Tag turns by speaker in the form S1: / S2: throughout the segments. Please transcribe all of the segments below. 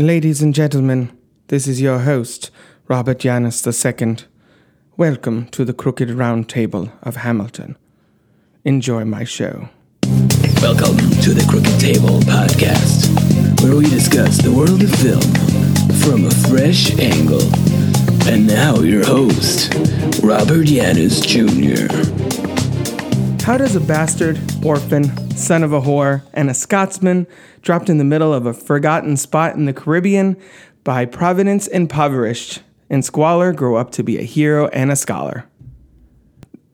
S1: Ladies and gentlemen, this is your host, Robert Janis II. Welcome to the Crooked Round Table of Hamilton. Enjoy my show.
S2: Welcome to the Crooked Table Podcast, where we discuss the world of film from a fresh angle. And now, your host, Robert Yanis Jr.
S1: How does a bastard, orphan, son of a whore, and a Scotsman dropped in the middle of a forgotten spot in the Caribbean by providence impoverished and squalor grow up to be a hero and a scholar?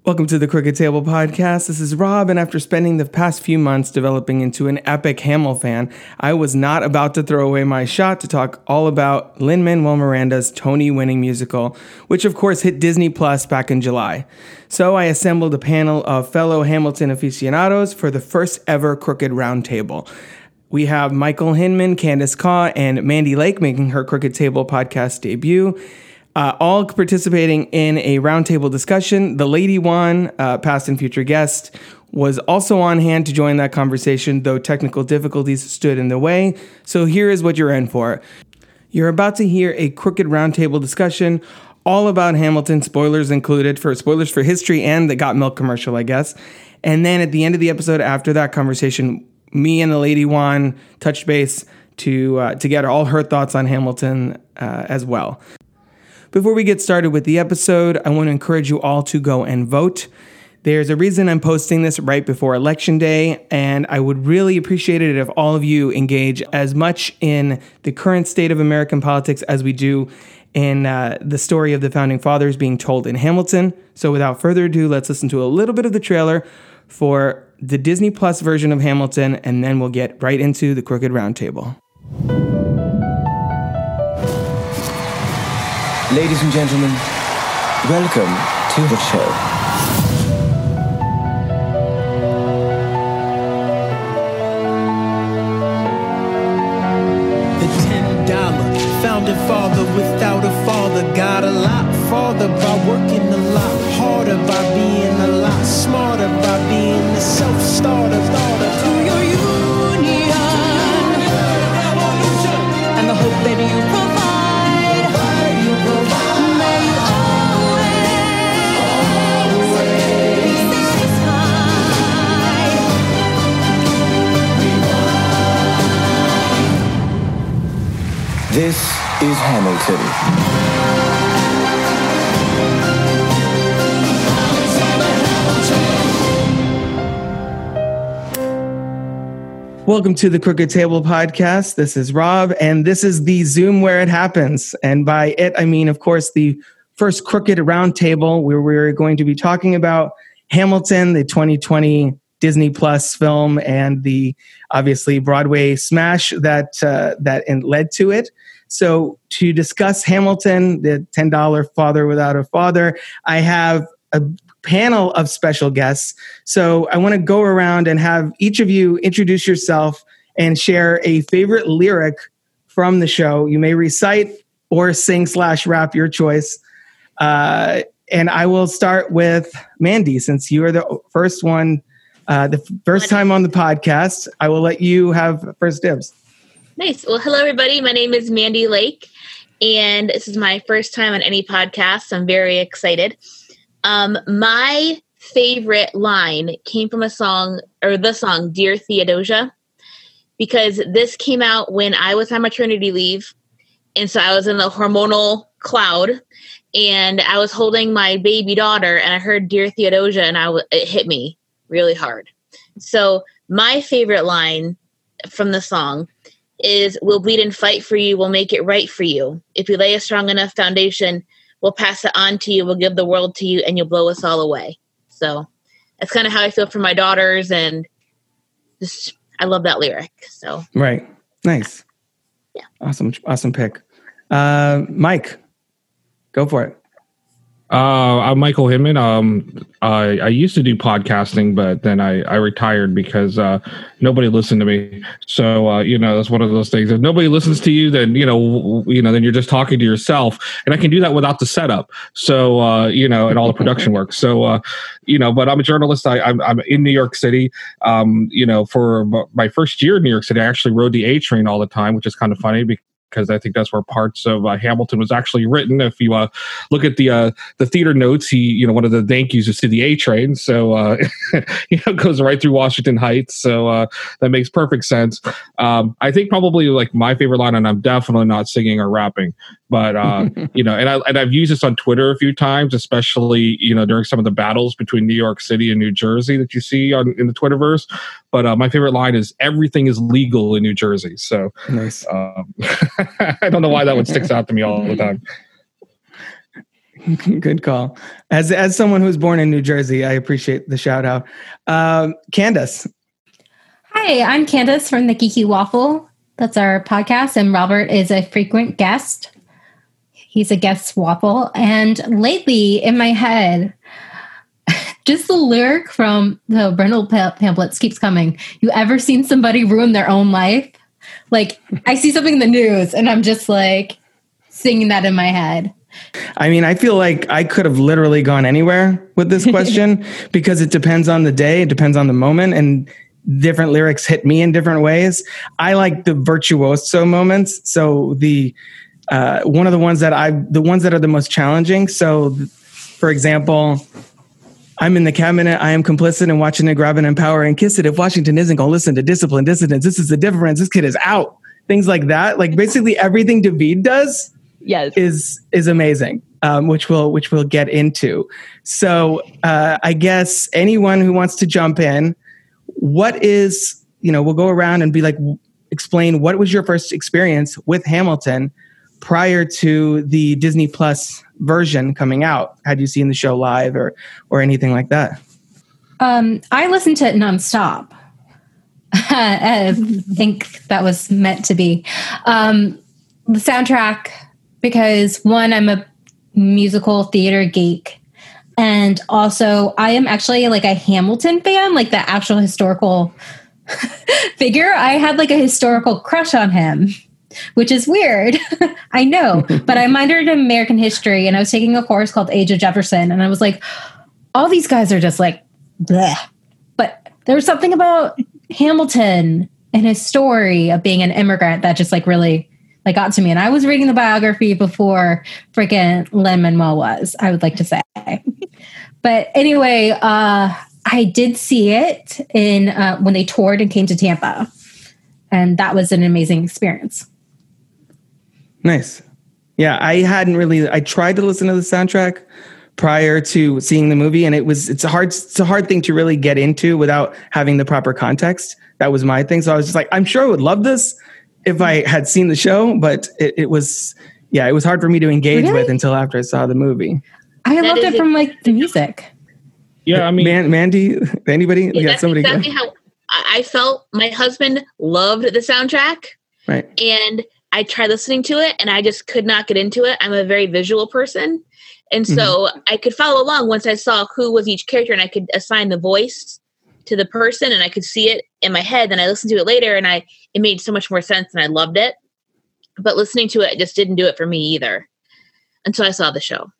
S1: Welcome to the Crooked Table Podcast. This is Rob, and after spending the past few months developing into an epic Hamill fan, I was not about to throw away my shot to talk all about Lin Manuel Miranda's Tony winning musical, which of course hit Disney Plus back in July. So I assembled a panel of fellow Hamilton aficionados for the first ever Crooked Roundtable. We have Michael Hinman, Candace Kaw, and Mandy Lake making her Crooked Table podcast debut uh, all participating in a roundtable discussion. The Lady One, uh, past and future guest, was also on hand to join that conversation, though technical difficulties stood in the way. So here is what you're in for. You're about to hear a crooked roundtable discussion all about Hamilton, spoilers included for spoilers for history and the Got Milk commercial, I guess. And then at the end of the episode, after that conversation, me and the Lady One touched base to uh, to get all her thoughts on Hamilton uh, as well. Before we get started with the episode, I want to encourage you all to go and vote. There's a reason I'm posting this right before Election Day, and I would really appreciate it if all of you engage as much in the current state of American politics as we do in uh, the story of the Founding Fathers being told in Hamilton. So, without further ado, let's listen to a little bit of the trailer for the Disney Plus version of Hamilton, and then we'll get right into the Crooked Roundtable.
S2: Ladies and gentlemen, welcome to the show.
S3: The ten dollar founding father without
S2: This is Hamilton.
S1: Welcome to the Crooked Table podcast. This is Rob, and this is the Zoom where it happens. And by it, I mean, of course, the first Crooked Roundtable where we're going to be talking about Hamilton, the 2020 Disney Plus film, and the obviously Broadway smash that uh, that led to it. So, to discuss Hamilton, the $10 Father Without a Father, I have a panel of special guests. So I want to go around and have each of you introduce yourself and share a favorite lyric from the show. You may recite or sing slash rap your choice. Uh, and I will start with Mandy, since you are the first one, uh, the first time on the podcast. I will let you have first dibs.
S4: Nice. Well, hello, everybody. My name is Mandy Lake, and this is my first time on any podcast. I'm very excited. Um, my favorite line came from a song, or the song Dear Theodosia, because this came out when I was on maternity leave. And so I was in the hormonal cloud and I was holding my baby daughter and I heard Dear Theodosia and I w- it hit me really hard. So my favorite line from the song is we'll bleed and fight for you, we'll make it right for you. If we lay a strong enough foundation, we'll pass it on to you, we'll give the world to you, and you'll blow us all away. So that's kind of how I feel for my daughters, and just I love that lyric. So
S1: Right. Nice.
S4: Yeah.
S1: Awesome. Awesome pick. Uh, Mike, go for it.
S5: Uh, I'm Michael Hinman. Um, I, I used to do podcasting, but then I, I retired because uh, nobody listened to me. So uh, you know, that's one of those things. If nobody listens to you, then you know, you know, then you're just talking to yourself. And I can do that without the setup. So uh, you know, and all the production work. So uh, you know, but I'm a journalist. I, I'm I'm in New York City. Um, you know, for my first year in New York City, I actually rode the A train all the time, which is kind of funny because because I think that's where parts of uh, Hamilton was actually written. If you uh, look at the uh, the theater notes, he you know one of the thank yous is to the A train, so uh, you know goes right through Washington Heights, so uh, that makes perfect sense. Um, I think probably like my favorite line, and I'm definitely not singing or rapping, but uh, you know, and I and I've used this on Twitter a few times, especially you know during some of the battles between New York City and New Jersey that you see on in the Twitterverse. But uh, my favorite line is "Everything is legal in New Jersey." So
S1: Nice.
S5: um, I don't know why that one sticks out to me all the time.
S1: Good call. As as someone who was born in New Jersey, I appreciate the shout out. Um, Candace,
S6: Hi, I'm Candace from the Geeky Waffle. That's our podcast, and Robert is a frequent guest. He's a guest waffle. And lately, in my head, just the lyric from the Reynolds pamphlets keeps coming. You ever seen somebody ruin their own life? Like, I see something in the news, and I'm just like singing that in my head.
S1: I mean, I feel like I could have literally gone anywhere with this question because it depends on the day, it depends on the moment, and different lyrics hit me in different ways. I like the virtuoso moments. So the uh, one of the ones that I, the ones that are the most challenging. So, for example, I'm in the cabinet. I am complicit in watching it grab and empower and kiss it. If Washington isn't going to listen to discipline, dissidents, this is the difference. This kid is out. Things like that. Like basically everything Daveed does
S7: Yes.
S1: is is amazing, um, which we'll which we'll get into. So uh, I guess anyone who wants to jump in, what is you know we'll go around and be like explain what was your first experience with Hamilton prior to the Disney Plus version coming out? Had you seen the show live or or anything like that?
S6: Um, I listened to it nonstop. I think that was meant to be. Um, the soundtrack, because one, I'm a musical theater geek. And also, I am actually like a Hamilton fan, like the actual historical figure. I had like a historical crush on him, which is weird. I know, but I minored in American history and I was taking a course called Age of Jefferson. And I was like, all these guys are just like, bleh. But there was something about Hamilton and his story of being an immigrant that just like really like got to me. And I was reading the biography before freaking Lin Manuel was, I would like to say. but anyway, uh, I did see it in uh, when they toured and came to Tampa, and that was an amazing experience.
S1: Nice. Yeah, I hadn't really. I tried to listen to the soundtrack prior to seeing the movie, and it was it's a hard it's a hard thing to really get into without having the proper context. That was my thing. So I was just like, I'm sure I would love this if I had seen the show, but it, it was yeah, it was hard for me to engage
S6: Really?
S1: with until after I saw the movie.
S6: I
S4: That
S6: loved it from like the music.
S5: Yeah, I mean,
S1: Man, Mandy, anybody?
S4: Yeah,
S1: Yeah,
S4: that's
S1: somebody.
S4: exactly how I I felt. My husband loved the soundtrack,
S1: Right.
S4: and I tried listening to it, and I just could not get into it. I'm a very visual person, and mm-hmm. so I could follow along once I saw who was each character, and I could assign the voice to the person, and I could see it in my head. Then I listened to it later, and I it made so much more sense, and I loved it. But listening to it just didn't do it for me either until I saw the show.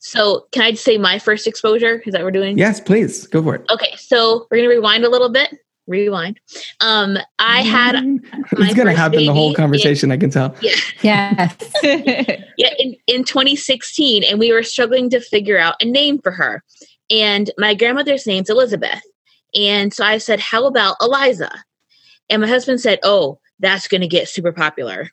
S4: So, can I just say my first exposure? Is that what we're doing?
S1: Yes, please go for it.
S4: Okay, so we're gonna rewind a little bit. Rewind. Um, I had my
S1: It's gonna happen the whole
S4: baby
S1: conversation. I can tell.
S4: yeah,
S6: Yes.
S4: yeah in, in 2016, and we were struggling to figure out a name for her. And my grandmother's name's Elizabeth, and so I said, "How about Eliza?" And my husband said, "Oh, that's gonna get super popular."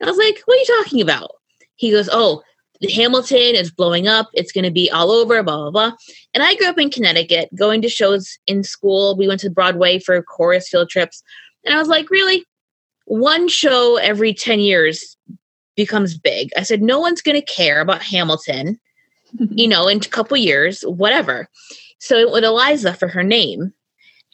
S4: And I was like, "What are you talking about?" He goes, "Oh." Hamilton is blowing up. It's going to be all over, blah, blah, blah. And I grew up in Connecticut, going to shows in school. We went to Broadway for chorus field trips. And I was like, really? One show every 10 years becomes big. I said, no one's going to care about Hamilton, you know, in a couple years, whatever. So it with Eliza for her name.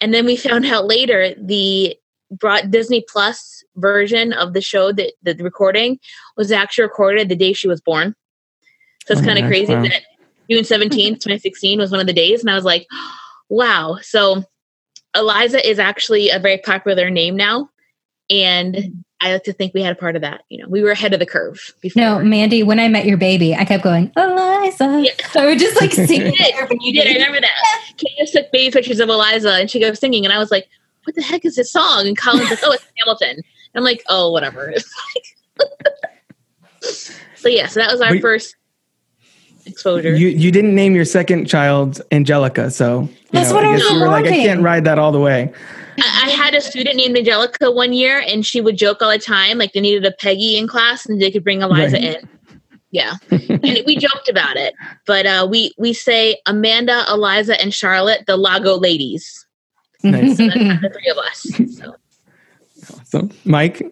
S4: And then we found out later the brought Disney Plus version of the show that the recording was actually recorded the day she was born. So it's
S1: Oh
S4: kind of crazy
S1: wow.
S4: that June 17th, 2016 was one of the days. And I was like, wow. So Eliza is actually a very popular name now. And I like to think we had a part of that. You know, we were ahead of the curve before.
S6: No, Mandy, when I met your baby, I kept going, Eliza.
S4: Yeah.
S6: So I would just like sing
S4: You did. You did. I remember that. Candace took baby pictures of Eliza and she goes singing. And I was like, what the heck is this song? And Colin's like, oh, it's Hamilton. I'm like, oh, whatever. so yeah, so that was our first exposure.
S1: You you didn't name your second child Angelica, so you
S6: That's what I
S1: guess
S6: was
S1: you were like, I can't ride that all the way.
S4: I, I had a student named Angelica one year, and she would joke all the time, like they needed a Peggy in class, and they could bring Eliza
S1: Right.
S4: in. Yeah, and we joked about it, but uh, we we say Amanda, Eliza, and Charlotte, the Lago ladies.
S1: Nice.
S4: So that's the three of us. So.
S1: So, Mike,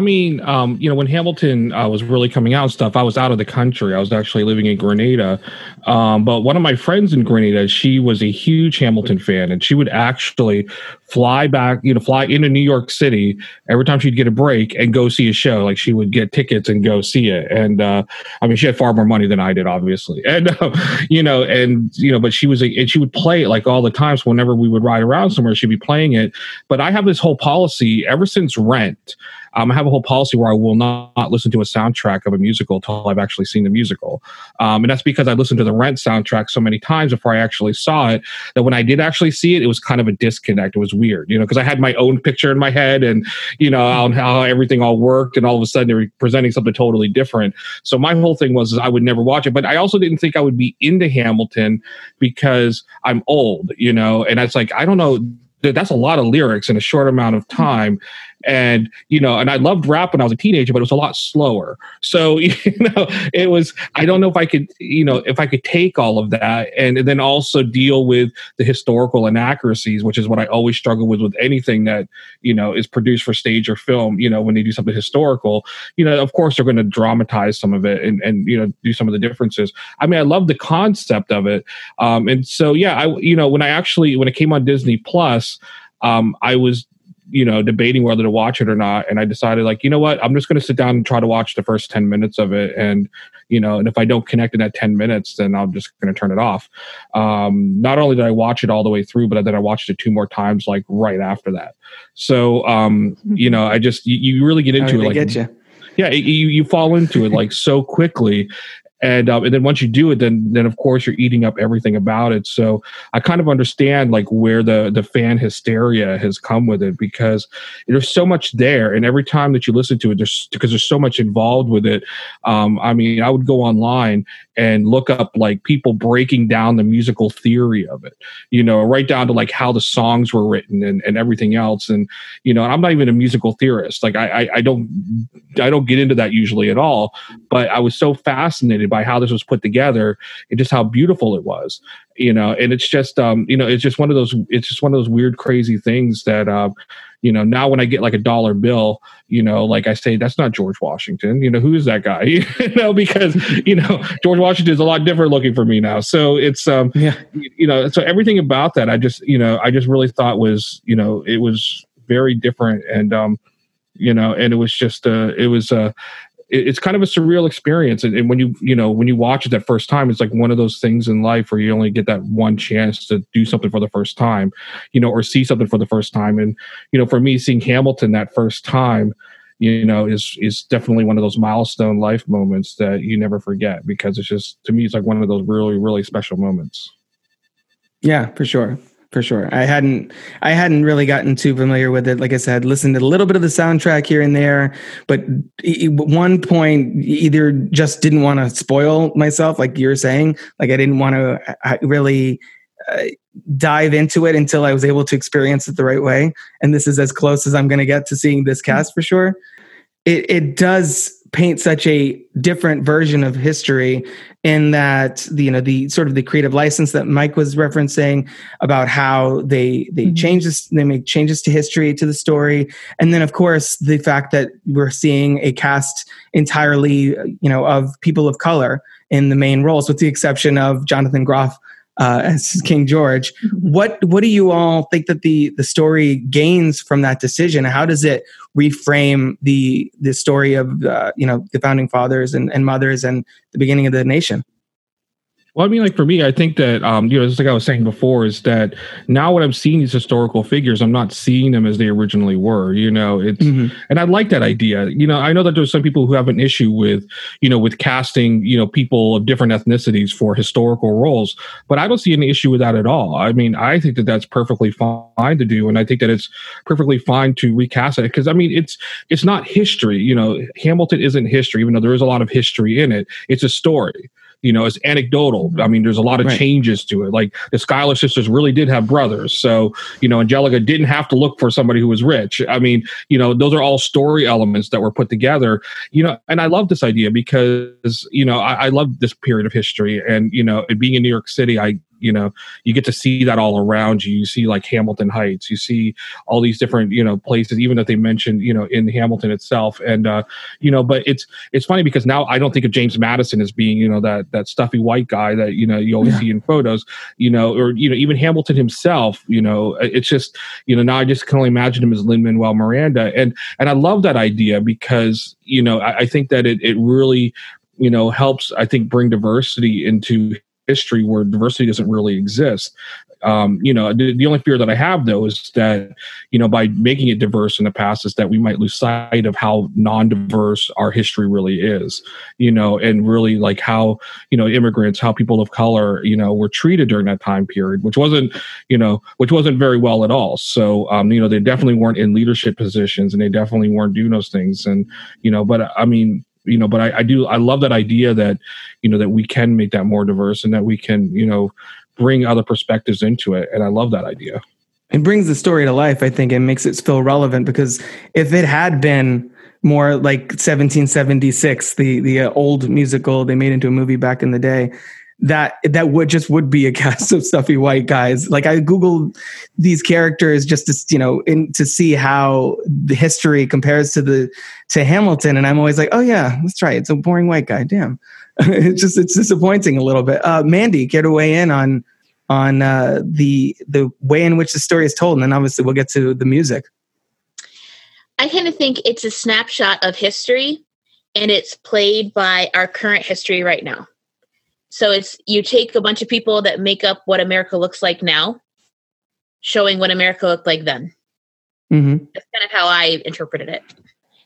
S5: I mean, um, you know, when Hamilton uh, was really coming out and stuff, I was out of the country. I was actually living in Grenada. Um, but one of my friends in Grenada, she was a huge Hamilton fan, and she would actually fly back, you know, fly into New York City every time she'd get a break and go see a show. Like she would get tickets and go see it. And uh, I mean, she had far more money than I did, obviously. And uh, you know, and you know, but she was, a, and she would play it like all the times. So whenever we would ride around somewhere, she'd be playing it. But I have this whole policy ever since Rent. Um, I have a whole policy where I will not, not listen to a soundtrack of a musical until I've actually seen the musical. Um, and that's because I listened to the Rent soundtrack so many times before I actually saw it that when I did actually see it, it was kind of a disconnect. It was weird, you know, because I had my own picture in my head and, you know, on how everything all worked. And all of a sudden they were presenting something totally different. So my whole thing was I would never watch it. But I also didn't think I would be into Hamilton because I'm old, you know, and it's like, I don't know that's a lot of lyrics in a short amount of time and you know and i loved rap when i was a teenager but it was a lot slower. So you know it was i don't know if i could you know if i could take all of that and then also deal with the historical inaccuracies which is what i always struggle with with anything that you know is produced for stage or film you know when they do something historical. You know of course they're going to dramatize some of it and and you know do some of the differences. I mean i love the concept of it. Um and so yeah i you know when i actually when it came on disney plus um i was you know debating whether to watch it or not. And i decided like you know what? I'm just going to sit down and try to watch the first 10 minutes of it. And you know and if i don't connect in that 10 minutes then i'm just going to turn it off. Um not only did i watch it all the way through but then i watched it two more times like right after that. So um you know i just you, you really get into it like
S1: get you?
S5: yeah you you fall into it like so quickly and um, and then once you do it then then of course you're eating up everything about it. So i kind of understand like where the the fan hysteria has come with it because there's so much there. And every time that you listen to it there's because there's so much involved with it um, i mean i would go online and look up like people breaking down the musical theory of it you know right down to like how the songs were written and, and everything else. And you know i'm not even a musical theorist. Like I, I i don't i don't get into that usually at all. But i was so fascinated by how this was put together and just how beautiful it was you know? And it's just um you know it's just one of those it's just one of those weird crazy things that um you know now when i get like a dollar bill you know like i say that's not george washington. You know who is that guy? You know because you know george washington is a lot different looking for me now. So it's um
S1: Yeah.
S5: you know so everything about that i just you know i just really thought was you know it was very different and um you know and it was just uh it was uh it's kind of a surreal experience. And, and when you you know when you watch it that first time it's like one of those things in life where you only get that one chance to do something for the first time you know or see something for the first time. And you know for me seeing hamilton that first time you know is is definitely one of those milestone life moments that you never forget because it's just to me it's like one of those really really special moments.
S1: Yeah, for sure. For sure. I hadn't I hadn't really gotten too familiar with it. Like I said, listened to a little bit of the soundtrack here and there, but one point either just didn't want to spoil myself like you're saying, like I didn't want to really uh, dive into it until I was able to experience it the right way. And this is as close as I'm going to get to seeing this cast for sure. It it does paint such a different version of history in that the you know the sort of the creative license that Mike was referencing about how they they
S6: Mhm.
S1: change this they make changes to history to the story and then of course the fact that we're seeing a cast entirely you know of people of color in the main roles with the exception of Jonathan Groff uh, as King George what what do you all think that the the story gains from that decision? How does it reframe the the story of uh, you know the founding fathers and, and mothers and the beginning of the nation
S5: Well, I mean, like for me, I think that um, you know, just like I was saying before, is that now what I'm seeing these historical figures, I'm not seeing them as they originally were. You know, it's
S1: Mhm.
S5: and I like that idea. You know, I know that there's some people who have an issue with you know with casting you know people of different ethnicities for historical roles, but I don't see any issue with that at all. I mean, I think that that's perfectly fine to do, and I think that it's perfectly fine to recast it because I mean, it's it's not history. You know, Hamilton isn't history, even though there is a lot of history in it. It's a story you know, it's anecdotal. Mm-hmm. I mean, there's a lot of
S1: Right.
S5: changes to it. Like the Schuyler sisters really did have brothers. So, you know, Angelica didn't have to look for somebody who was rich. I mean, you know, those are all story elements that were put together, you know, and I love this idea because, you know, I, I love this period of history and, you know, being in New York City, I, you know, you get to see that all around you. You see like Hamilton Heights, you see all these different, you know, places, even that they mentioned, you know, in Hamilton itself. And, uh, you know, but it's, it's funny because now I don't think of James Madison as being, you know, that that stuffy white guy that you know you always
S1: Yeah.
S5: see in photos, you know, or you know even Hamilton himself. You know, it's just you know now I just can only imagine him as Lin Manuel Miranda, and and I love that idea because you know I, I think that it it really you know helps I think bring diversity into history where diversity doesn't really exist. Um, you know, the, the only fear that I have though is that you know by making it diverse in the past is that we might lose sight of how non-diverse our history really is you know and really like how you know immigrants how people of color you know were treated during that time period which wasn't you know which wasn't very well at all so um you know they definitely weren't in leadership positions and they definitely weren't doing those things and you know but i mean you know but I, I do i love that idea that you know that we can make that more diverse and that we can you know bring other perspectives into it. And i love that idea.
S1: It brings the story to life, I think, and makes it feel relevant because if it had been more like 1776, the the uh, old musical they made into a movie back in the day, that that would just would be a cast of stuffy white guys. Like I googled these characters just to you know in, to see how the history compares to the to Hamilton, and I'm always like, oh yeah, that's right, it's a boring white guy. Damn, it's just it's disappointing a little bit. Uh, Mandy, to weigh in on? on uh, the the way in which the story is told, and then obviously we'll get to the music.
S4: I kind of think it's a snapshot of history and it's played by our current history right now. So it's you take a bunch of people that make up what America looks like now, showing what America looked like then.
S1: Mm-hmm.
S4: That's kind of how I interpreted it.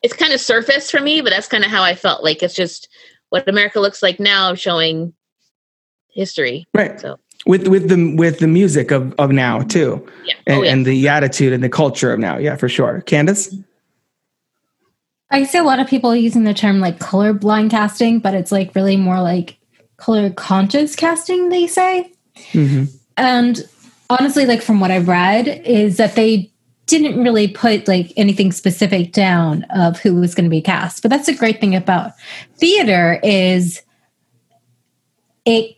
S4: It's kind of surface for me, but that's kind of how I felt. Like it's just what America looks like now, showing history.
S1: Right.
S4: So
S1: With with the with the music of of now too,
S4: yeah.
S1: and,
S4: oh, yeah.
S1: and the attitude and the culture of now. Yeah, for sure. Candace.
S6: I see a lot of people using the term like colorblind casting, but it's like really more like color conscious casting, they say.
S1: Mm-hmm.
S6: And honestly, like from what I've read, is that they didn't really put like anything specific down of who was going to be cast. But that's a great thing about theater is it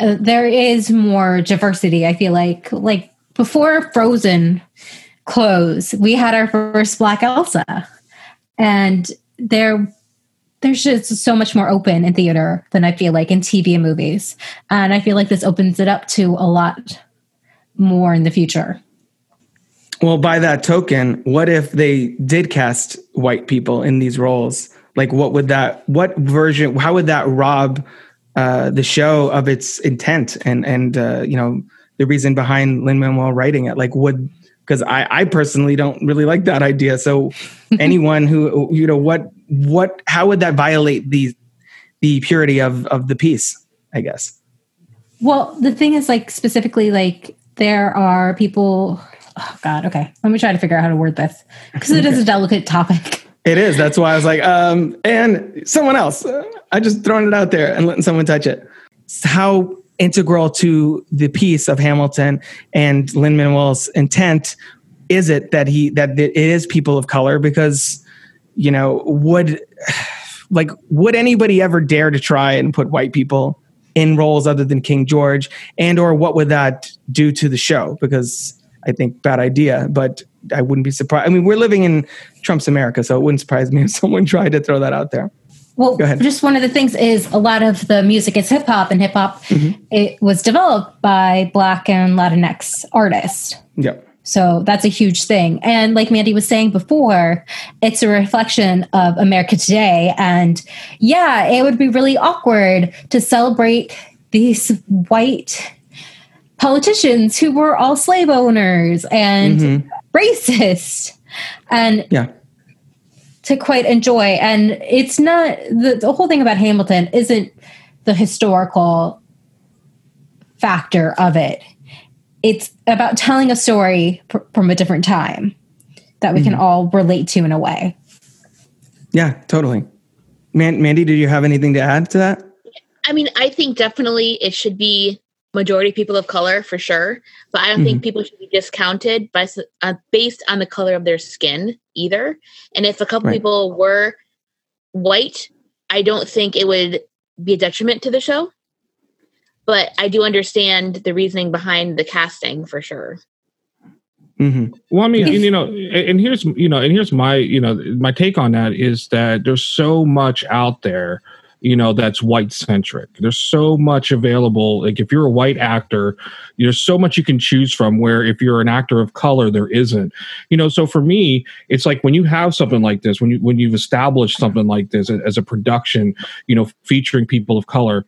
S6: uh, there is more diversity. I feel like like before Frozen closed, we had our first Black Elsa, and there there's just so much more open in theater than I feel like in TV and movies. And I feel like this opens it up to a lot more in the future.
S1: Well, by that token, what if they did cast white people in these roles? Like, what would that? What version? How would that rob uh, the show of its intent and and uh, you know the reason behind Lin Manuel writing it? Like, would because I, I personally don't really like that idea. So, anyone who you know what what how would that violate the the purity of of the piece? I guess.
S6: Well, the thing is, like, specifically, like, there are people. Oh, God. Okay. Let me try to figure out how to word this because it is a delicate topic.
S1: It is. That's why I was like, um, and someone else. Uh, I just throwing it out there and letting someone touch it. How integral to the piece of Hamilton and Lin Manuel's intent is it that he that it is people of color? Because you know, would like would anybody ever dare to try and put white people in roles other than King George? And or what would that do to the show? Because I think bad idea, but I wouldn't be surprised. I mean, we're living in Trump's America, so it wouldn't surprise me if someone tried to throw that out there.
S6: Well, just one of the things is a lot of the music is hip hop, and hip hop it was developed by Black and Latinx artists.
S1: Yep.
S6: So that's a huge thing. And like Mandy was saying before, it's a reflection of America today. And yeah, it would be really awkward to celebrate these white politicians who were all slave owners and
S1: Mhm.
S6: racist and
S1: Yeah.
S6: To quite enjoy and it's not the, the whole thing about hamilton isn't the historical factor of it it's about telling a story pr- from a different time that we can mm-hmm. all relate to in a way
S1: Yeah, totally. Man, Mandy, did you have anything to add to that?
S4: I mean, I think definitely it should be majority people of color for sure, but I don't think people should be discounted by uh, based on the color of their skin either. And if a couple
S1: Right.
S4: people were white, I don't think it would be a detriment to the show. But I do understand the reasoning behind the casting for sure.
S1: Mm-hmm.
S5: Well, I mean, and, you know, and and here's you know, and here's my you know my take on that is that there's so much out there, you know, that's white centric. There's so much available. Like if you're a white actor, there's so much you can choose from. Where if you're an actor of color, there isn't. You know, so for me, it's like when you have something like this, when you when you've established something like this as a production, you know, featuring people of color.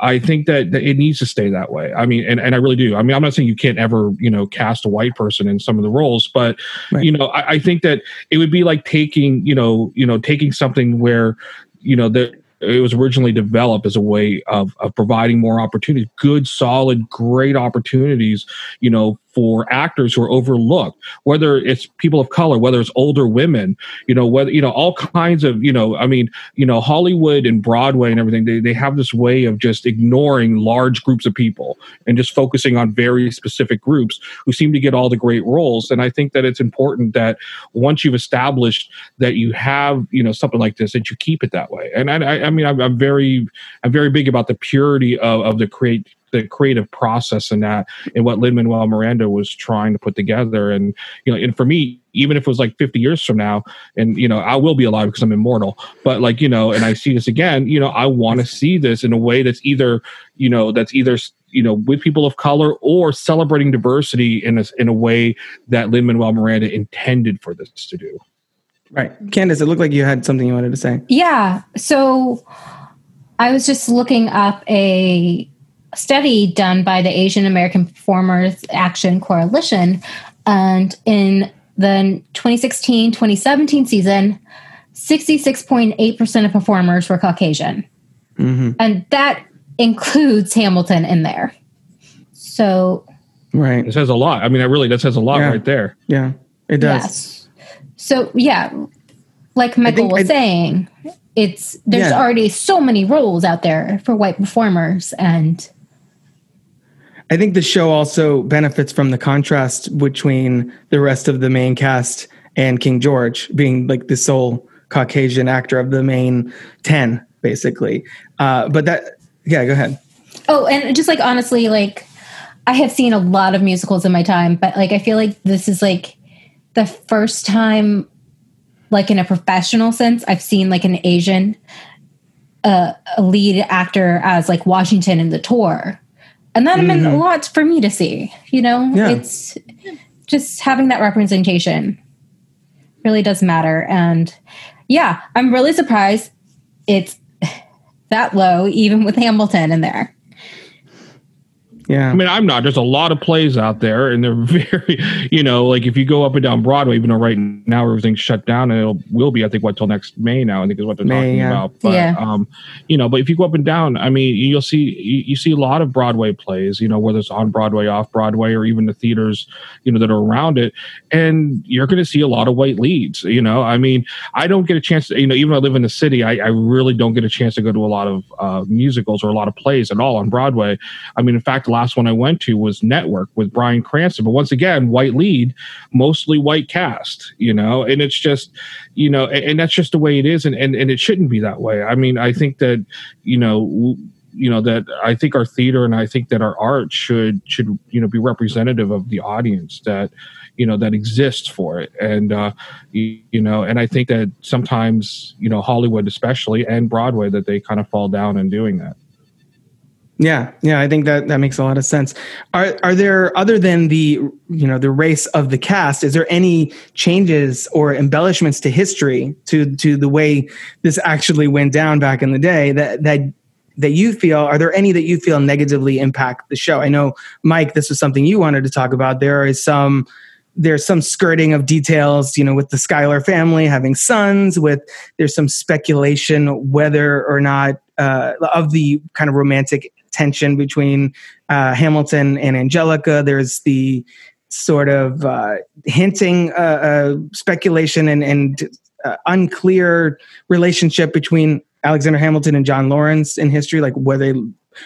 S5: I think that, that it needs to stay that way. I mean, and, and I really do. I mean, I'm not saying you can't ever, you know, cast a white person in some of the roles, but
S1: Right.
S5: you know, I, I think that it would be like taking, you know, you know, taking something where, you know, that it was originally developed as a way of, of providing more opportunities, good, solid, great opportunities, you know, for actors who are overlooked, whether it's people of color, whether it's older women, you know, whether, you know, all kinds of, you know, I mean, you know, Hollywood and Broadway and everything, they, they have this way of just ignoring large groups of people and just focusing on very specific groups who seem to get all the great roles. And I think that it's important that once you've established that you have, you know, something like this, that you keep it that way. And I, I, mean, I'm, I'm very, I'm very big about the purity of, of the create, the creative process and that, and what Lin Manuel Miranda was trying to put together. And you know, and for me, even if it was like 50 years from now, and you know, I will be alive because I'm immortal. But like you know, and I see this again, you know, I want to see this in a way that's either, you know, that's either you know with people of color or celebrating diversity in a in a way that Lin Manuel Miranda intended for this to do.
S1: Right. Candace, it looked like you had something you wanted to say.
S6: Yeah. So I was just looking up a study done by the Asian American Performers Action Coalition. And in the 2016 2017 season, 66.8% of performers were Caucasian.
S1: hmm
S6: And that includes Hamilton in there. So,
S1: Right.
S5: It says a lot. I mean, that really that says a lot
S1: Yeah.
S5: right there.
S1: Yeah, it does.
S6: yes. So, yeah, like Michael
S1: think
S6: was
S1: I-
S6: saying, it's there's
S1: Yeah.
S6: already so many roles out there for white performers and
S1: I think the show also benefits from the contrast between the rest of the main cast and King George being like the sole Caucasian actor of the main 10, basically. Uh, but that, yeah, go ahead.
S6: Oh, and just like honestly, like I have seen a lot of musicals in my time, but like I feel like this is like the first time, like in a professional sense, I've seen like an Asian uh, a lead actor as like Washington in the tour, and that meant a mm-hmm. lot for me to see. You know,
S1: Yeah.
S6: it's just having that representation really does matter, and yeah, I'm really surprised it's that low, even with Hamilton in there.
S1: Yeah.
S5: I mean, I'm not. There's a lot of plays out there, and they're very, you know, like if you go up and down Broadway, even though right now everything's shut down, and it will be, I think, what till next May now. I think is what they're
S1: May,
S5: talking
S1: yeah.
S5: about. But,
S6: Yeah.
S5: um, you know, but if you go up and down, I mean, you'll see you, you see a lot of Broadway plays, you know, whether it's on Broadway, off Broadway, or even the theaters, you know, that are around it, and you're going to see a lot of white leads. You know, I mean, I don't get a chance to, you know, even though I live in the city, I, I really don't get a chance to go to a lot of uh, musicals or a lot of plays at all on Broadway. I mean, in fact, the last one I went to was Network with Bryan Cranston. But once again, white lead, mostly white cast, you know, and it's just, you know, and, and that's just the way it is. And, and, and it shouldn't be that way. I mean, I think that, you know, w- you know that I think our theater and I think that our art should should you know be representative of the audience that you know that exists for it and uh you, you know and I think that sometimes you know Hollywood especially and Broadway that they kind of fall down in doing that
S1: Yeah, yeah, I think that that makes a lot of sense. Are are there other than the you know the race of the cast? Is there any changes or embellishments to history to to the way this actually went down back in the day that that that you feel are there any that you feel negatively impact the show? I know, Mike, this was something you wanted to talk about. There is some there's some skirting of details, you know, with the Schuyler family having sons. With there's some speculation whether or not uh, of the kind of romantic tension between uh, Hamilton and Angelica. There's the sort of uh, hinting, uh, uh, speculation, and, and uh, unclear relationship between Alexander Hamilton and John Laurens in history. Like, were they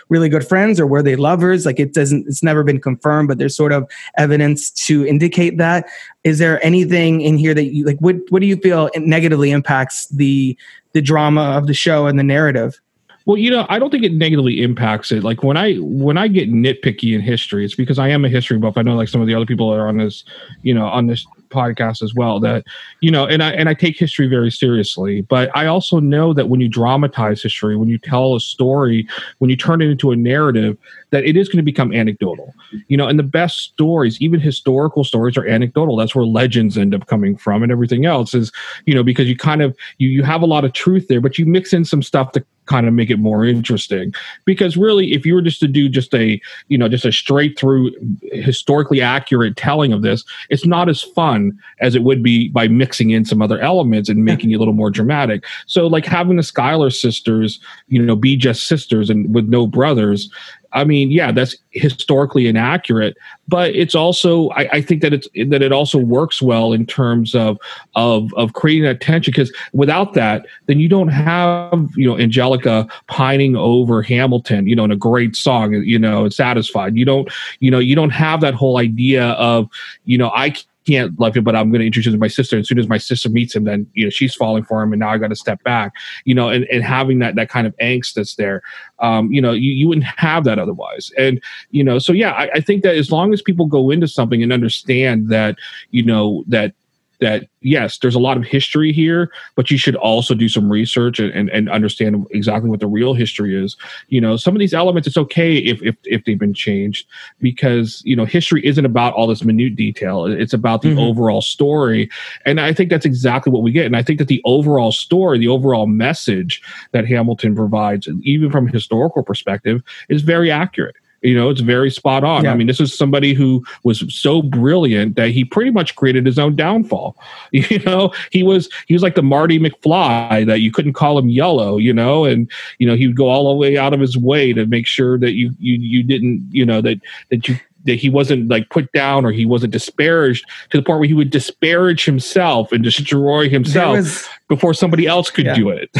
S1: really good friends or were they lovers? Like, it doesn't. It's never been confirmed, but there's sort of evidence to indicate that. Is there anything in here that you like? What What do you feel negatively impacts the the drama of the show and the narrative?
S5: Well, you know, I don't think it negatively impacts it. Like when I when I get nitpicky in history, it's because I am a history buff. I know like some of the other people that are on this, you know, on this podcast as well that you know and i and i take history very seriously but i also know that when you dramatize history when you tell a story when you turn it into a narrative that it is going to become anecdotal. You know and the best stories even historical stories are anecdotal. That's where legends end up coming from and everything else is you know because you kind of you you have a lot of truth there but you mix in some stuff to kind of make it more interesting. Because really if you were just to do just a you know just a straight through historically accurate telling of this it's not as fun as it would be by mixing in some other elements and making it a little more dramatic. So like having the schuyler sisters you know be just sisters and with no brothers I mean, yeah, that's historically inaccurate, but it's also I, I, think that it's that it also works well in terms of of of creating that tension because without that, then you don't have you know Angelica pining over Hamilton, you know, in a great song, you know, satisfied. You don't you know you don't have that whole idea of you know I can't love him, but I'm going to introduce him to my sister. And as soon as my sister meets him, then you know she's falling for him, and now I got to step back. You know, and, and having that that kind of angst that's there, um, you know, you, you wouldn't have that otherwise. And you know, so yeah, I, I think that as long as people go into something and understand that, you know, that that yes, there's a lot of history here, but you should also do some research and, and, and, understand exactly what the real history is. You know, some of these elements, it's okay if, if, if they've been changed because, you know, history isn't about all this minute detail. It's about the mm-hmm. overall story. And I think that's exactly what we get. And I think that the overall story, the overall message that Hamilton provides, even from a historical perspective, is very accurate. You know, it's very spot on. Yeah. I mean, this is somebody who was so brilliant that he pretty much created his own downfall. You know, he was he was like the Marty McFly that you couldn't call him yellow. You know, and you know he would go all the way out of his way to make sure that you you you didn't you know that that you that he wasn't like put down or he wasn't disparaged to the point where he would disparage himself and destroy himself was, before somebody else could yeah. do it.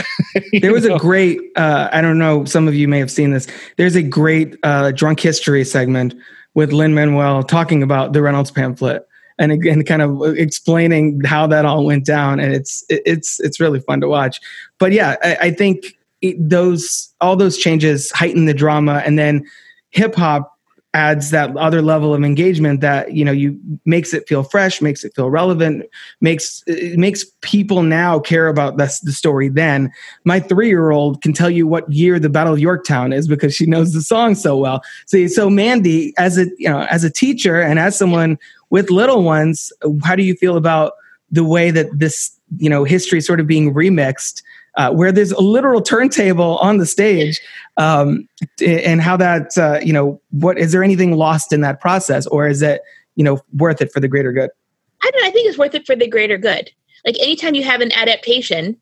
S1: there was know? a great, uh, I don't know, some of you may have seen this. There's a great uh, drunk history segment with Lin Manuel talking about the Reynolds pamphlet and again, kind of explaining how that all went down. And it's, it's, it's really fun to watch. But yeah, I, I think it, those, all those changes heighten the drama and then hip hop adds that other level of engagement that you know you makes it feel fresh makes it feel relevant makes makes people now care about this, the story then. My three-year-old can tell you what year the battle of yorktown is because she knows the song so well. So so mandy as a you know as a teacher and as someone with little ones how do you feel about the way that this you know history sort of being remixed uh, where there's a literal turntable on the stage um, and how that uh, you know what is there anything lost in that process or is it you know worth it for the greater good?
S4: I don't know, i think it's worth it for the greater good. Like anytime you have an adaptation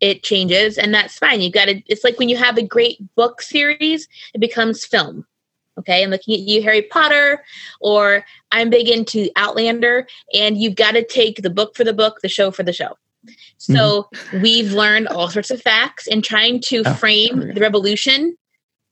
S4: it changes and that's fine. You've got to it's like when you have a great book series it becomes film okay? I'm looking at you harry potter or i'm big into outlander and you've got to take the book for the book the show for the show so mm-hmm. we've learned all sorts of facts and trying to oh, frame okay. the revolution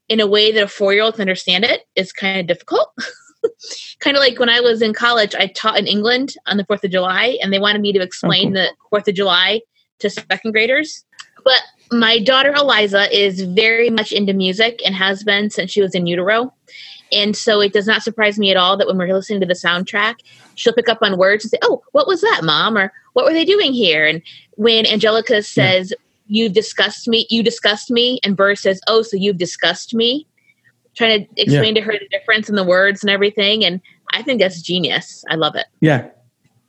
S4: in a way that a four year old can understand it is kind of difficult. kind of like when I was in college, I taught in England on the 4th of July, and they wanted me to explain oh, cool. the 4th of July to second graders. But my daughter Eliza is very much into music and has been since she was in utero. And so it does not surprise me at all that when we're listening to the soundtrack, she'll pick up on words and say, Oh, what was that, mom? Or what were they doing here? And when Angelica says, yeah. You've discussed me, you discussed me, and Burr says, Oh, so you've discussed me, trying to explain yeah. to her the difference in the words and everything. And I think that's genius. I love it.
S1: Yeah.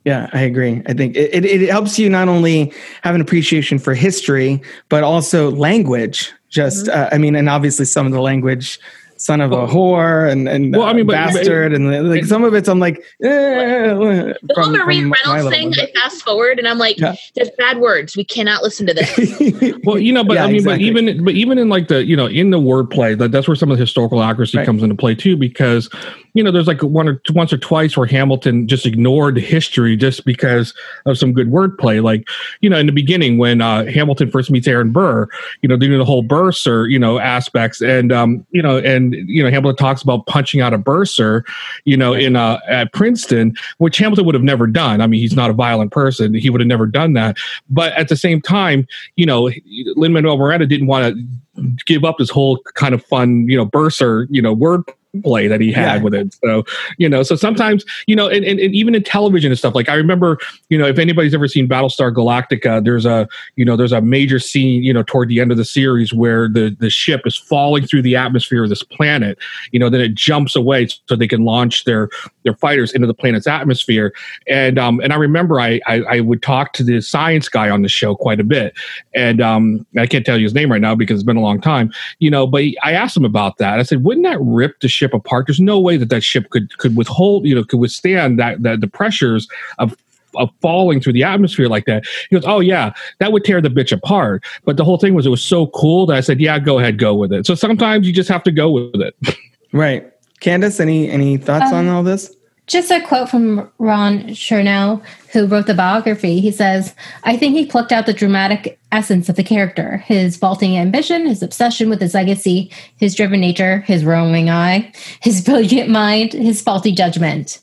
S1: Yeah, I agree. I think it, it, it helps you not only have an appreciation for history, but also language Just,
S4: Mm-hmm.
S1: uh, I mean, and obviously some of the language, son of a whore and and
S5: Well, I mean,
S1: uh,
S5: but-
S1: bastard, and like some of it's, I'm like, eh,
S4: The
S1: from,
S4: whole Marie
S1: from my
S4: Reynolds thing,
S1: but-
S4: I fast forward and I'm like,
S1: Yeah.
S4: there's bad words. We cannot listen to this.
S5: Well, you know, but
S1: Yeah,
S5: I mean,
S1: exactly.
S5: but even but even in like the you know in the wordplay, that that's where some of the historical accuracy
S1: Right.
S5: comes into play too, because you know there's like one or once or twice where Hamilton just ignored history just because of some good wordplay. Like you know in the beginning when uh, Hamilton first meets Aaron Burr, you know doing the whole bursar you know aspects, and um you know and you know Hamilton talks about punching out a bursar, you know in uh at Princeton, which Hamilton would have never done. I mean, he's not a violent person; he would have never done that. But at the same time, you know, Lin Manuel Miranda didn't want to give up this whole kind of fun, you know, bursar, you know, word play that he had
S1: Yeah.
S5: with it. So, you know, so sometimes, you know, and, and, and even in television and stuff, like I remember, you know, if anybody's ever seen Battlestar Galactica, there's a, you know, there's a major scene, you know, toward the end of the series where the, the ship is falling through the atmosphere of this planet, you know, then it jumps away so they can launch their, their fighters into the planet's atmosphere. And, um, and I remember I, I, I would talk to the science guy on the show quite a bit. And, um, I can't tell you his name right now because it's been a long time, you know, but I asked him about that. I said, wouldn't that rip the ship apart? There's no way that that ship could, could withhold, you know, could withstand that, that the pressures of, of falling through the atmosphere like that. He goes, Oh yeah, that would tear the bitch apart. But the whole thing was it was so cool that I said, Yeah, go ahead, go with it. So sometimes you just have to go with it.
S1: right. Candace, any any thoughts on
S6: Um,
S1: all this?
S6: Just a quote from Ron Chernow, who wrote the biography. He says, I think he plucked out the dramatic essence of the character his vaulting ambition, his obsession with his legacy, his driven nature, his roaming eye, his brilliant mind, his faulty judgment.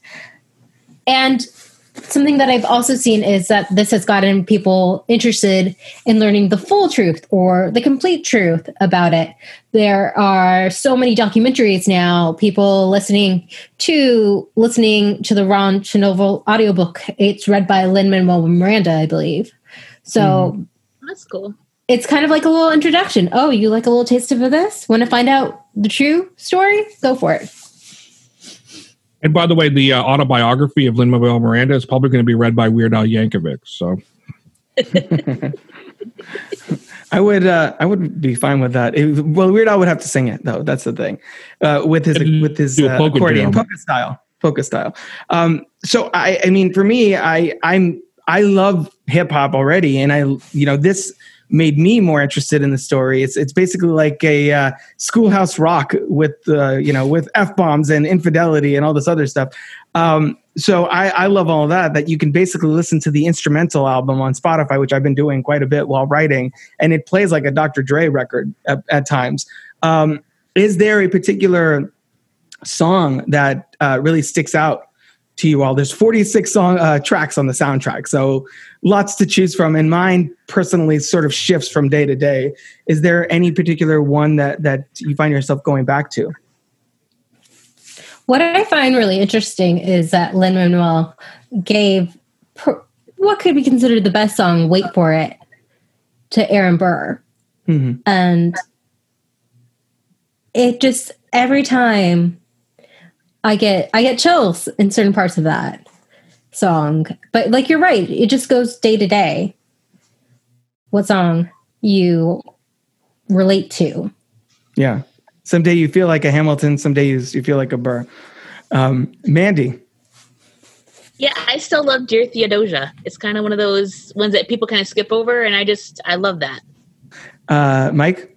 S6: And something that I've also seen is that this has gotten people interested in learning the full truth or the complete truth about it. There are so many documentaries now, people listening to listening to the Ron Chernow audiobook. It's read by Lin Manuel Miranda, I believe. So mm-hmm.
S4: That's cool.
S6: it's kind of like a little introduction. Oh, you like a little taste of this? Want to find out the true story? Go for it.
S5: And by the way, the uh, autobiography of Lin Manuel Miranda is probably going to be read by Weird Al Yankovic. So
S1: I would uh, I would be fine with that. It- well, Weird Al would have to sing it though. That's the thing. Uh, with his with his uh,
S5: polka
S1: accordion
S5: jam.
S1: polka style, polka style. Um, so I I mean for me I I'm I love hip hop already, and I you know this made me more interested in the story. It's it's basically like a uh, schoolhouse rock with uh, you know with f bombs and infidelity and all this other stuff. Um, so I, I love all that. That you can basically listen to the instrumental album on Spotify, which I've been doing quite a bit while writing, and it plays like a Dr. Dre record at, at times. Um, is there a particular song that uh, really sticks out to you all? There's 46 song uh, tracks on the soundtrack, so lots to choose from. And mine personally sort of shifts from day to day. Is there any particular one that that you find yourself going back to?
S6: What I find really interesting is that Lin Manuel gave per, what could be considered the best song, Wait for It, to Aaron Burr.
S1: Mhm.
S6: And it just, every time I get, I get chills in certain parts of that song. But like you're right, it just goes day to day. What song you relate to.
S1: Yeah. Someday you feel like a Hamilton. Some days you feel like a Burr. Um, Mandy.
S4: Yeah, I still love Dear Theodosia. It's kind of one of those ones that people kind of skip over, and I just I love that.
S1: Uh, Mike.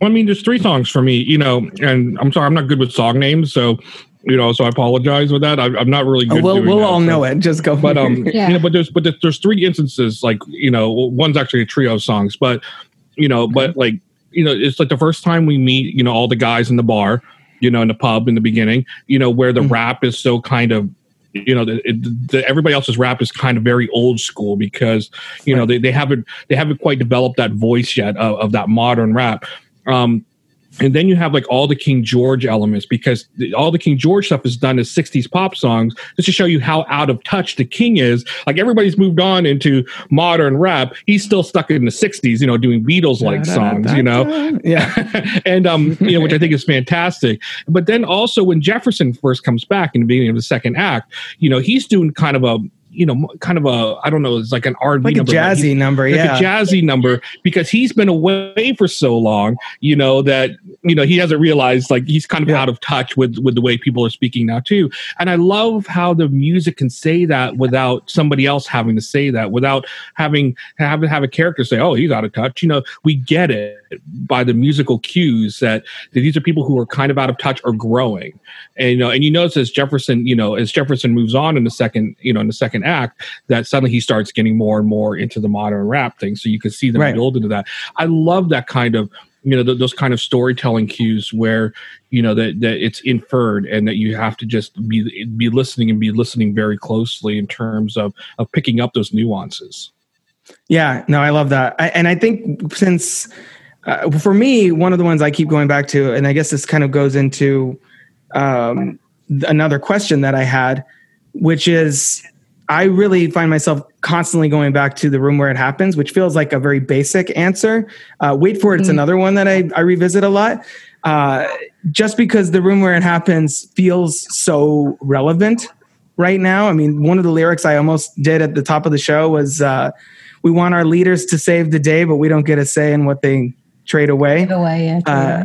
S5: I mean, there's three songs for me, you know, and I'm sorry, I'm not good with song names, so you know, so I apologize with that. I, I'm not really good.
S1: we'll
S5: doing
S1: we'll
S5: that,
S1: all
S5: so-
S1: know it. Just go.
S5: But um,
S6: Yeah.
S5: you know, but there's but there's, there's three instances, like you know, one's actually a trio of songs, but you know, but like you know, it's like the first time we meet, you know, all the guys in the bar, you know, in the pub in the beginning, you know, where the
S1: Mhm.
S5: rap is so kind of you know the, the, everybody else's rap is kind of very old school because you know they, they haven't they haven't quite developed that voice yet of, of that modern rap um and then you have like all the King George elements because the, all the King George stuff is done as 60s pop songs just to show you how out of touch the King is. Like everybody's moved on into modern rap. He's still stuck in the 60s, you know, doing Beatles like songs, you know.
S1: Yeah.
S5: and um, you know, which I think is fantastic. But then also when Jefferson first comes back in the beginning of the second act, you know, he's doing kind of a you know kind of a I don't know it's like an R and B
S1: like a
S5: number, he's-
S1: jazzy number,
S5: like
S1: yeah.
S5: a jazzy number because he's been away for so long, you know, that you know he hasn't realized like he's kind of
S1: Yeah.
S5: out of touch with with the way people are speaking now too. And I love how the music can say that without somebody else having to say that, without having have have a character say, "Oh, he's out of touch." You know, we get it by the musical cues that, that these are people who are kind of out of touch or growing. And you know, and you notice as Jefferson, you know, as Jefferson moves on in the second, you know, in the second act, that suddenly he starts getting more and more into the modern rap thing. So you can see them
S1: Right.
S5: build into that. I love that kind of you know th- those kind of storytelling cues where you know that, that it's inferred and that you have to just be be listening and be listening very closely in terms of of picking up those nuances
S1: Yeah, no, I love that. I, and I think since uh, for me, one of the ones I keep going back to, and I guess this kind of goes into um, another question that I had, which is I really find myself constantly going back to the room where it happens, which feels like a very basic answer. Uh, Wait for it, it's another one that I, I revisit a lot. Uh, just because the room where it happens feels so relevant right now. I mean, one of the lyrics I almost did at the top of the show was uh, We want our leaders to save the day, but we don't get a say in what they trade away.
S6: Give away, yeah,
S1: Uh,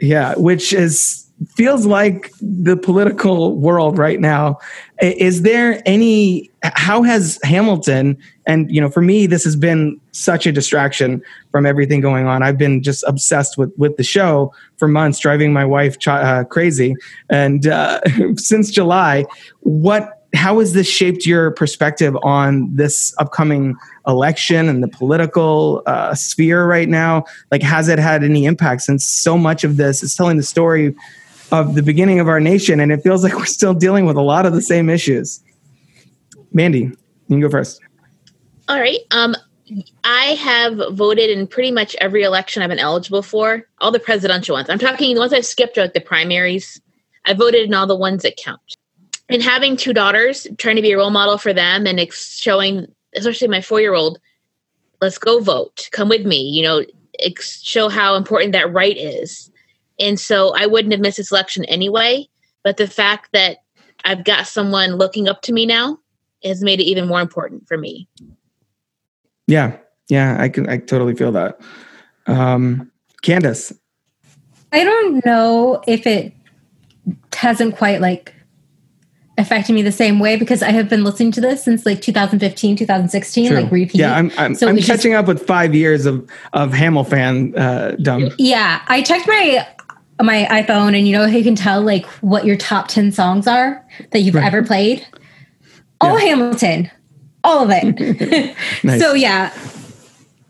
S1: yeah, which is feels like the political world right now. Is there any? How has Hamilton? And you know, for me, this has been such a distraction from everything going on. I've been just obsessed with with the show for months, driving my wife ch- uh, crazy. And uh, since July, what? How has this shaped your perspective on this upcoming election and the political uh, sphere right now? Like, has it had any impact since so much of this is telling the story of the beginning of our nation, and it feels like we're still dealing with a lot of the same issues. Mandy, you can go first.
S4: All right. Um, I have voted in pretty much every election I've been eligible for, all the presidential ones. I'm talking the ones I've skipped are like the primaries. I voted in all the ones that count. And having two daughters, trying to be a role model for them and ex- showing, especially my four year old, let's go vote, come with me, you know, ex- show how important that right is. And so I wouldn't have missed this election anyway. But the fact that I've got someone looking up to me now has made it even more important for me.
S1: Yeah, yeah, I can, I totally feel that. Um, Candace,
S6: I don't know if it hasn't quite like affected me the same way because I have been listening to this since like 2015, 2016,
S1: True.
S6: like repeat.
S1: Yeah, I'm, I'm,
S6: So
S1: I'm
S6: it's just-
S1: catching up with five years of of Hamill fan uh, dumb.
S6: Yeah, I checked my my iPhone, and you know how you can tell like what your top ten songs are that you've
S1: Right.
S6: ever played. All
S1: Yeah.
S6: Hamilton, all of it.
S1: Nice.
S6: So yeah,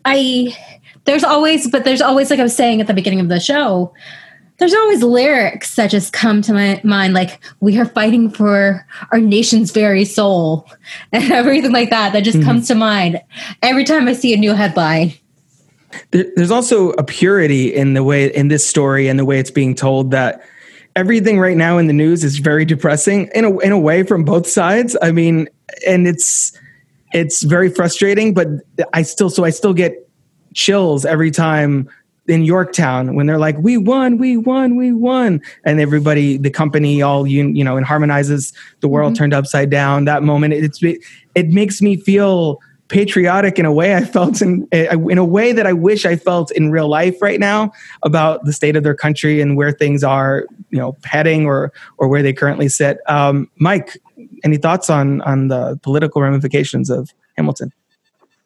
S6: I there's always, but there's always like I was saying at the beginning of the show. There's always lyrics that just come to my mind, like "We are fighting for our nation's very soul," and everything like that. That just comes mm-hmm. to mind every time I see a new headline.
S1: there's also a purity in the way in this story and the way it's being told that everything right now in the news is very depressing in a in a way from both sides. I mean, and it's it's very frustrating, but I still so I still get chills every time in Yorktown when they're like, "We won, we won, we won," and everybody, the company, all you you know, and harmonizes the world turned upside down. That moment, it's it makes me feel patriotic in a way I felt in in a way that I wish I felt in real life right now about the state of their country and where things are, you know, heading or or where they currently sit. Um, Mike, any thoughts on on the political ramifications of Hamilton?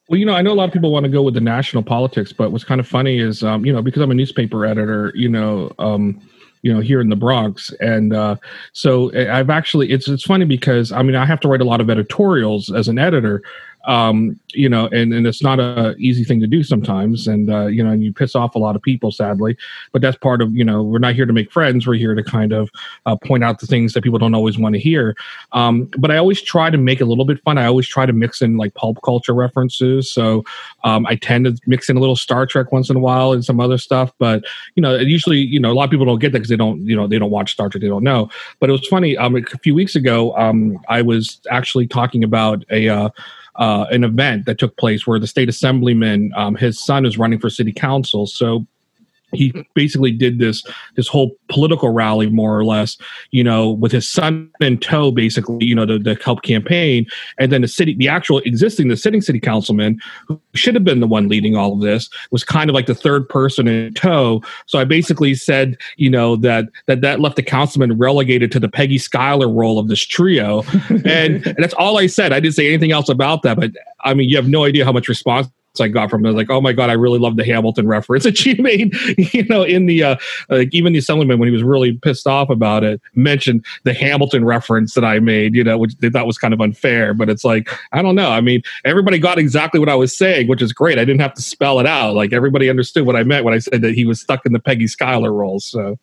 S5: Well, you know, I know a lot of people want to go with the national politics, but what's kind of funny is, um, you know, because I'm a newspaper editor, you know, um, you know, here in the Bronx, and uh, so I've actually it's it's funny because I mean I have to write a lot of editorials as an editor, um, you know, and, and it's not a easy thing to do sometimes. And, uh, you know, and you piss off a lot of people, sadly, but that's part of, you know, we're not here to make friends. We're here to kind of uh, point out the things that people don't always want to hear. Um, but I always try to make it a little bit fun. I always try to mix in like pulp culture references. So um, I tend to mix in a little Star Trek once in a while and some other stuff. But, you know, usually, you know, a lot of people don't get that because they don't, you know, they don't watch Star Trek. They don't know. But it was funny. Um, a few weeks ago, um, I was actually talking about a, uh, uh, an event that took place where the state assemblyman, um, his son is running for city council. So he basically did this this whole political rally more or less you know with his son in tow basically you know to, to help campaign. And then the city the actual existing the sitting city councilman who should have been the one leading all of this was kind of like the third person in tow. So i basically said you know that that that left the councilman relegated to the peggy schuyler role of this trio. And, and that's all i said. I didn't say anything else about that but i mean you have no idea how much response I got from it. Like, oh my god, I really love the Hamilton reference that she made. You know, in the uh, like even the assemblyman when he was really pissed off about it mentioned the Hamilton reference that I made. You know, which they thought was kind of unfair. But it's like I don't know. I mean, everybody got exactly what I was saying, which is great. I didn't have to spell it out. Like everybody understood what I meant when I said that he was stuck in the Peggy Schuyler role. So.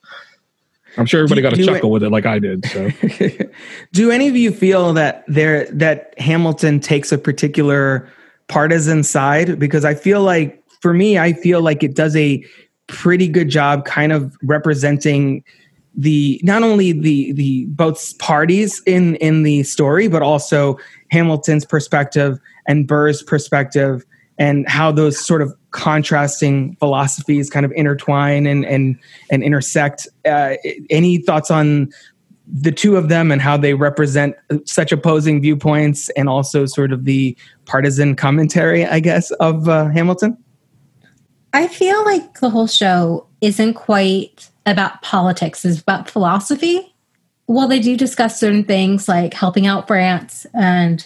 S5: I'm sure everybody
S1: Do-
S5: got a chuckle
S1: it-
S5: with it, like I did. So
S1: Do any of you feel that there that Hamilton takes a particular partisan side? Because I feel like for me, I feel like it does a pretty good job kind of representing the not only the the both parties in in the story, but also Hamilton's perspective and Burr's perspective and how those sort of contrasting philosophies kind of intertwine and and and intersect. Uh, any thoughts on the two of them and how they represent such opposing viewpoints and also sort of the partisan commentary, I guess, of uh, Hamilton?
S6: I feel like the whole show isn't quite about politics, it's about philosophy. While they do discuss certain things like helping out France and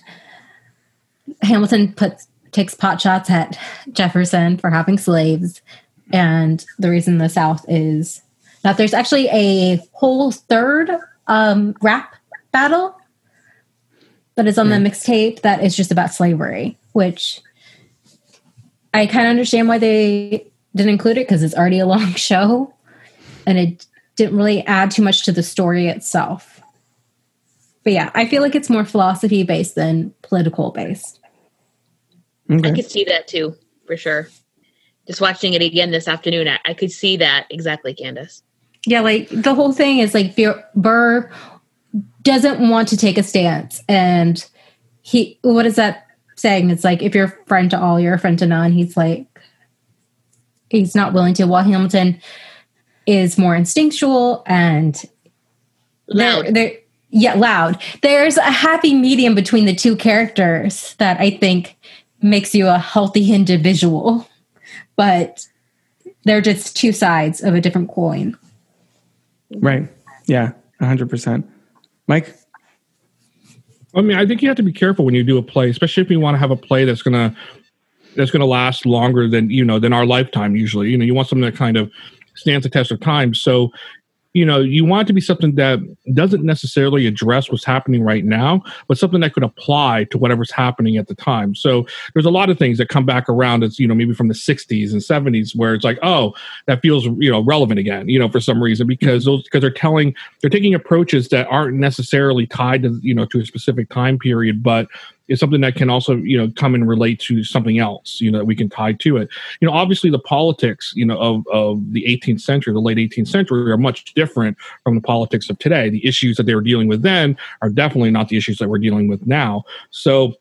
S6: Hamilton puts takes pot shots at Jefferson for having slaves and the reason the South is that there's actually a whole third um, rap battle that is on the mixtape that is just about slavery, which I kind of understand why they didn't include it because it's already a long show and it didn't really add too much to the story itself. But yeah, I feel like it's more philosophy based than political based.
S4: I could see that too, for sure. Just watching it again this afternoon, I, I could see that exactly, Candace.
S6: Yeah, like the whole thing is like Bur- Burr doesn't want to take a stance. And he, what is that saying? It's like if you're a friend to all, you're a friend to none. He's like, he's not willing to. While Hamilton is more instinctual and
S4: Loud.
S6: They're, they're- yeah, loud. There's a happy medium between the two characters that I think makes you a healthy individual, but they're just two sides of a different coin.
S1: Right. Yeah. 100%. Mike?
S5: I mean, I think you have to be careful when you do a play, especially if you want to have a play that's gonna that's gonna last longer than you know than our lifetime. Usually, you know, you want something that kind of stands the test of time. So, you know, you want it to be something that doesn't necessarily address what's happening right now, but something that could apply to whatever's happening at the time. So, there's a lot of things that come back around. It's you know maybe from the '60s and '70s where it's like, oh, that feels you know relevant again, you know, for some reason because mm-hmm. those because they're telling they're taking approaches that aren't necessarily tied to you know to a specific time period, but is something that can also you know come and relate to something else you know that we can tie to it. You know obviously the politics you know of, of the 18th century the late 18th century are much different from the politics of today. The issues that they were dealing with then are definitely not the issues that we're dealing with now. So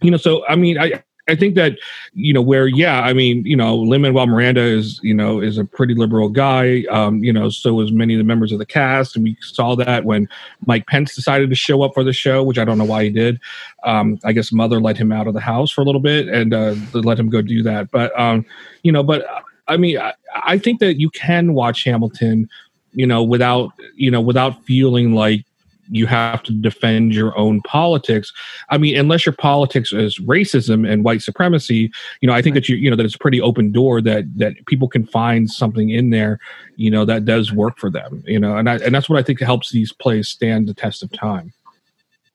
S5: you know so i mean i I think that you know where yeah I mean you know Lin Manuel Miranda is you know is a pretty liberal guy. Um, you know so is many of the members of the cast. And we saw that when Mike Pence decided to show up for the show which I don't know why he did. Um, I guess mother let him out of the house for a little bit and uh, let him go do that. But um, you know but I mean I, I think that you can watch Hamilton you know without you know without feeling like you have to defend your own politics. I mean, unless your politics is racism and white supremacy, you know, I think that you, you know, that it's a pretty open door that that people can find something in there, you know, that does work for them, you know, and I, and that's what I think helps these plays stand the test of time.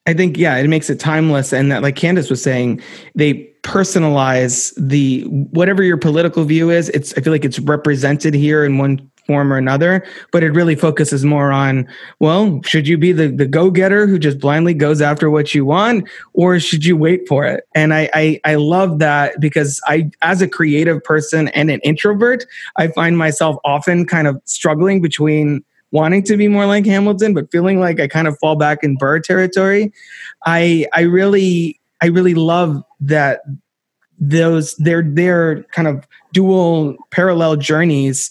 S1: I think yeah, it makes it timeless, and that like Candace was saying, they personalize the whatever your political view is. It's I feel like it's represented here in one form or another, but it really focuses more on well, should you be the the go getter who just blindly goes after what you want, or should you wait for it? And I, I I love that because I as a creative person and an introvert, I find myself often kind of struggling between wanting to be more like Hamilton, but feeling like I kind of fall back in Burr territory. I I really I really love that those their their kind of dual parallel journeys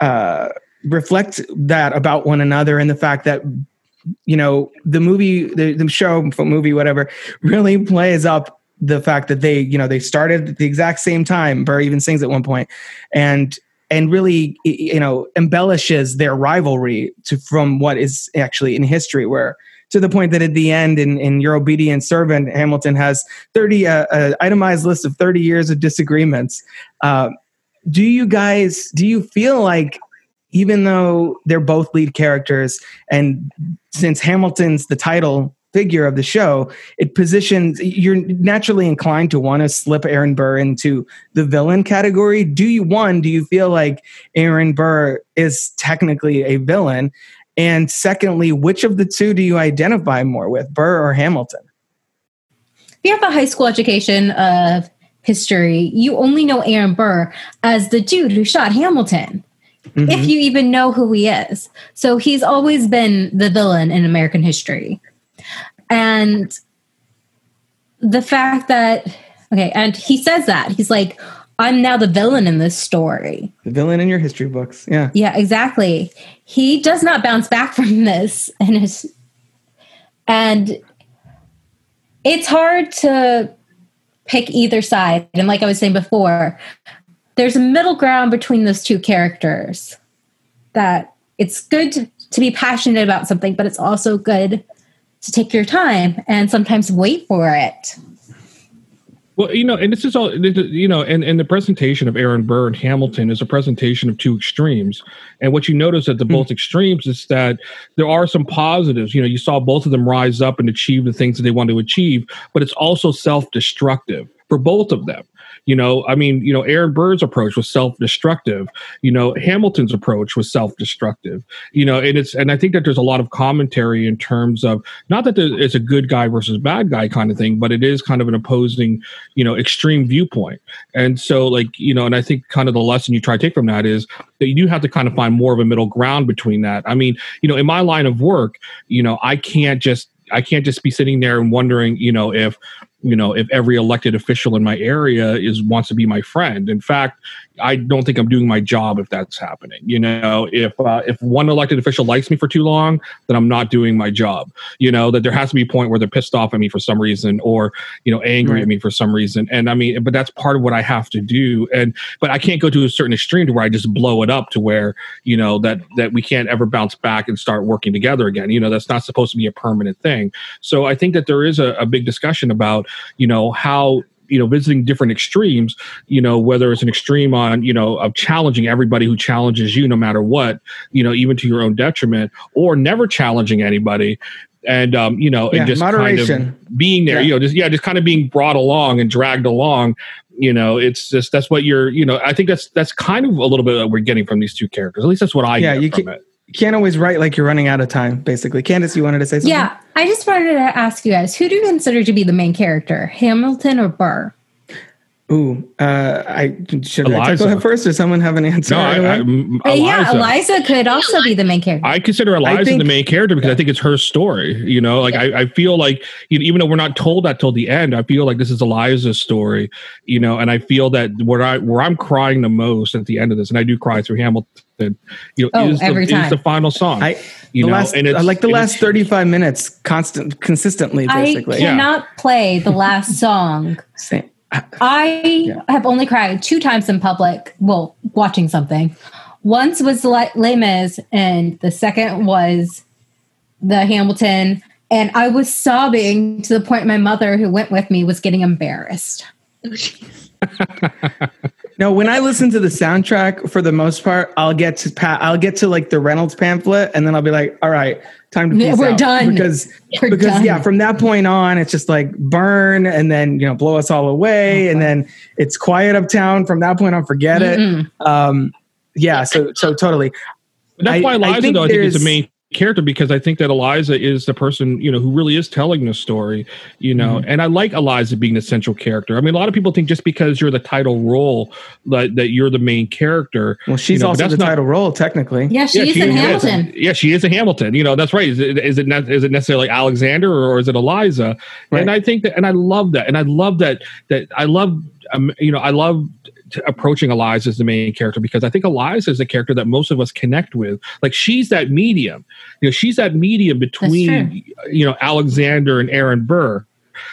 S1: uh, reflect that about one another and the fact that you know the movie the, the show movie whatever really plays up the fact that they you know they started at the exact same time burr even sings at one point and and really you know embellishes their rivalry to from what is actually in history where to the point that at the end in, in your obedient servant hamilton has 30 uh, uh, itemized list of 30 years of disagreements uh, do you guys do you feel like even though they're both lead characters and since hamilton's the title figure of the show it positions you're naturally inclined to want to slip aaron burr into the villain category? Do you one do you feel like aaron burr is technically a villain? And secondly which of the two do you identify more with burr or hamilton?
S6: If you have a high school education of history, you only know Aaron Burr as the dude who shot Hamilton. Mm-hmm. If you even know who he is. So he's always been the villain in American history. And the fact that, okay, and he says that he's like, I'm now the villain in this story.
S1: the villain in your history books yeah
S6: Yeah, exactly. He does not bounce back from this, and his, and it's hard to pick either side. And like I was saying before, there's a middle ground between those two characters. That it's good to, be passionate about something, but it's also good to take your time and sometimes wait for it.
S5: Well, you know, and this is all, you know, and, and the presentation of Aaron Burr and Hamilton is a presentation of two extremes. And what you notice at the both hmm. extremes is that there are some positives. You know, you saw both of them rise up and achieve the things that they want to achieve, but it's also self destructive for both of them. You know, I mean, you know, Aaron Burr's approach was self-destructive. You know, Hamilton's approach was self-destructive. You know, and it's and I think that there's a lot of commentary in terms of not that it's a good guy versus bad guy kind of thing, but it is kind of an opposing, you know, extreme viewpoint. And so, like, you know, and I think kind of the lesson you try to take from that is that you do have to kind of find more of a middle ground between that. I mean, you know, in my line of work, you know, I can't just I can't just be sitting there and wondering, you know, if you know if every elected official in my area is wants to be my friend. In fact, I don't think I'm doing my job if that's happening. You know, if uh, if one elected official likes me for too long, then I'm not doing my job. You know, that there has to be a point where they're pissed off at me for some reason, or you know, angry
S1: Right.
S5: at me for some reason. And I mean, but that's part of what I have to do. And but I can't go to a certain extreme to where I just blow it up to where you know that that we can't ever bounce back and start working together again. You know, that's not supposed to be a permanent thing. So I think that there is a, a big discussion about you know how you know visiting different extremes you know whether it's an extreme on you know of challenging everybody who challenges you no matter what you know even to your own detriment or never challenging anybody and um you know
S1: Yeah,
S5: and just
S1: moderation.
S5: kind of being there
S1: Yeah.
S5: you know just yeah just kind of being brought along and dragged along you know it's just that's what you're you know i think that's that's kind of a little bit that we're getting from these two characters at least that's what i
S1: Yeah,
S5: get
S1: you
S5: from
S1: can-
S5: it
S1: can't always write like you're running out of time basically candace you wanted to say something
S6: Yeah, I just wanted to ask you guys who do you consider to be the main character, Hamilton or Burr?
S1: ooh uh i should I
S5: Eliza.
S1: go ahead first or someone have an answer
S5: no
S1: right
S5: I, I,
S1: away?
S5: m-
S6: Uh, yeah,
S5: Eliza.
S6: Eliza could also be the main character.
S5: I consider Eliza
S1: think-
S5: the main character because I think it's her story. You know, like I, I feel like you know, even though we're not told that till the end, I feel like this is Eliza's story. You know, and I feel that where I where I'm crying the most at the end of this, and I do cry through Hamilton. You know,
S6: Oh,
S5: is, the,
S6: every
S5: is
S6: time.
S5: the final song.
S1: I
S5: you
S1: the
S5: know,
S1: last,
S5: and it's
S1: like the
S5: and
S1: last
S5: it's-
S1: 35 minutes constant consistently
S6: I
S1: basically
S5: Yeah.
S6: cannot play the last song.
S1: Same.
S6: I have only cried two times in public. Well, watching something. Once was Le- Les Mis, and the second was the Hamilton. And I was sobbing to the point my mother, who went with me, was getting embarrassed.
S1: No, when I listen to the soundtrack, for the most part, I'll get to pa- I'll get to like the Reynolds pamphlet, and then I'll be like, "All right, time to
S6: Yeah,
S1: peace
S6: we're
S1: out."
S6: done.
S1: because
S6: We're
S1: because
S6: done.
S1: yeah, from that point on, it's just like burn, and then you know blow us all away, and then it's quiet uptown. From that point on, forget
S6: Mm-mm.
S1: it. Um, yeah, so so totally.
S5: But that's
S1: I-
S5: why
S1: I think
S5: though, I think is the
S1: there's-
S5: main character because I think that Eliza is the person, you know, who really is telling the story, you know,
S1: Mm-hmm.
S5: and I like Eliza being the central character. I mean, a lot of people think just because you're the title role that, that you're the main character.
S1: Well, she's
S5: you know,
S1: also
S5: that's
S1: the
S5: not-
S1: title role technically.
S6: Yeah, she is
S5: she
S6: in
S5: is.
S6: Hamilton.
S5: Yeah, she is a Hamilton. You know, that's right. Is it is it, ne- is it necessarily Alexander or is it Eliza?
S1: Right.
S5: And I think that, and I love that, and I love that that I love um, you know, I love approaching Eliza as the main character because I think Eliza is the character that most of us connect with. Like she's that medium. You know, she's that medium between you know Alexander and Aaron Burr.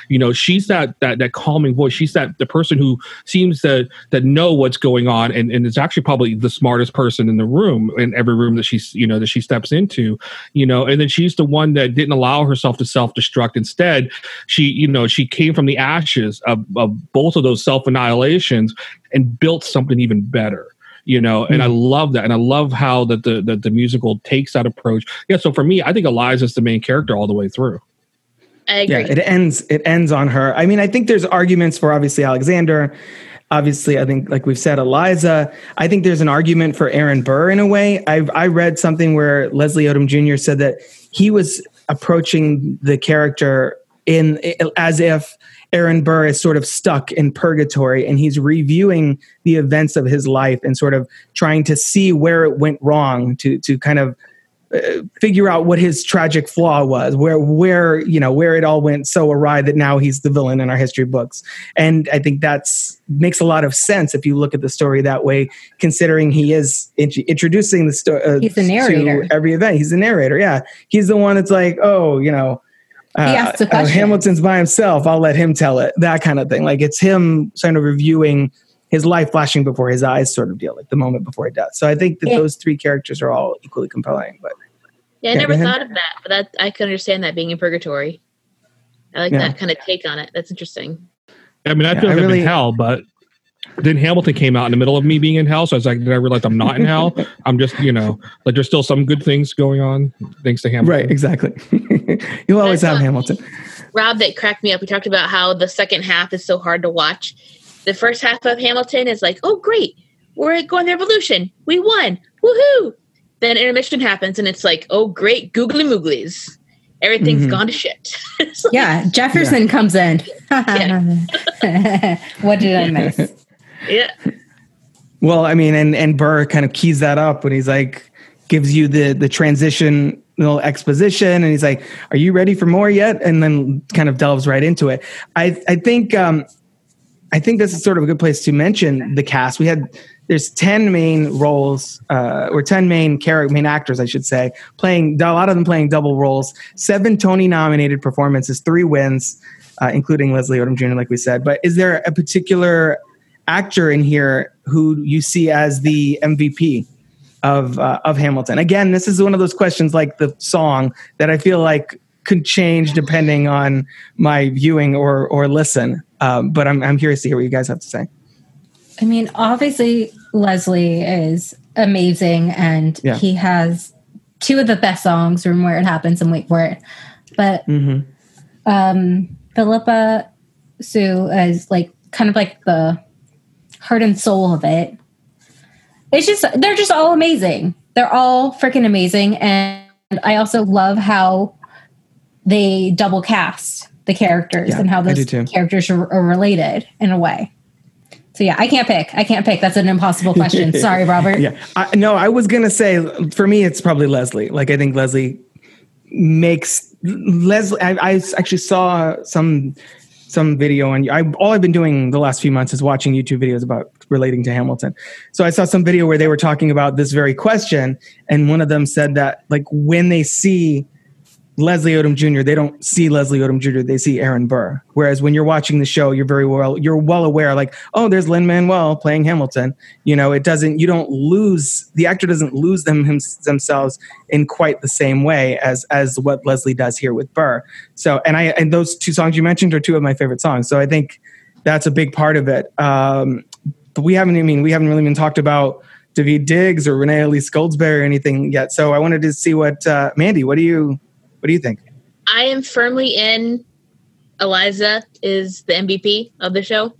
S5: You know, she's that that that calming voice. She's that the person who seems to that know what's going on, and and is actually probably the smartest person in the room in every room that she's you know that she steps into. You know, and then she's the one that didn't allow herself to self destruct. Instead, she you know she came from the ashes of, of both of those self annihilations and built something even better you know and i hmm. love that and i love how that the, the the musical takes that approach yeah so for me i think eliza's the main character all the way through
S4: I
S1: yeah it ends it ends on her. I mean i think there's arguments for obviously alexander. Obviously i think like we've said eliza. I think there's an argument for aaron burr in a way. I i read something where leslie odom jr said that he was approaching the character in as if aaron burr is sort of stuck in purgatory and he's reviewing the events of his life and sort of trying to see where it went wrong to to kind of figure out what his tragic flaw was where where you know where it all went so awry that now he's the villain in our history books. And i think that's makes a lot of sense if you look at the story that way considering he is int- introducing the story uh,
S6: He's the narrator.
S1: to every event. He's the narrator yeah. He's the one that's like oh you know uh, uh, hamilton's by himself i'll let him tell it that kind of thing. Like it's him kind of reviewing his life flashing before his eyes sort of deal like the moment before he dies so i think that
S6: Yeah.
S1: those three characters are all equally compelling but
S4: Yeah, I
S1: Yeah,
S4: never
S1: go
S4: thought of that, but that I can understand that being in purgatory. I like
S1: Yeah.
S4: that kind of take on it. That's interesting.
S5: i mean i
S1: Yeah,
S5: feel
S1: I
S5: like i'm
S1: really-
S5: in hell but then hamilton came out in the middle of me being in hell so i was like did i realize i'm not in hell i'm just you know like there's still some good things going on thanks to hamilton
S1: Right, exactly. You'll always have Hamilton.
S4: Rob, that cracked me up. We talked about how the second half is so hard to watch. The first half of Hamilton is like, oh, great. We're going the revolution. We won. Woohoo. Then intermission happens and it's like, oh, great. Googly mooglies. Everything's
S1: Mhm.
S4: gone to shit. Like,
S6: Yeah, Jefferson comes in. what did I miss?
S4: yeah.
S1: Well, I mean, and and Burr kind of keys that up when he's like gives you the the transition little exposition, and he's like, "Are you ready for more yet?" And then kind of delves right into it. I I think um, I think this is sort of a good place to mention the cast. We had there's ten main roles uh, or ten main character main actors, I should say, playing a lot of them playing double roles. Seven Tony nominated performances, three wins, uh, including Leslie Odom Jr. Like we said. But is there a particular actor in here who you see as the MVP of uh, of Hamilton? Again, this is one of those questions like the song that I feel like could change depending on my viewing or or listen. Um, but I'm I'm curious to hear what you guys have to say.
S6: I mean, obviously, Leslie is amazing, and
S1: Yeah.
S6: he has two of the best songs from Where It Happens and Wait For It. But
S1: Mm-hmm.
S6: um, Phillipa Soo is like kind of like the heart and soul of it. It's just, they're just all amazing. They're all freaking amazing. And I also love how they double cast the characters
S1: Yeah,
S6: and how those characters are, are related in a way. So yeah, I can't pick. I can't pick. That's an impossible question. Sorry, Robert.
S1: Yeah, I, no, I was gonna say for me, it's probably Leslie. Like I think Leslie makes Leslie. I, I actually saw some some video, and I all I've been doing the last few months is watching YouTube videos about relating to Hamilton. So I saw some video where they were talking about this very question, and one of them said that like when they see Leslie Odom Jr., they don't see Leslie Odom Jr., they see Aaron Burr. Whereas when you're watching the show, you're very well, you're well aware, like, oh, there's Lin Manuel playing Hamilton. You know, it doesn't, you don't lose, the actor doesn't lose them him, themselves in quite the same way as as what Leslie does here with Burr. So, and I, and those two songs you mentioned are two of my favorite songs. So I think that's a big part of it. Um, but we haven't, I mean, we haven't really been talked about Daveed Diggs or Renee Elise Goldsberry or anything yet. So I wanted to see what, uh, Mandy, what do you, what do you think?
S4: I am firmly in Eliza is the MVP of the show.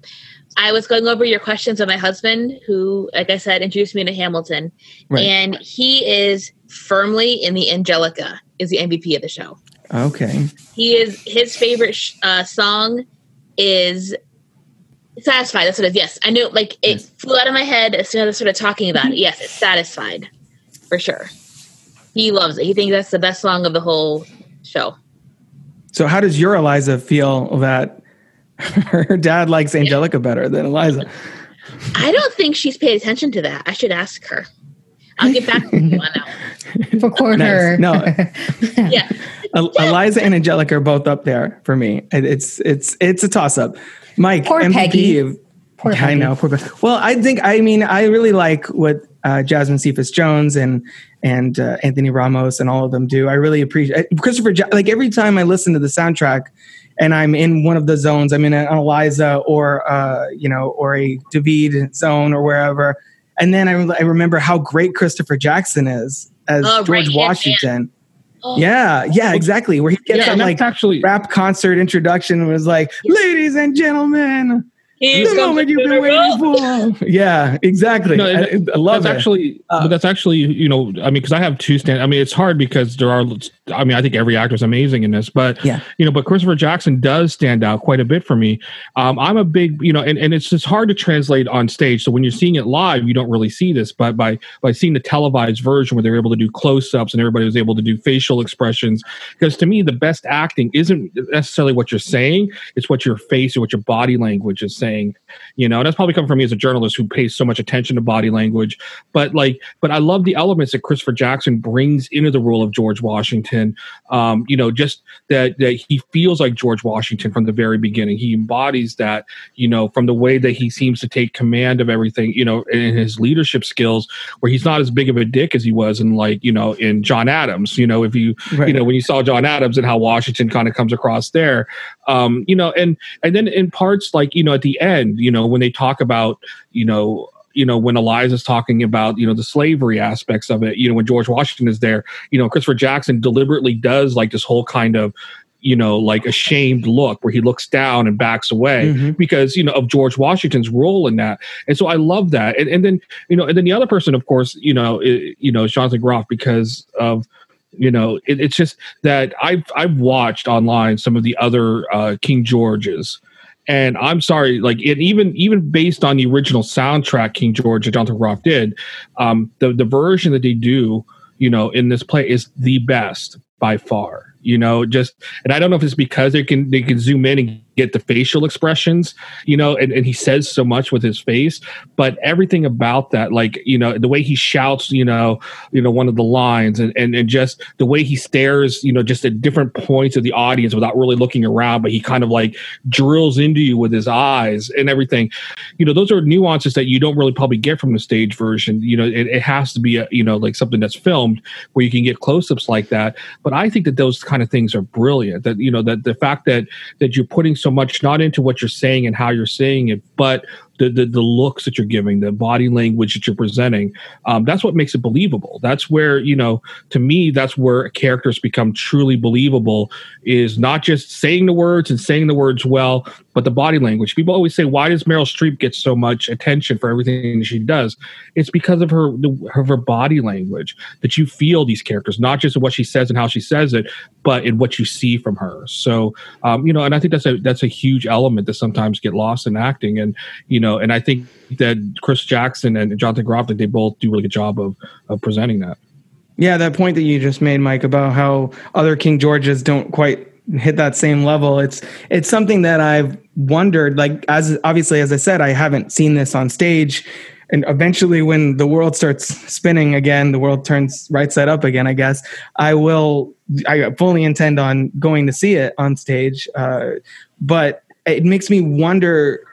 S4: I was going over your questions with my husband, who, like I said, introduced me to Hamilton.
S1: Right.
S4: And he is firmly in the Angelica, is the MVP of the show.
S1: Okay.
S4: He is his favorite sh- uh, song is Satisfied. That's what it is. Yes, I knew. Like it
S1: Yes.
S4: flew out of my head as soon as I started talking about it. Yes, it's Satisfied for sure. He loves it. He thinks that's the best song of the whole show.
S1: So how does your Eliza feel that her dad likes Angelica better than Eliza.
S4: I don't think she's paid attention to that. I should ask her. I'll get back to you on that one.
S6: Record
S1: Nice.
S6: her.
S1: No.
S4: Yeah.
S1: Eliza and Angelica are both up there for me. It's it's it's a toss up. Mike,
S6: Poor
S1: MVP
S6: Peggy.
S1: of-
S6: Poor
S1: I
S6: Peggy.
S1: know. Poor Peggy. Well, I think I mean I really like what uh, Jasmine Cephas Jones and and uh, Anthony Ramos and all of them do. I really appreciate Christopher. Ja- like every time I listen to the soundtrack, and I'm in one of the zones, I'm in an Eliza or uh, you know or a Daveed zone or wherever, and then I, I remember how great Christopher Jackson is as
S4: Oh,
S1: George
S4: right, Ant-Man.
S1: Washington.
S4: Oh,
S1: Yeah, yeah, exactly. Where he gets
S4: Yeah,
S1: that like
S5: that's actually
S1: rap concert introduction and was like, "Ladies and gentlemen,
S4: Here
S1: the
S4: comes
S1: moment you've been waiting for." Yeah, exactly.
S5: No,
S1: I,
S5: and
S1: I love
S5: that's
S1: it.
S5: actually
S1: Uh,
S5: but that's actually you know i mean because i have two stand i mean it's hard because there are i mean i think every actor is amazing in this but
S1: Yeah.
S5: you know but christopher jackson does stand out quite a bit for me um i'm a big you know and, and it's just hard to translate on stage so when you're seeing it live you don't really see this but by by seeing the televised version where they're able to do close-ups and everybody was able to do facial expressions because to me the best acting isn't necessarily what you're saying it's what your face or what your body language is saying you know that's probably coming from me as a journalist who pays so much attention to body language. But like but i love the elements that christopher jackson brings into the role of george washington. Um you know just that that he feels like george washington from the very beginning. He embodies that you know from the way that he seems to take command of everything you know in his leadership skills where he's not as big of a dick as he was in like you know in john adams. You know if you
S1: Right.
S5: you know when you saw john adams and how washington kind of comes across there. Um you know and and then in parts like you know at the end you know when they talk about you know you know when eliza's talking about you know the slavery aspects of it you know when george washington is there you know christopher jackson deliberately does like this whole kind of you know like ashamed look where he looks down and backs away
S1: Mhm.
S5: because you know of george washington's role in that and so i love that and, and then you know and then the other person of course you know you know jonathan groff because of you know it, it's just that i've i've watched online some of the other uh king georges and i'm sorry like it even even based on the original soundtrack king george that jonathan groff did um the the version that they do you know in this play is the best by far you know just and i don't know if it's because they can they can zoom in and get the facial expressions you know and, and he says so much with his face but everything about that like you know the way he shouts you know you know one of the lines and, and and just the way he stares you know just at different points of the audience without really looking around but he kind of like drills into you with his eyes and everything. You know those are nuances that you don't really probably get from the stage version. You know it, it has to be a, you know like something that's filmed where you can get close-ups like that. But i think that those kind of things are brilliant that you know that the fact that that you're putting so much not into what you're saying and how you're saying it but the, the, the looks that you're giving, the body language that you're presenting, um, that's what makes it believable. That's where, you know, to me, that's where characters become truly believable is not just saying the words and saying the words well, but the body language. People always say, why does Meryl Streep get so much attention for everything she does? It's because of her, the, of her body language that you feel these characters, not just in what she says and how she says it, but in what you see from her. So, um, you know, and I think that's a, that's a huge element that sometimes get lost in acting. And, you know, and I think that Chris Jackson and Jonathan Groff, they both do a really good job of, of presenting that.
S1: Yeah, that point that you just made, Mike, about how other King Georges don't quite hit that same level. It's it's something that I've wondered. Like as obviously, as I said, I haven't seen this on stage. And eventually, when the world starts spinning again, the world turns right side up again. I guess I will. I fully intend on going to see it on stage. Uh, but it makes me wonder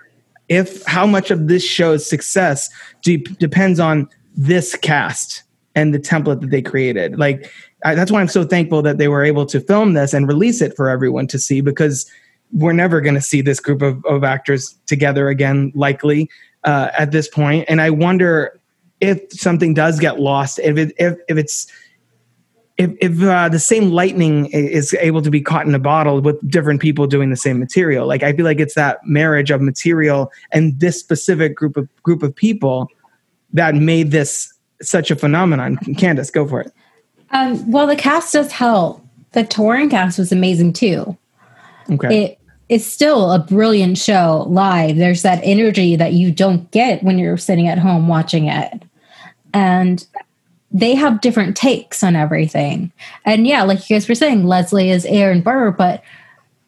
S1: if how much of this show's success de- depends on this cast and the template that they created. Like I, that's why I'm so thankful that they were able to film this and release it for everyone to see because we're never going to see this group of, of actors together again, likely uh, at this point. And I wonder if something does get lost, if it, if if it's if, if uh, the same lightning is able to be caught in a bottle with different people doing the same material like i feel like it's that marriage of material and this specific group of group of people that made this such a phenomenon candace go for it
S6: Um, well, the cast does help. The touring cast was amazing too.
S1: okay
S6: It is still a brilliant show live. There's that energy that you don't get when you're sitting at home watching it. And they have different takes on everything. And yeah, like you guys were saying, Leslie is Aaron Burr, but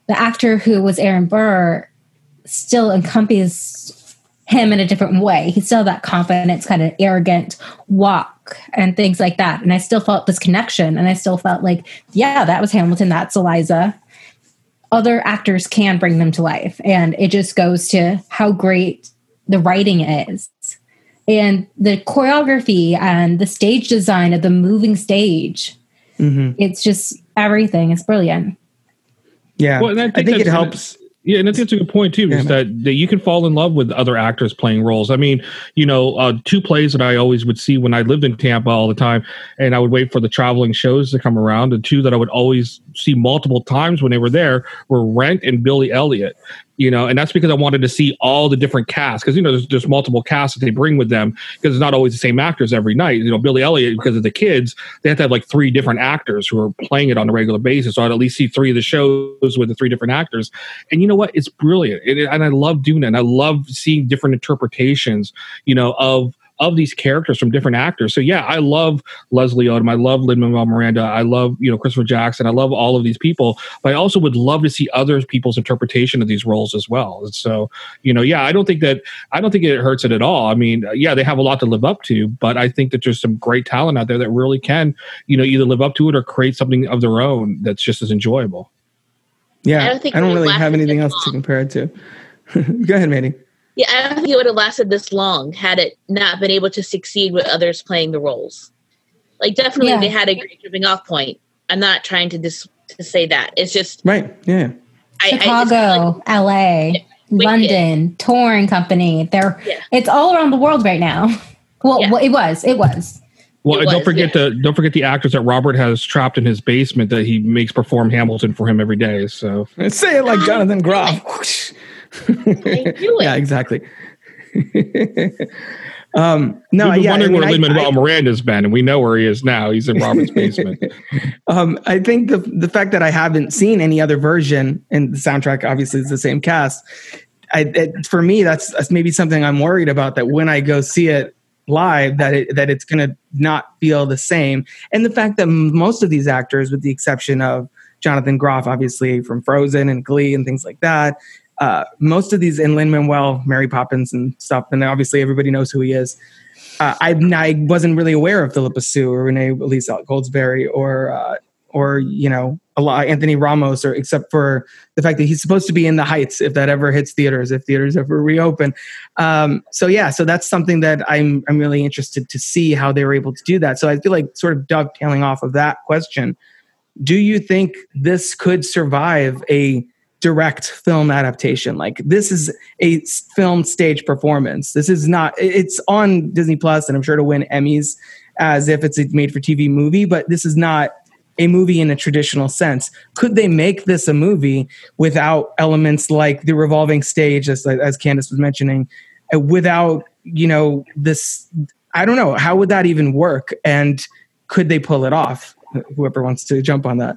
S6: the actor who was Aaron Burr still encompasses him in a different way. He still that confidence, kind of arrogant walk and things like that. And I still felt this connection. And I still felt like, yeah, that was Hamilton. That's Eliza. Other actors can bring them to life. And it just goes to how great the writing is. And the choreography and the stage design of the moving stage.
S1: Mhm.
S6: It's just everything. It's brilliant.
S1: Yeah,
S5: Well, and I
S1: I
S5: think
S1: think, it helps.
S5: Yeah, and I think that's a good point too, is
S1: Yeah.
S5: that, that you can fall in love with other actors playing roles. I mean, you know, uh, two plays that I always would see when I lived in Tampa all the time, and I would wait for the traveling shows to come around. And two that I would always see multiple times when they were there were Rent and Billy Elliot. You know, and that's because I wanted to see all the different casts because you know there's, there's multiple casts that they bring with them because it's not always the same actors every night. You know, Billy Elliot because of the kids, they have to have like three different actors who are playing it on a regular basis. So I'd at least see three of the shows with the three different actors. And you know what? It's brilliant. It, and I love doing it. And I love seeing different interpretations, you know, of of these characters from different actors. So yeah, I love Leslie Odom. I love Lin Manuel Miranda. I love you know Christopher Jackson. I love all of these people. But I also would love to see other people's interpretation of these roles as well. And so you know, yeah, I don't think that I don't think it hurts it at all. I mean, uh, yeah, they have a lot to live up to, but I think that there's some great talent out there that really can you know either live up to it or create something of their own that's just as enjoyable.
S1: Yeah,
S4: I
S1: I
S4: don't
S1: don't, really have anything
S4: this
S1: else to compare it to. Go ahead, Mandy.
S4: Yeah, I don't think it would have lasted this long had it not been able to succeed with others playing the roles. Like, definitely,
S6: Yeah.
S4: they had a great jumping off point. I'm not trying to dis- to say that. It's just
S1: Right? Yeah.
S4: I, I just feel
S6: Chicago, LA, London, touring company. They're
S4: Yeah.
S6: it's all around the world right now. Well,
S4: Yeah.
S6: well, it was. It was.
S5: Well,
S4: It
S5: don't
S4: was,
S5: forget
S4: yeah.
S5: the don't forget the actors that Robert has trapped in his basement that he makes perform Hamilton for him every day. So
S1: Say it like Jonathan Groff.
S4: I knew it.
S1: yeah, exactly. um, no,
S5: we've been
S1: yeah, I
S5: wondering
S1: mean,
S5: where
S1: I-
S5: Lin Manuel Miranda's been, and we know where he is now. He's in Robert's basement.
S1: um, I think the the fact that I haven't seen any other version and the soundtrack obviously is the same cast. I, it, for me, that's, that's maybe something I'm worried about. That when I go see it live, that it, that it's going to not feel the same. And the fact that most of these actors, with the exception of Jonathan Groff, obviously from Frozen and Glee and things like that, uh, most of these in Lin Manuel, Mary Poppins and stuff, and obviously everybody knows who he is. Uh, I, I wasn't really aware of Phillipa Soo or Renee Elise Goldsberry or uh, or you know a lot Anthony Ramos or except for the fact that he's supposed to be in the Heights if that ever hits theaters if theaters ever reopen. Um, so yeah, so that's something that I'm I'm really interested to see how they were able to do that. So I feel like sort of dovetailing off of that question, do you think this could survive a direct film adaptation. Like this is a film stage performance. This is not it's on disney plus and i'm sure to win emmys as if it's a made for tv movie but this is not a movie in a traditional sense. Could they make this a movie without elements like the revolving stage as as candace was mentioning uh, without you know this i don't know how would that even work? And could they pull it off? Whoever wants to jump on that.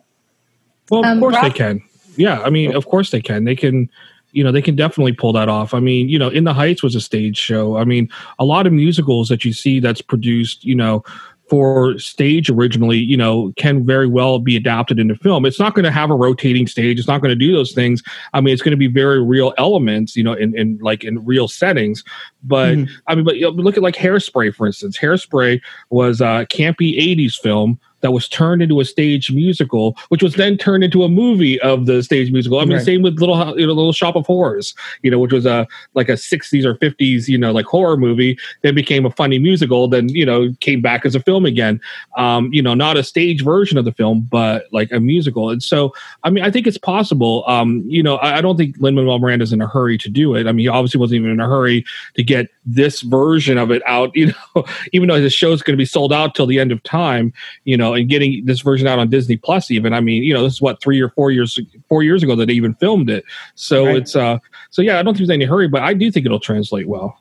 S5: Well, of
S6: Um,
S5: course they can. Yeah, I mean, of course they can. They can, you know, they can definitely pull that off. I mean, you know, In the Heights was a stage show. I mean, a lot of musicals that you see that's produced, you know, for stage originally, you know, can very well be adapted into film. It's not going to have a rotating stage. It's not going to do those things. I mean, it's going to be very real elements, you know, in, in like in real settings. But
S1: Mhm.
S5: I mean, but you know, look at like Hairspray, for instance. Hairspray was a campy 80s film that was turned into a stage musical, which was then turned into a movie of the stage musical. I mean,
S1: Right.
S5: same with Little you know, Little Shop of Horrors, you know, which was a like a 60s or 50s, you know, like horror movie. Then became a funny musical. Then you know came back as a film again. Um, you know, not a stage version of the film, but like a musical. And so, I mean, I think it's possible. Um, you know, I, I don't think Lin Manuel Miranda's in a hurry to do it. I mean, he obviously wasn't even in a hurry to get this version of it out. You know, even though his show's going to be sold out till the end of time you know, and getting this version out on Disney Plus. Even I mean, you know, this is what three or four years four years ago that they even filmed it. So
S1: Right.
S5: it's uh, so yeah, I don't think there's any hurry, but I do think it'll translate well.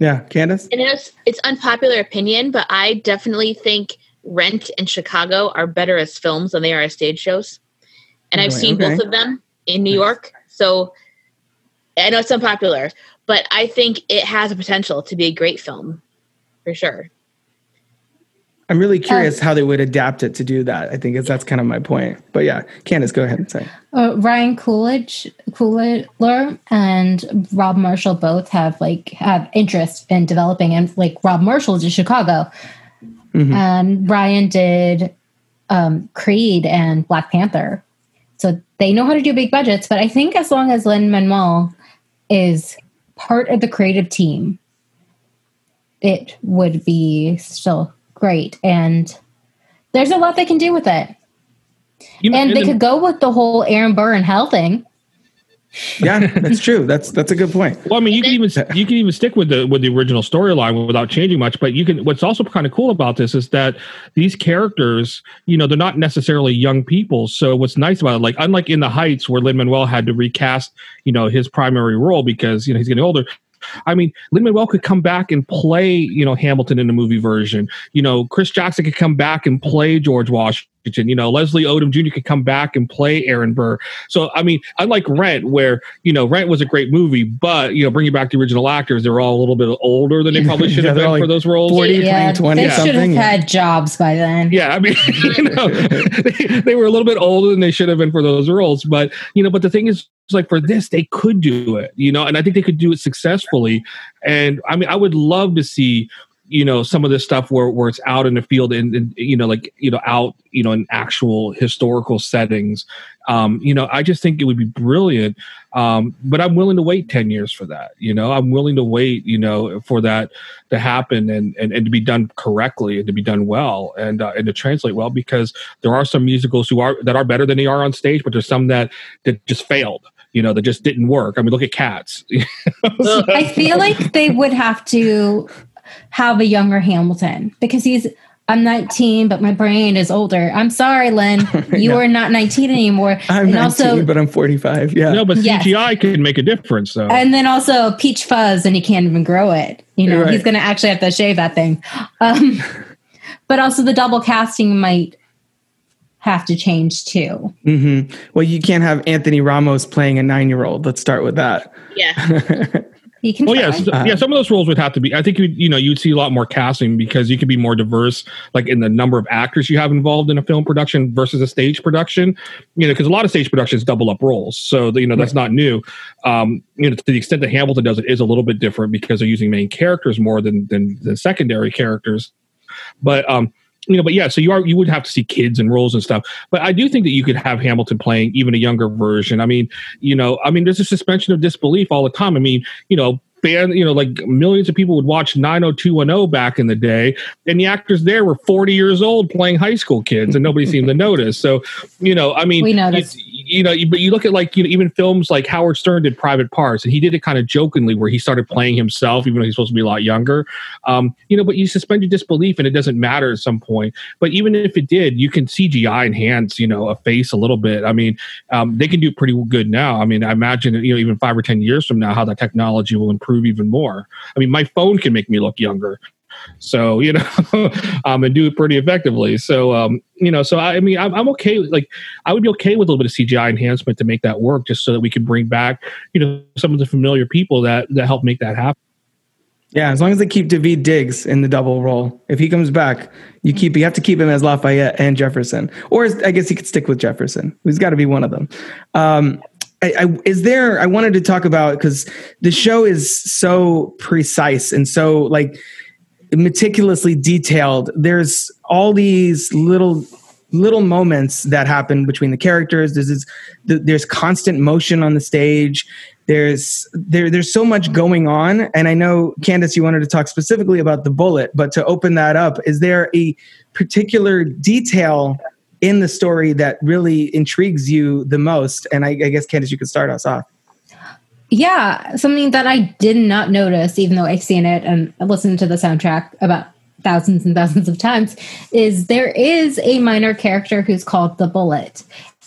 S1: yeah candace
S4: And it's it's unpopular opinion, but I definitely think Rent and Chicago are better as films than they are as stage shows. And I've seen
S1: Okay.
S4: both of them in New York. So I know it's unpopular, but I think it has a potential to be a great film for sure.
S1: I'm really curious how they would adapt it to do that. I think that's kind of my point. But yeah, Candace, go ahead and say.
S6: Uh, Ryan Coolidge, Coolidge and Rob Marshall both have like have interest in developing, and like Rob Marshall did Chicago, and Ryan did um, Creed and Black Panther, so they know how to do big budgets. But I think as long as Lin Manuel is part of the creative team, it would be still great, and there's a lot they can do with it.
S5: You know,
S6: And
S5: in
S6: they
S5: the-
S6: could go with the whole Aaron Burr and Hell thing.
S1: Yeah, that's true. That's that's a good point.
S5: Well, I mean, you can even you can even stick with the with the original storyline without changing much. But you can. What's also kind of cool about this is that these characters, you know, they're not necessarily young people. So what's nice about it, like unlike in the Heights, where Lin Manuel had to recast, you know, his primary role because you know he's getting older. I mean, Lin Manuel could come back and play, you know, Hamilton in the movie version. You know, Chris Jackson could come back and play George Washington. You know, Leslie Odom Jr. could come back and play Aaron Burr. So, I mean, unlike Rent, where you know Rent was a great movie, but you know, bringing back the original actors, they're all a little bit older than they probably should
S1: Yeah,
S5: have been
S1: all
S5: for those roles.
S1: 40,
S6: yeah,
S1: 20
S6: they should have had jobs by then.
S5: Yeah, I mean, you know, they, they were a little bit older than they should have been for those roles. But you know, but the thing is, it's like for this, they could do it, you know, and I think they could do it successfully. And I mean, I would love to see, you know, some of this stuff where, where it's out in the field and, and you know, like you know, out, you know, in actual historical settings. Um, you know, I just think it would be brilliant. Um, but I'm willing to wait 10 years for that. You know, I'm willing to wait, you know, for that to happen and, and, and to be done correctly and to be done well and, uh, and to translate well, because there are some musicals who are, that are better than they are on stage, but there's some that, that just failed, you know, that just didn't work. I mean, look at cats.
S6: I feel like they would have to have a younger Hamilton because he's I'm 19, but my brain is older. I'm sorry, Lin. You
S1: Yeah.
S6: are not 19 anymore.
S1: I'm
S6: and
S1: 19,
S6: also
S1: but I'm 45. Yeah.
S5: no, but
S6: Yes.
S5: CGI can make a difference though.
S6: and then also peach fuzz and he can't even grow it. You know,
S1: Right.
S6: he's gonna actually have to shave that thing. Um, but also the double casting might have to change too.
S1: hmm Well, you can't have Anthony Ramos playing a nine year old. Let's start with that.
S4: Yeah.
S6: He can
S5: Well,
S6: try.
S5: yeah, s- yeah. Some of those roles would have to be. I think you you know you'd see a lot more casting because you could be more diverse, like in the number of actors you have involved in a film production versus a stage production. You know, because a lot of stage productions double up roles, so you know that's not new. Um, you know, to the extent that Hamilton does it is a little bit different because they're using main characters more than than, than secondary characters. But um, you know, but yeah, so you are you would have to see kids and roles and stuff. But I do think that you could have Hamilton playing even a younger version. I mean, you know, I mean, there's a suspension of disbelief all the time. I mean, you know, fan, you know, like millions of people would watch 90210 back in the day, and the actors there were 40 years old playing high school kids, and nobody seemed to notice. So, you know, I mean,
S6: We
S5: you-
S6: noticed.
S5: You, know, but you look at like you know, even films like Howard Stern did Private Parts, and he did it kind of jokingly, where he started playing himself, even though he's supposed to be a lot younger. Um, you know, but you suspend your disbelief, and it doesn't matter at some point. But even if it did, you can CGI enhance, you know, a face a little bit. I mean, um, they can do pretty good now. I mean, I imagine, you know, even five or 10 years from now, how that technology will improve even more. I mean, my phone can make me look younger. So, you know, um, and do it pretty effectively. So, um, you know, so I, I mean, I'm, I'm okay. Like, I would be okay with a little bit of CGI enhancement to make that work, just so that we can bring back, you know, some of the familiar people that that help make that happen.
S1: Yeah, as long as they keep Daveed Diggs in the double role. If he comes back, you keep you have to keep him as Lafayette and Jefferson, or is, I guess he could stick with Jefferson. He's got to be one of them. Um, I, I, is there? I wanted to talk about because the show is so precise and so like meticulously detailed. There's all these little little moments that happen between the characters. There's this, there's constant motion on the stage. There's there there's so much going on, and I know Candace, you wanted to talk specifically about the bullet, but to open that up, is there a particular detail in the story that really intrigues you the most? And I, I guess Candace, you could start us off.
S6: Yeah, something that I did not notice, even though I've seen it and listened to the soundtrack about thousands and thousands of times, is there is a minor character who's called the Bullet,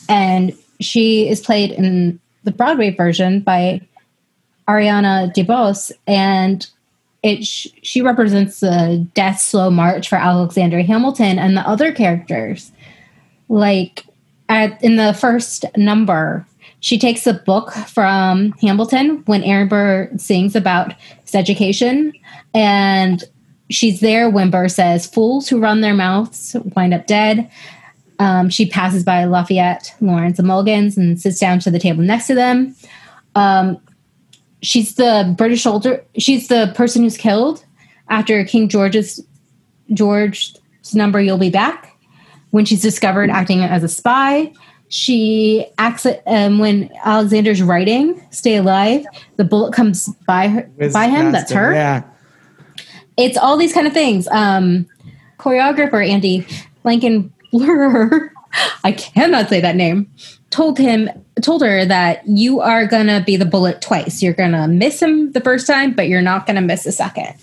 S6: and she is played in the Broadway version by Ariana DeBose, and it sh- she represents the death slow march for Alexander Hamilton and the other characters. Like at in the first number, she takes a book from Hamilton when Aaron Burr sings about his education, and she's there when Burr says, Fools who run their mouths wind up dead. Um, she passes by Lafayette, Laurens, and Mulligans and sits down to the table next to them. Um, she's the British soldier. She's the person who's killed after King George's George's number. You'll be back when she's discovered acting as a spy. She acts um, when Alexander's writing "Stay Alive." The bullet comes by her
S1: Whiz
S6: by him. That's her
S1: Yeah.
S6: it's all these kind of things. Um, choreographer Andy Blankenbuehler, I cannot say that name, told him told her that you are gonna be the bullet twice. You're gonna miss him the first time, but you're not gonna miss a second.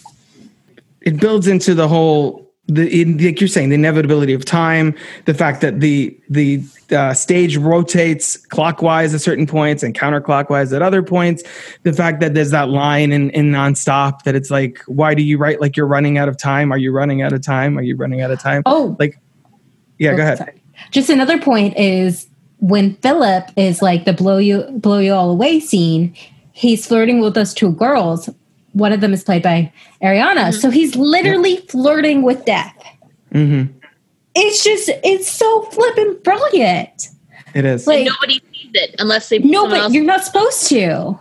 S1: it builds into the whole the in, like you're saying the inevitability of time the fact that the the uh, stage rotates clockwise at certain points and counterclockwise at other points. The fact that there's that line in, in nonstop that it's like why do you write like you're running out of time? Are you running out of time? Are you running out of time?
S6: Oh,
S1: like yeah go ahead.
S6: Sorry. Just another point is when Philip is like the blow you blow you all away scene, he's flirting with those two girls. One of them is played by Ariana. So he's literally flirting with death.
S1: hmm
S6: It's just it's so flippin' brilliant.
S1: it is
S6: Like
S4: Nobody sees it unless they.
S6: no, but
S4: else-
S6: you're not supposed to.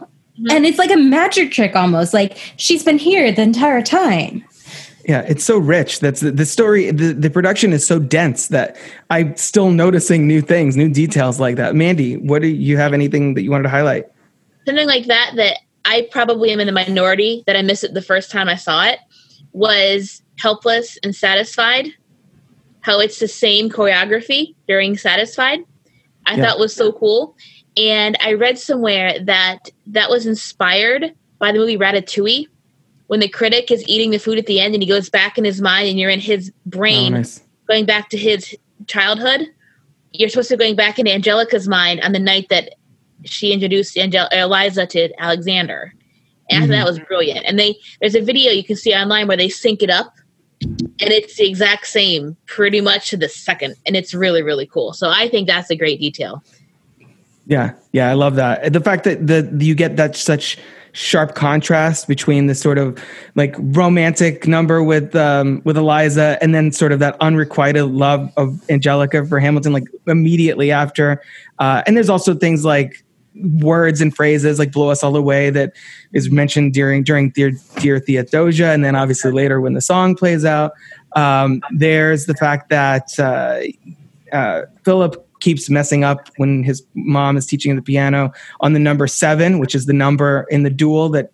S6: And it's like a magic trick almost. Like she's been here the entire time.
S1: Yeah, it's so rich. That's the, the story. The, the production is so dense that I'm still noticing new things, new details like that. Mandy, what do you have anything that you wanted to highlight?
S4: something like that that I probably am in the minority that I missed it the first time I saw it was helpless and satisfied. How it's the same choreography during satisfied. I
S1: Yeah.
S4: thought was so cool. And I read somewhere that that was inspired by the movie Ratatouille when the critic is eating the food at the end and he goes back in his mind and you're in his
S1: Oh,
S4: brain
S1: nice.
S4: going back to his childhood. You're supposed to be going back into Angelica's mind on the night that she introduced Angel- Eliza to Alexander. And thought that was brilliant. And they there's a video you can see online where they sync it up, and it's the exact same, pretty much to the second, and it's really really cool. So I think that's a great detail.
S1: Yeah, yeah, I love that. The fact that the you get that such sharp contrast between the sort of like romantic number with um, with Eliza and then sort of that unrequited love of Angelica for Hamilton, like immediately after. Uh, and there's also things like words and phrases like "blow us all away" that is mentioned during during Dear, Dear Theodosia, and then obviously later when the song plays out. Um, there's the fact that uh, uh, Philip keeps messing up when his mom is teaching the piano on the number seven, which is the number in the duel that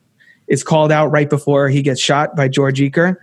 S1: is called out right before he gets shot by George Eaker.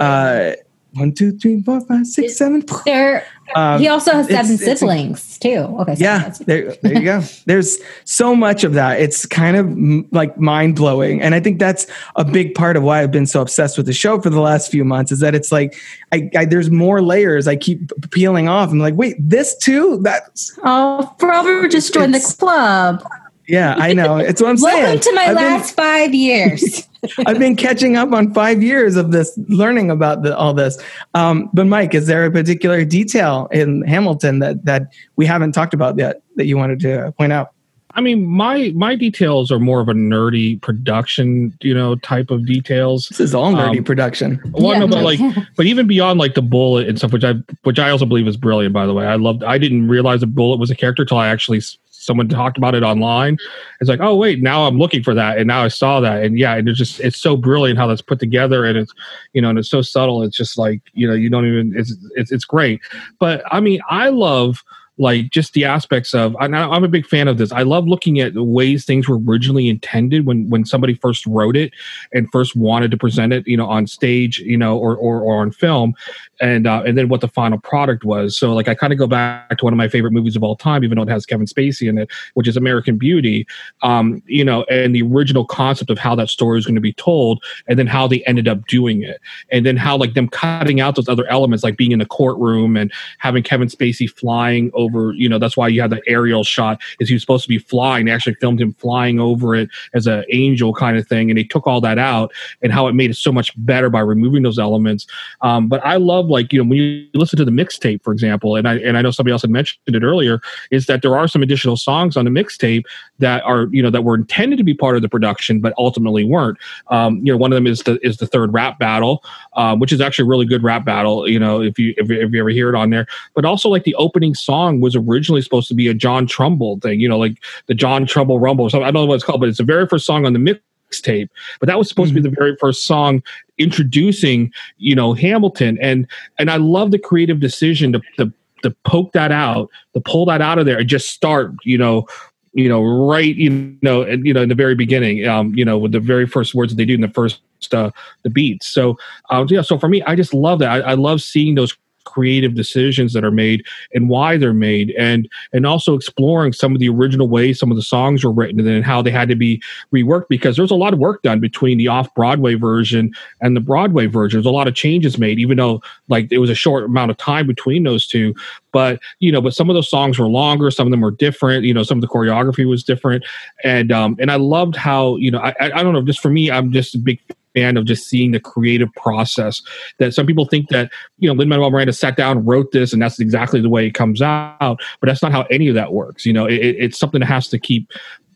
S1: Uh, one, two, three, four, five, six, seven.
S6: There
S1: Um,
S6: he also has seven
S1: it's-
S6: siblings too. Okay. so
S1: yeah, there, there you go. There's so much of that. It's kind of mm, like mind blowing, and I think that's a big part of why I've been so obsessed with the show for the last few months. Is that it's like I, I there's more layers I keep peeling off. I'm like, wait, this too? That's
S6: Oh, Robert just joined the club.
S1: Yeah, I know. It's what I'm saying.
S6: Welcome to my
S1: I've been-
S6: last five years.
S1: I've been catching up on five years of this, learning about the, all this. Um, but Mike, is there a particular detail in Hamilton that that we haven't talked about yet that you wanted to point out?
S5: I mean, my my details are more of a nerdy production, you know, type of details.
S1: This is all nerdy
S5: Um,
S1: production.
S5: Well,
S6: Yeah.
S5: no, but like, but even beyond like the bullet and stuff, which I which I also believe is brilliant. By the way, I loved. I didn't realize the bullet was a character till I actually s- someone talked about it online. It's like, oh wait, now I'm looking for that, and now I saw that, and yeah, and it's just it's so brilliant how that's put together, and it's you know, and it's so subtle. It's just like you know, you don't even. It's it's it's great. But I mean, I love like just the aspects of I- i'm a big fan of this i love looking at the ways things were originally intended when when somebody first wrote it and first wanted to present it you know on stage you know or or, or on film and uh, and then what the final product was so like i kind of go back to one of my favorite movies of all time even though it has kevin spacey in it which is american beauty um you know and the original concept of how that story is going to be told and then how they ended up doing it and then how like them cutting out those other elements like being in the courtroom and having kevin spacey flying. Over, you know, that's why you had the aerial shot. Is he was supposed to be flying? They actually filmed him flying over it as an angel kind of thing, and they took all that out and how it made it so much better by removing those elements. Um, but I love like you know when you listen to the mixtape, for example, and I and I know somebody else had mentioned it earlier, is that there are some additional songs on the mixtape that are you know that were intended to be part of the production, but ultimately weren't. Um, you know, one of them is the is the third rap battle, um, which is actually a really good rap battle. You know, if you if, if you ever hear it on there, but also like the opening song was originally supposed to be a John Trumbull thing. You know, like the John Trumbull Rumble. So I don't know what it's called, but it's the very first song on the mix mixtape but that was supposed mm-hmm. to be the very first song introducing you know hamilton and and i love the creative decision to, to to poke that out to pull that out of there and just start you know you know right you know and you know in the very beginning um you know with the very first words that they do in the first uh, the beats. So um yeah so for me i just love that. I, I love seeing those creative decisions that are made and why they're made and and also exploring some of the original ways some of the songs were written and then how they had to be reworked because there's a lot of work done between the off Broadway version and the Broadway version. There's a lot of changes made even though like it was a short amount of time between those two. But you know but some of those songs were longer some of them were different you know some of the choreography was different. And um and I loved how you know I I don't know just for me I'm just a big fan of just seeing the creative process. That some people think that you know Lin Manuel Miranda sat down, wrote this, and that's exactly the way it comes out. But that's not how any of that works. You know, it, it's something that has to keep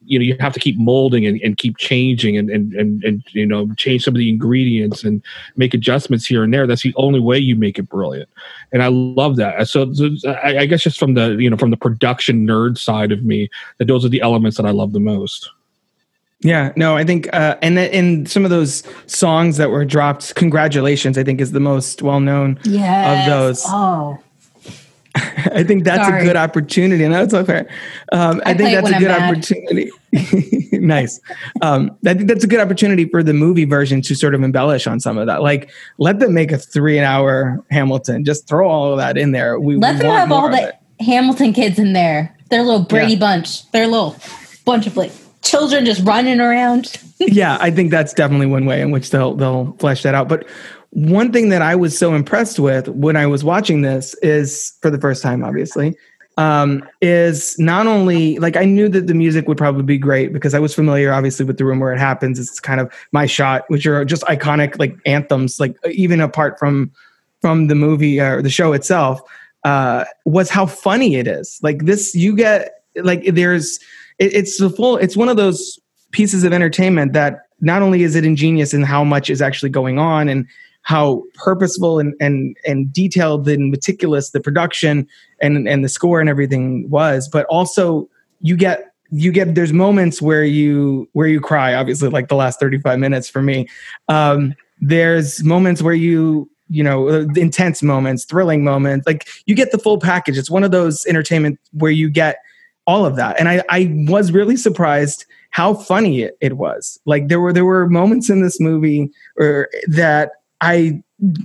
S5: you know you have to keep molding and, and keep changing and, and and and you know change some of the ingredients and make adjustments here and there that's the only way you make it brilliant and i love that uh, so, so I, I guess just from the you know from the production nerd side of me that those are the elements that i love the most
S1: yeah, no, I think, uh, and in some of those songs that were dropped, "Congratulations," I think is the most well known
S6: yes.
S1: of those.
S6: Oh,
S1: I think that's Sorry. a good opportunity, and that's okay. Um, I, I think that's a good opportunity. nice. Um, I think that's a good opportunity for the movie version to sort of embellish on some of that. Like, let them make a three-hour Hamilton. Just throw all of that in there.
S6: We let them have all the Hamilton kids in there. Their little Brady yeah. bunch. Their little bunch of like children just running around.
S1: yeah, I think that's definitely one way in which they'll they'll flesh that out. But one thing that I was so impressed with when I was watching this is for the first time, obviously, um, is not only like I knew that the music would probably be great because I was familiar, obviously, with the room where it happens. It's kind of my shot, which are just iconic like anthems, like even apart from from the movie or the show itself. Uh, was how funny it is. Like this, you get like there's it, it's the full. It's one of those pieces of entertainment that not only is it ingenious in how much is actually going on and how purposeful and and and detailed and meticulous the production and and the score and everything was, but also you get you get there's moments where you where you cry obviously like the last 35 minutes for me um there's moments where you you know intense moments thrilling moments like you get the full package it's one of those entertainment where you get all of that. And I, I was really surprised how funny it, it was. Like there were there were moments in this movie or that I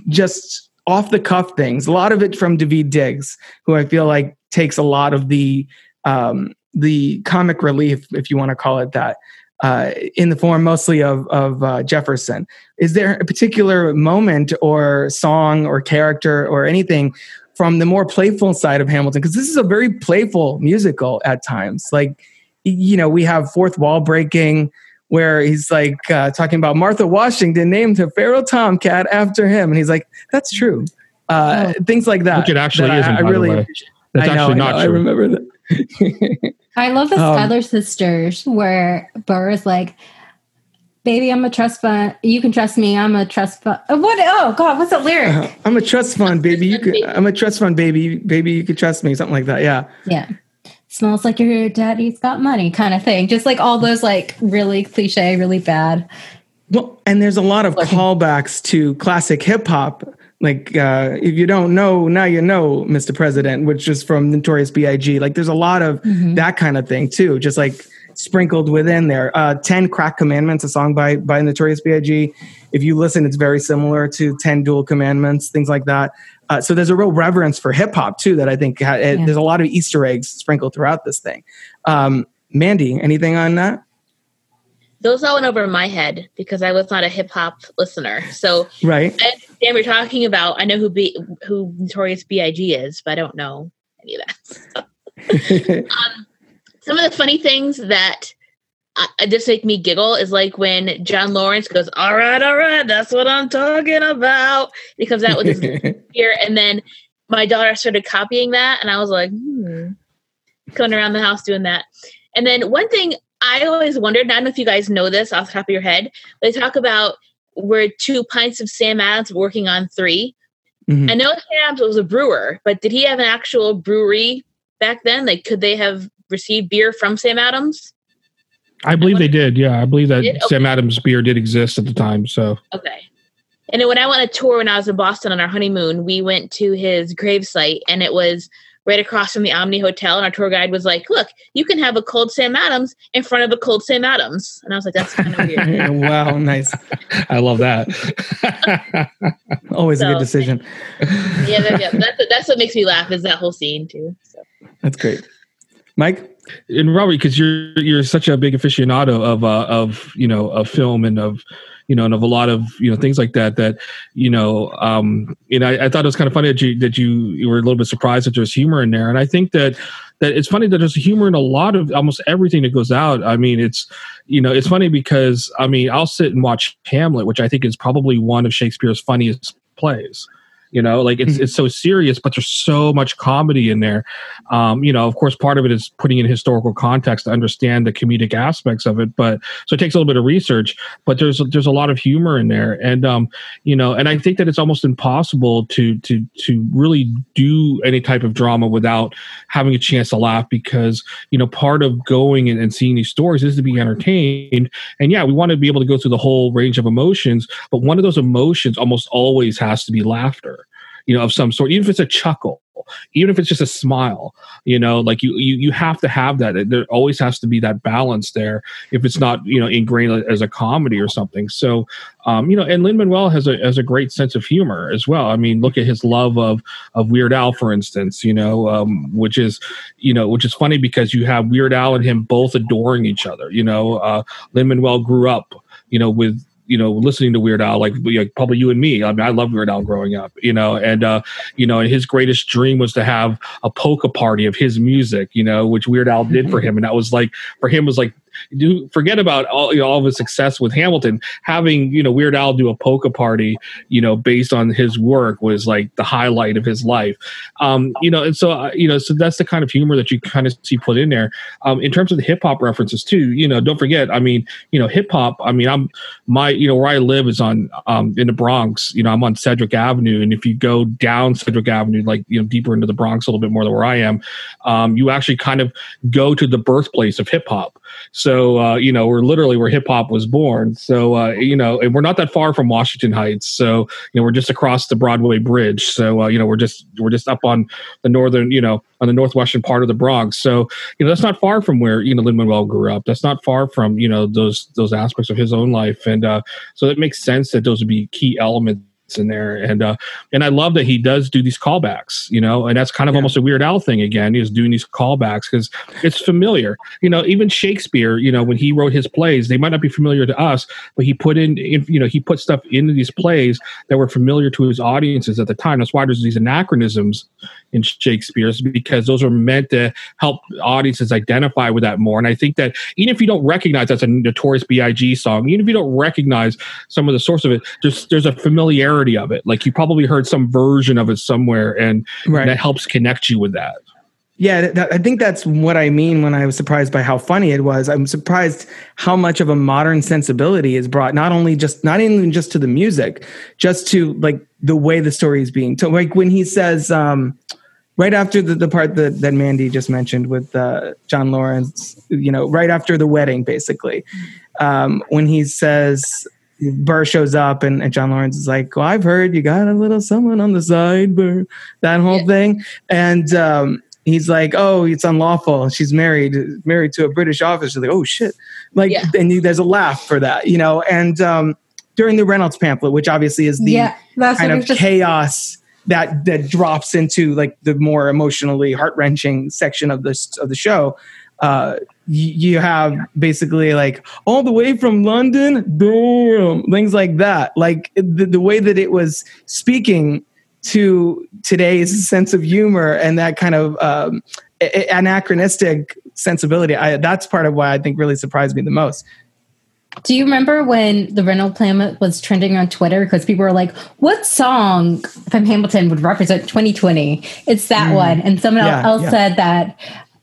S1: just off the cuff things. A lot of it from Daveed Diggs, who I feel like takes a lot of the um, the comic relief, if you want to call it that, uh, in the form mostly of of uh, Jefferson. Is there a particular moment or song or character or anything from the more playful side of Hamilton because this is a very playful musical at times. Like, you know, we have fourth wall breaking where he's like uh, talking about Martha Washington named her feral tomcat after him, and he's like, "That's true." Uh, oh. Things like that.
S5: Which it actually that isn't. I, I really, That's I know, actually not
S1: I,
S5: true.
S1: I remember that.
S6: I love the um, sisters where Burr is like, Baby, I'm a trust fund. You can trust me. I'm a trust fund. Uh, what? Oh God, what's that lyric? Uh,
S1: I'm a trust fund, baby. You could. I'm a trust fund, baby. Baby, you can trust me. Something like that. Yeah.
S6: Yeah. Smells like your daddy's got money, kind of thing. Just like all those like really cliche, really bad.
S1: Well, and there's a lot of callbacks to classic hip hop. Like, uh, if you don't know, now you know, Mr. President, which is from Notorious B.I.G. Like, there's a lot of mm-hmm. that kind of thing too. Just like sprinkled within there. Uh, Ten Crack Commandments, a song by by Notorious B.I.G. If you listen, it's very similar to Ten Duel Commandments, things like that. Uh, so there's a real reverence for hip hop too that I think ha- yeah. there's a lot of Easter eggs sprinkled throughout this thing. Um, Mandy, anything on that?
S4: Those all went over my head because I was not a hip hop listener. So
S1: right,
S4: I understand we're talking about. I know who B, who Notorious B.I.G. is, but I don't know any of that. um, some of the funny things that uh, just make me giggle is like when John Laurens goes, "All right, all right, that's what I'm talking about." He comes out with his beer, and then my daughter started copying that, and I was like, hmm. going around the house doing that. And then one thing I always wondered, I don't know if you guys know this off the top of your head, they talk about where two pints of Sam Adams working on 3
S1: Mhm.
S4: I know Sam Adams was a brewer, but did he have an actual brewery back then? Like, could they have received beer from Sam Adams?
S5: I believe they did. Yeah, I believe that
S4: Did? Okay.
S5: Sam Adams beer did exist at the time. So
S4: Okay. And then when I went on a tour when I was in Boston on our honeymoon, we went to his gravesite and it was right across from the Omni Hotel. And our tour guide was like, Look, you can have a cold Sam Adams in front of a cold Sam Adams. And I was like, That's kind of weird.
S1: wow, nice.
S5: I love that.
S1: Always a good decision.
S4: yeah, that, yeah, that's, what- that's what makes me laugh is that whole scene too. So.
S1: That's great. Mike?
S5: and Robert, because you're you're such a big aficionado of uh, of you know of film and of you know and of a lot of you know things like that that you know um you know I, I thought it was kind of funny that you that you you were a little bit surprised that there's humor in there. And I think that that it's funny that there's humor in a lot of almost everything that goes out. I mean it's you know it's funny because I mean I'll sit and watch Hamlet which I think is probably one of Shakespeare's funniest plays you know like it's it's so serious but there's so much comedy in there. Um, you know of course part of it is putting in historical context to understand the comedic aspects of it but so it takes a little bit of research but there's there's a lot of humor in there. And um, you know and i think that it's almost impossible to to to really do any type of drama without having a chance to laugh because you know part of going and, and seeing these stories is to be entertained. And yeah we want to be able to go through the whole range of emotions but one of those emotions almost always has to be laughter you know of some sort even if it's a chuckle even if it's just a smile you know like you you, you have to have that. There always has to be that balance there if it's not you know ingrained as a comedy or something. So um you know and lin manuel has a has a great sense of humor as well. I mean look at his love of of weird al for instance you know um which is you know which is funny because you have weird al and him both adoring each other you know uh lin manuel grew up you know with you know, listening to Weird Al, like, like probably you and me. I mean, I love Weird Al growing up, you know, and uh, you know, and his greatest dream was to have a polka party of his music, you know, which Weird Al did for him, and that was like for him was like do forget about all you know, all of his success with Hamilton. Having you know Weird Al do a polka party, you know, based on his work was like the highlight of his life. Um, you know, and so uh, you know, so that's the kind of humor that you kind of see put in there. Um, in terms of the hip hop references too, you know, don't forget. I mean, you know, hip hop. I mean, I'm my you know where I live is on um in the Bronx. You know, I'm on Sedgwick Avenue, and if you go down Sedgwick Avenue, like you know deeper into the Bronx a little bit more than where I am, um, you actually kind of go to the birthplace of hip hop. Uh, you know, we're literally where hip hop was born. So uh, you know, and we're not that far from Washington Heights. So you know, we're just across the Broadway Bridge. So uh, you know, we're just we're just up on the northern, you know, on the northwestern part of the Bronx. So you know, that's not far from where you know Lin Manuel grew up. That's not far from you know those those aspects of his own life, and uh, so it makes sense that those would be key elements in there. And uh and i love that he does do these callbacks you know and that's kind of
S1: Yeah.
S5: almost a weird al thing again he's doing these callbacks because it's familiar. You know even shakespeare you know when he wrote his plays they might not be familiar to us but he put in, in you know he put stuff into these plays that were familiar to his audiences at the time. That's why there's these anachronisms in shakespeare's because those are meant to help audiences identify with that more. And i think that even if you don't recognize that's a notorious big song even if you don't recognize some of the source of it there's there's a familiarity of it like you probably heard some version of it somewhere and
S1: Right.
S5: that helps connect you with that
S1: Yeah, th- I think that's what I mean when I was surprised by how funny it was. I'm surprised how much of a modern sensibility is brought, not only just not even just to the music, just to like the way the story is being told. Like when he says, um, right after the, the part that, that Mandy just mentioned with uh, John Laurens, you know, right after the wedding, basically, um, when he says, Burr shows up and, and John Laurens is like, well, I've heard you got a little someone on the side, Burr, that whole
S4: Yeah.
S1: thing. And um, he's like, oh, it's unlawful. She's married, married to a British officer. Like, oh shit. Like,
S4: Yeah.
S1: and you, there's a laugh for that, you know? And um, during the Reynolds pamphlet, which obviously is the
S6: yeah,
S1: kind of
S6: just
S1: chaos that that drops into like the more emotionally heart wrenching section of this of the show. Uh, you have basically like all the way from London, boom, things like that. Like the, the way that it was speaking to today's sense of humor and that kind of um, anachronistic sensibility. I, that's part of why I think really surprised me the most.
S6: Do you remember when the Reynolds Pamphlet was trending on Twitter? Because people were like, "What song from Hamilton would represent 2020?" It's that one, and someone
S1: Mm. Yeah,
S6: else
S1: yeah.
S6: said that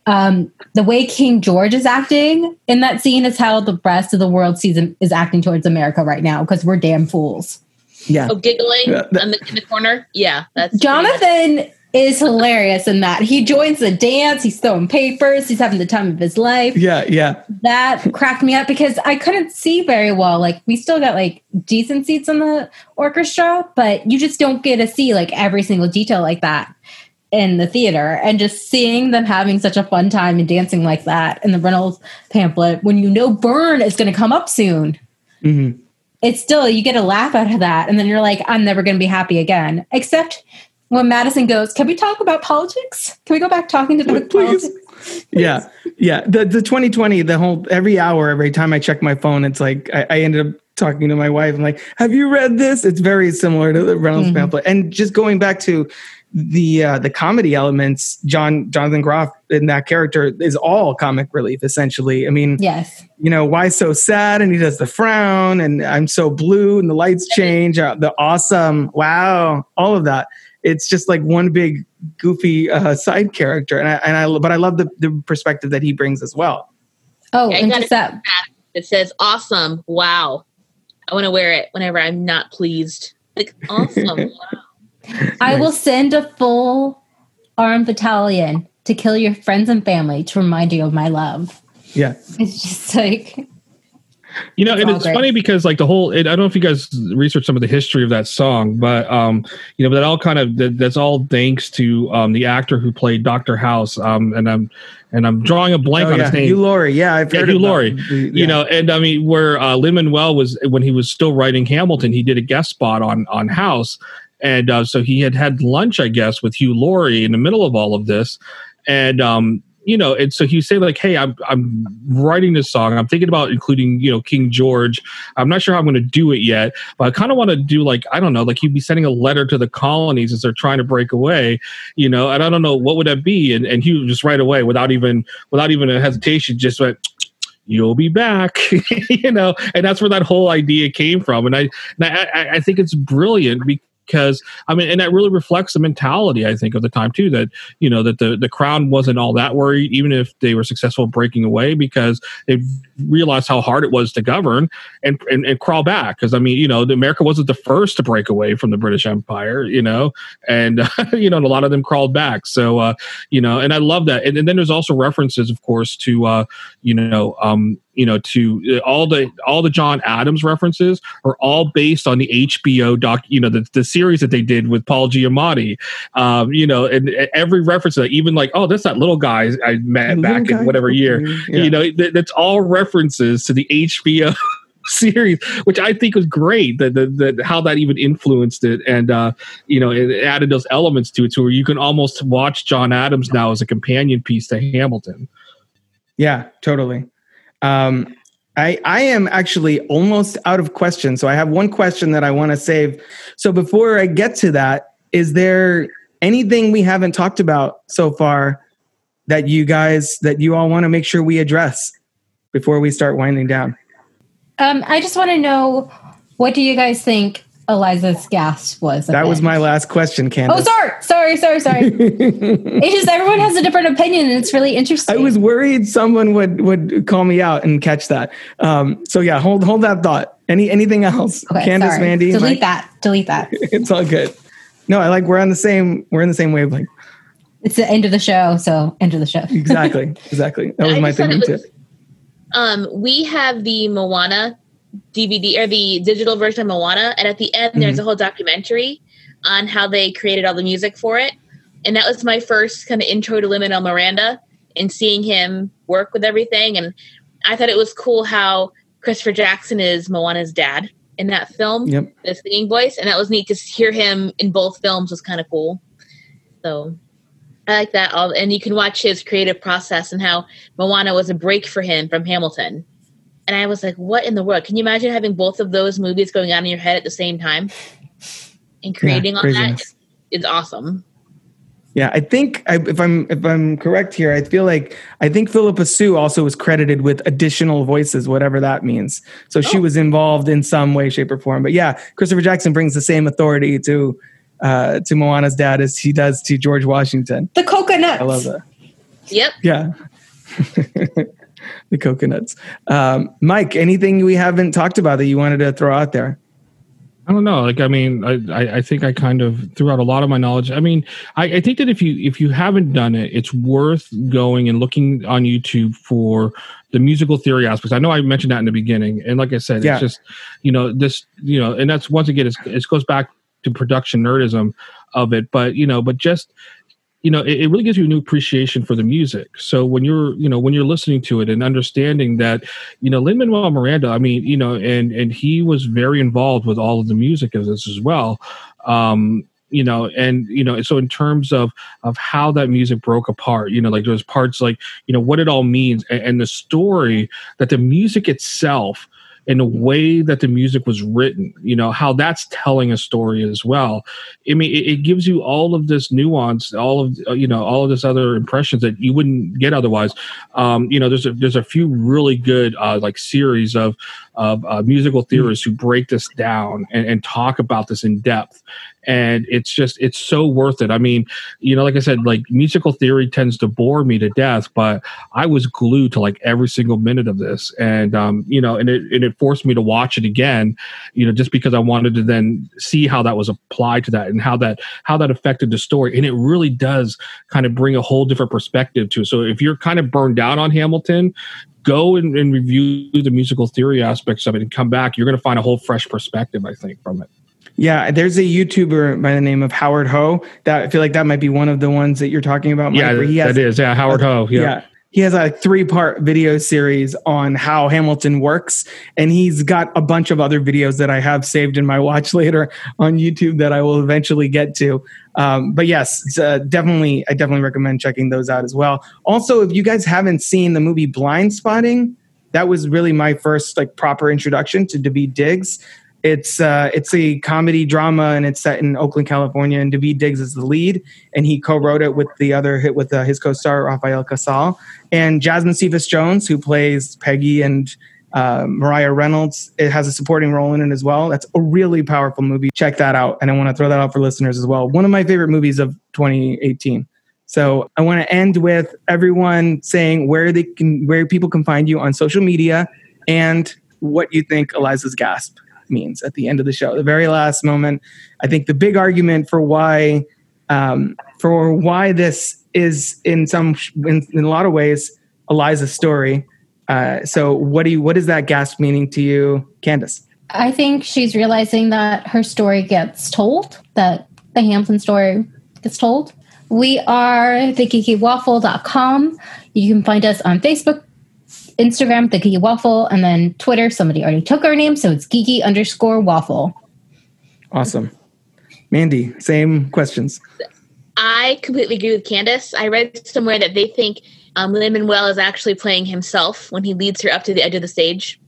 S6: um, the way King George is acting in that scene is how the rest of the world sees him, is acting towards America right now because we're damn fools.
S1: Yeah.
S4: Oh, giggling
S1: Yeah, that-
S4: on the, in the corner. Yeah, that's pretty much-
S6: Jonathan is hilarious in that he joins the dance. He's throwing papers. He's having the time of his life.
S1: Yeah. Yeah.
S6: that cracked me up because I couldn't see very well. Like we still got like decent seats in the orchestra, but you just don't get to see like every single detail like that in the theater. And just seeing them having such a fun time and dancing like that in the Reynolds pamphlet when you know Burn is going to come up soon.
S1: hmm
S6: It's still you get a laugh out of that, and then you're like, I'm never going to be happy again. Except when Madison goes, "Can we talk about politics? Can we go back talking about
S1: Please.
S6: politics?"
S1: Yeah. Yeah. The the 2020, the whole every hour, every time I check my phone, it's like I, I ended up talking to my wife. I'm like, have you read this? It's very similar to the Reynolds
S6: Mhm.
S1: pamphlet. And just going back to the uh, the comedy elements, John Jonathan Groff in that character is all comic relief essentially. I mean,
S6: Yes.
S1: you know, why so sad? And he does the frown, and I'm so blue, and the lights change. Uh, the awesome, wow, all of that. It's just like one big goofy uh, side character, and I, and I, but I love the, the perspective that he brings as well.
S6: Oh,
S4: Yeah,
S6: and
S4: gotta-
S6: just that
S4: It says awesome. Wow. I want to wear it whenever I'm not pleased. Like awesome. wow.
S6: I will send a full armed battalion to kill your friends and family to remind you of my love.
S1: Yeah,
S6: It's just like,
S5: You know,
S6: It's
S5: and it's
S6: great.
S5: funny because like the whole, it, I don't know if you guys researched some of the history of that song, but um, you know, but that all kind of that, that's all thanks to um the actor who played Doctor House. Um, and I'm and I'm drawing a blank
S1: oh,
S5: on
S1: yeah.
S5: his name.
S1: Hugh Laurie. Yeah, I've
S5: Yeah,
S1: heard
S5: Hugh
S1: about
S5: Laurie.
S1: the-
S5: you know and i mean where uh lin manuel was when he was still writing hamilton he did a guest spot on on house and uh, so he had had lunch i guess with hugh laurie in the middle of all of this. And um you know and so he say like hey i'm i'm writing this song. I'm thinking about including you know king george. I'm not sure how i'm going to do it yet but i kind of want to do like i don't know like he'd be sending a letter to the colonies as they're trying to break away you know and i don't know what would that be. And, and he just right away without even without even a hesitation just went you'll be back you know? And that's where that whole idea came from. And i and I, I- I think it's brilliant because i mean and that really reflects the mentality i think of the time too that you know that the the crown wasn't all that worried even if they were successful breaking away because they realized how hard it was to govern and and, and crawl back because i mean you know the america wasn't the first to break away from the british empire you know and you know and a lot of them crawled back so uh you know and i love that and, and then there's also references of course to uh you know um you know to uh, all the all the john adams references are all based on the hbo doc you know the, the series that they did with paul giamatti um you know and uh, every reference to that even like oh that's that little guy i met back
S1: guy.
S5: in whatever year
S1: Yeah.
S5: you know th- that's all references to the hbo series which i think was great that how that even influenced it and uh you know it added those elements to it to where you can almost watch john adams now as a companion piece to hamilton
S1: Yeah, totally. Um, I I am actually almost out of questions, so I have one question that I want to save. So before I get to that, is there anything we haven't talked about so far that you guys that you all want to make sure we address before we start winding down?
S6: um, I just want to know what do you guys think Eliza's gasp was?
S1: That was my last question, Candace.
S6: Oh, sorry, sorry, sorry, sorry. it's just everyone has a different opinion, and it's really interesting.
S1: I was worried someone would would call me out and catch that. Um, so yeah, hold hold that thought. Any anything else,
S6: Okay,
S1: Candace,
S6: sorry.
S1: Mandy?
S6: Delete
S1: Mike?
S6: that. Delete that.
S1: It's all good. No, I like we're on the same we're in the same wavelength.
S6: It's the end of the show, so end of the show.
S1: Exactly, exactly. That was
S4: I
S1: my
S4: thing thought
S1: too.
S4: Um, we have the Moana DVD or the digital version of Moana, and at the end,
S1: Mm-hmm.
S4: there's a whole documentary on how they created all the music for it. And that was my first kind of intro to Lin Manuel Miranda and seeing him work with everything. And I thought it was cool how Christopher Jackson is Moana's dad in that film,
S1: Yep.
S4: the singing voice, and that was neat to hear him in both films. Was kind of cool. So I like that. All and you can watch his creative process and how Moana was a break for him from Hamilton. And I was like, what in the world? Can you imagine having both of those movies going on in your head at the same time and creating all that?
S1: craziness.
S4: It's awesome.
S1: Yeah, I think I, if I'm if I'm correct here, I feel like I think Phillipa Soo also was credited with additional voices, whatever that means. So she
S4: Oh.
S1: was involved in some way, shape, or form. But yeah, Christopher Jackson brings the same authority to uh, to Moana's dad as he does to George Washington.
S6: The coconuts.
S1: I love that.
S4: Yep.
S1: Yeah. the coconuts. Um, Mike, anything we haven't talked about that you wanted to throw out there?
S5: I don't know. Like, I mean, I, I, I think I kind of threw out a lot of my knowledge. I mean, I, I think that if you if you haven't done it, it's worth going and looking on YouTube for the musical theory aspects. I know I mentioned that in the beginning, and like I said,
S1: Yeah.
S5: it's just you know this you know, and that's once again, it's, it goes back to production nerdism of it. But you know, but just you know, it, it really gives you a new appreciation for the music. So when you're, you know, when you're listening to it and understanding that, you know, Lin Manuel Miranda, I mean, you know, and and he was very involved with all of the music of this as well. Um, you know, and you know, so in terms of of how that music broke apart, you know, like there's parts like, you know, what it all means and, and the story that the music itself and the way that the music was written, you know, how that's telling a story as well. I mean, it, it gives you all of this nuance, all of uh, you know, all of this other impressions that you wouldn't get otherwise. Um, you know, there's a, there's a few really good uh, like series of of uh, musical theorists who break this down and, and talk about this in depth, and it's just it's so worth it. I mean, you know, like I said, like musical theory tends to bore me to death, but I was glued to like every single minute of this, and um, you know, and it and it forced me to watch it again, you know, just because I wanted to then see how that was applied to that and how that how that affected the story, and it really does kind of bring a whole different perspective to it. So if you're kind of burned out on Hamilton, go and, and review the musical theory aspects of it and come back. You're going to find a whole fresh perspective, I think, from it.
S1: Yeah, there's a YouTuber by the name of Howard Ho. That I feel like that might be one of the ones that you're talking about. Mike,
S5: yeah,
S1: has,
S5: that is. Yeah, Howard Ho. Yeah.
S1: yeah. He has a three part video series on how Hamilton works. And he's got a bunch of other videos that I have saved in my watch later on YouTube that I will eventually get to. Um, but yes, uh, definitely, I definitely recommend checking those out as well. Also, if you guys haven't seen the movie Blindspotting, that was really my first like proper introduction to Daveed Diggs. It's uh, it's a comedy drama and it's set in Oakland, California. And Daveed Diggs is the lead, and he co-wrote it with the other hit with uh, his co-star Rafael Casal and Jasmine Cephas Jones, who plays Peggy and uh, Maria Reynolds. It has a supporting role in it as well. That's a really powerful movie. Check that out, and I want to throw that out for listeners as well. One of my favorite movies of 2018. So I want to end with everyone saying where they can, where people can find you on social media, and what you think Eliza's gasp means at the end of the show. The very last moment, I think the big argument for why um, for why this is in some in, in a lot of ways Eliza's story. Uh, so what do you what is that gasp meaning to you, Candace?
S6: I think she's realizing that her story gets told, that the Hamilton story gets told. We are thegeekywaffle.com. You can find us on Facebook, Instagram, The Geeky Waffle, and then Twitter. Somebody already took our name, so it's geeky underscore waffle.
S1: Awesome. Mandy, same questions.
S4: I completely agree with Candace. I read somewhere that they think um, Lin Manuel is actually playing himself when he leads her up to the edge of the stage,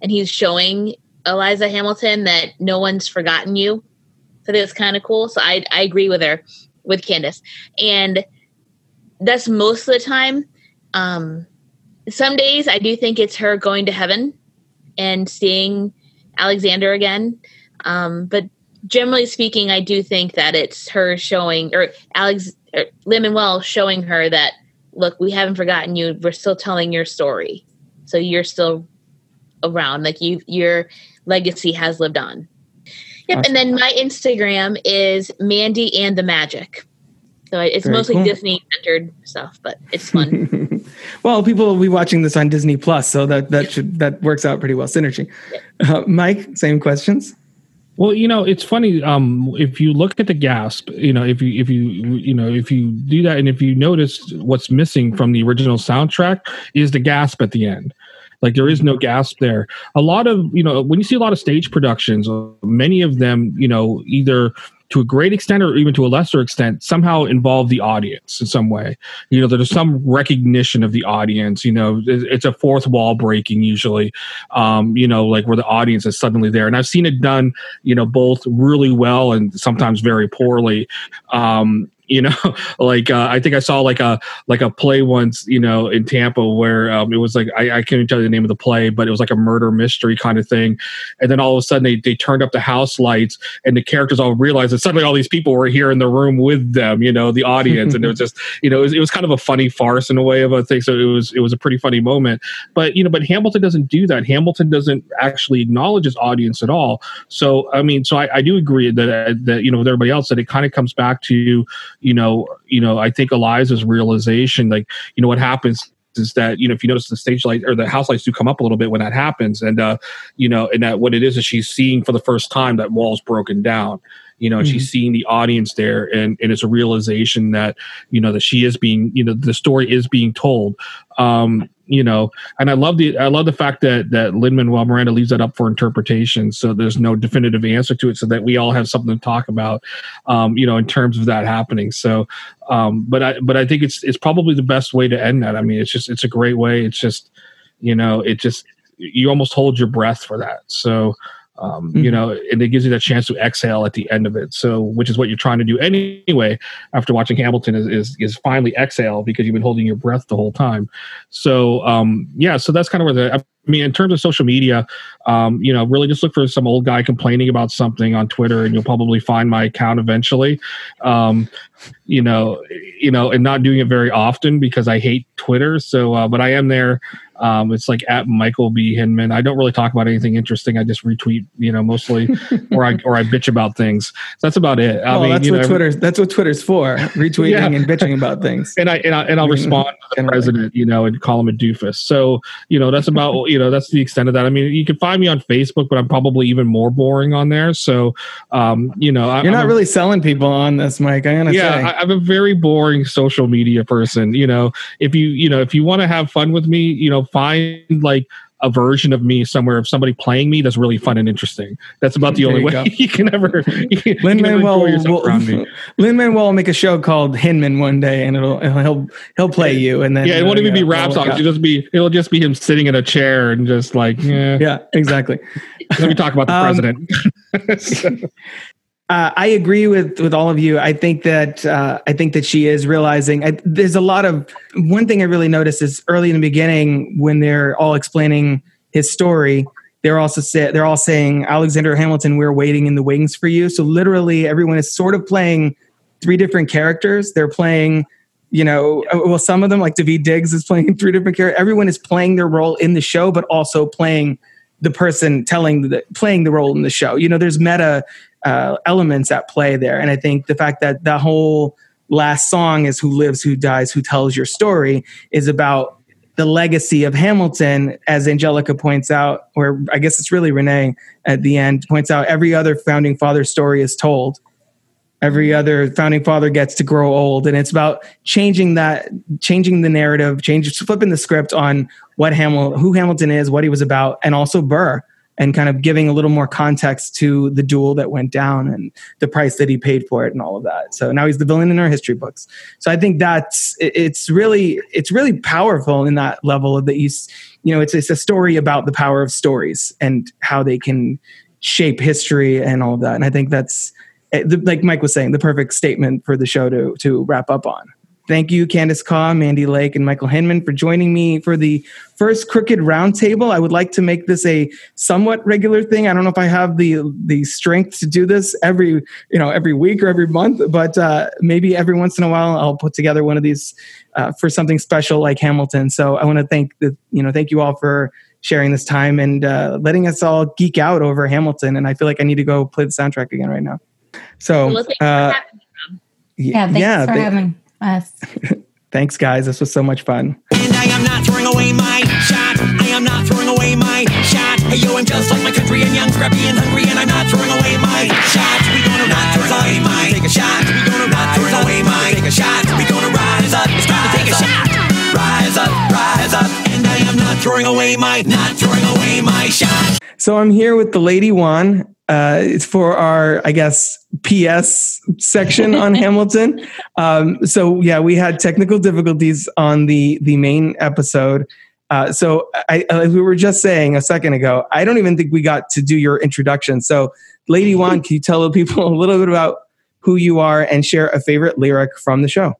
S4: and he's showing Eliza Hamilton that no one's forgotten you. So that's kind of cool. So I I agree with her, with Candace, and that's most of the time. Um, some days I do think it's her going to heaven and seeing Alexander again, um, but generally speaking, I do think that it's her showing or Alex or showing her that look, we haven't forgotten you. We're still telling your story, so you're still around. Like you, your legacy has lived on. Yep. And then my Instagram is Mandy and the Magic. So it's
S1: Very
S4: mostly
S1: cool.
S4: Disney centered stuff, but it's fun.
S1: well, people will be watching this on Disney Plus, so that that should that works out pretty well. Synergy. Uh, Mike, same questions.
S5: Well, you know, it's funny. Um, if you look at the gasp, you know, if you if you you know if you do that, and if you notice what's missing from the original soundtrack is the gasp at the end. Like there is no gasp there. A lot of you know when you see a lot of stage productions, many of them, you know, either to a great extent or even to a lesser extent, somehow involve the audience in some way. You know, there's some recognition of the audience. You know, it's a fourth wall breaking usually. Um, you know, like where the audience is suddenly there, and I've seen it done you know both really well and sometimes very poorly um you know like uh, i think i saw like a like a play once you know in tampa where um, it was like I, I can't even tell you the name of the play but it was like a murder mystery kind of thing. And then all of a sudden they, they turned up the house lights and the characters all realized that suddenly all these people were here in the room with them you know the audience. And it was just you know it was, it was kind of a funny farce in a way of a thing. So it was it was a pretty funny moment. But you know but hamilton doesn't do that. Hamilton doesn't actually acknowledge his audience at all. So i mean so i, I do agree that that you know with everybody else that it kind of comes back to you know, you know, I think Eliza's realization, like, you know, what happens is that you know if you notice the stage light or the house lights do come up a little bit when that happens. And uh you know and that what it is is she's seeing for the first time that wall's broken down you know mm-hmm. she's seeing the audience there and and it's a realization that you know that she is being you know the story is being told um you know, and I love the I love the fact that that Lin Manuel Miranda leaves that up for interpretation, so there's no definitive answer to it, so that we all have something to talk about, um, you know, in terms of that happening. So, um, but I but I think it's it's probably the best way to end that. I mean, it's just it's a great way. It's just you know, it just you almost hold your breath for that. So um, mm-hmm. you know, and it gives you that chance to exhale at the end of it. So, which is what you're trying to do anyway after watching Hamilton is is, is finally exhale because you've been holding your breath the whole time. So, um, yeah, so that's kind of where the. I mean, in terms of social media, um, you know, really just look for some old guy complaining about something on Twitter, and you'll probably find my account eventually. Um, you know, you know, and not doing it very often because I hate Twitter. So, uh, but I am there um, it's like at Michael B. Hinman. I don't really talk about anything interesting. I just retweet, you know, mostly, or I or I bitch about things. That's about it. I
S1: well,
S5: mean,
S1: that's
S5: what
S1: know, Twitter's that's what Twitter's for, retweeting yeah. and bitching about things.
S5: And I and, I, and I'll respond to the president, you know, and call him a doofus. So you know, that's about you know that's the extent of that. I mean, you can find me on Facebook, but I'm probably even more boring on there. So um, you know,
S1: I, you're not I'm really a, selling people on this, Mike. I gotta
S5: yeah,
S1: say.
S5: I, I'm a very boring social media person. You know, if you you know if you want to have fun with me, you know, find like a version of me somewhere of somebody playing me that's really fun and interesting. That's about the there only you way go. you can ever.
S1: Lin Manuel will, Lin Manuel will make a show called Hinman one day, and it'll he'll he'll play you, and then
S5: yeah, it won't even be rap songs. It'll just be it'll just be him sitting in a chair and just like yeah,
S1: yeah, exactly.
S5: Let me talk about the um, president.
S1: Uh, I agree with with all of you. I think that uh, I think that she is realizing. I, there's a lot of one thing I really noticed is early in the beginning when they're all explaining his story. They're also say, they're all saying Alexander Hamilton, we're waiting in the wings for you. So literally, everyone is sort of playing three different characters. They're playing, you know, uh, well, some of them like Daveed Diggs is playing three different characters. Everyone is playing their role in the show, but also playing the person telling the playing the role in the show. You know, there's meta uh, elements at play there. And I think the fact that the whole last song is "Who Lives, Who Dies, Who Tells Your Story" is about the legacy of Hamilton, as Angelica points out, or I guess it's really Renee at the end points out. Every other founding father story is told. Every other founding father gets to grow old, and it's about changing that, changing the narrative, changing, flipping the script on what Hamilton, who Hamilton is, what he was about, and also Burr and kind of giving a little more context to the duel that went down and the price that he paid for it and all of that. So now he's the villain in our history books. So I think that's it's really it's really powerful in that level of the East. You know, it's it's a story about the power of stories and how they can shape history and all of that. And I think that's eh, like Mike was saying, the perfect statement for the show to to wrap up on. Thank you, Candice Kaw, Mandy Lake, and Michael Hinman for joining me for the first Crooked Roundtable. I would like to make this a somewhat regular thing. I don't know if I have the the strength to do this every you know every week or every month, but uh, maybe every once in a while I'll put together one of these uh, for something special like Hamilton. So I want to thank the you know thank you all for sharing this time and uh, letting us all geek out over Hamilton. And I feel like I need to go play the soundtrack again right now. So well, uh,
S6: yeah, thanks yeah, for they, having us.
S1: Thanks, guys. This was so much fun.
S3: And I am not throwing away my shot. I am not throwing away my shot. Hey, yo, I'm just like my country and young, scrappy and hungry, and I'm not throwing away my shot. We gonna not throw away my take a shot. We gonna not throw away my take a shot. We gonna rise up. It's time to take a shot. Rise up, rise up. And I am not throwing away my, not throwing away my shot.
S1: So I'm here with the Lady One. Uh, it's for our, I guess, PS section on Hamilton. Um, so yeah, we had technical difficulties on the the main episode. Uh, so I, as we were just saying a second ago, I don't even think we got to do your introduction. So, Lady One, can you tell the people a little bit about who you are and share a favorite lyric from the show.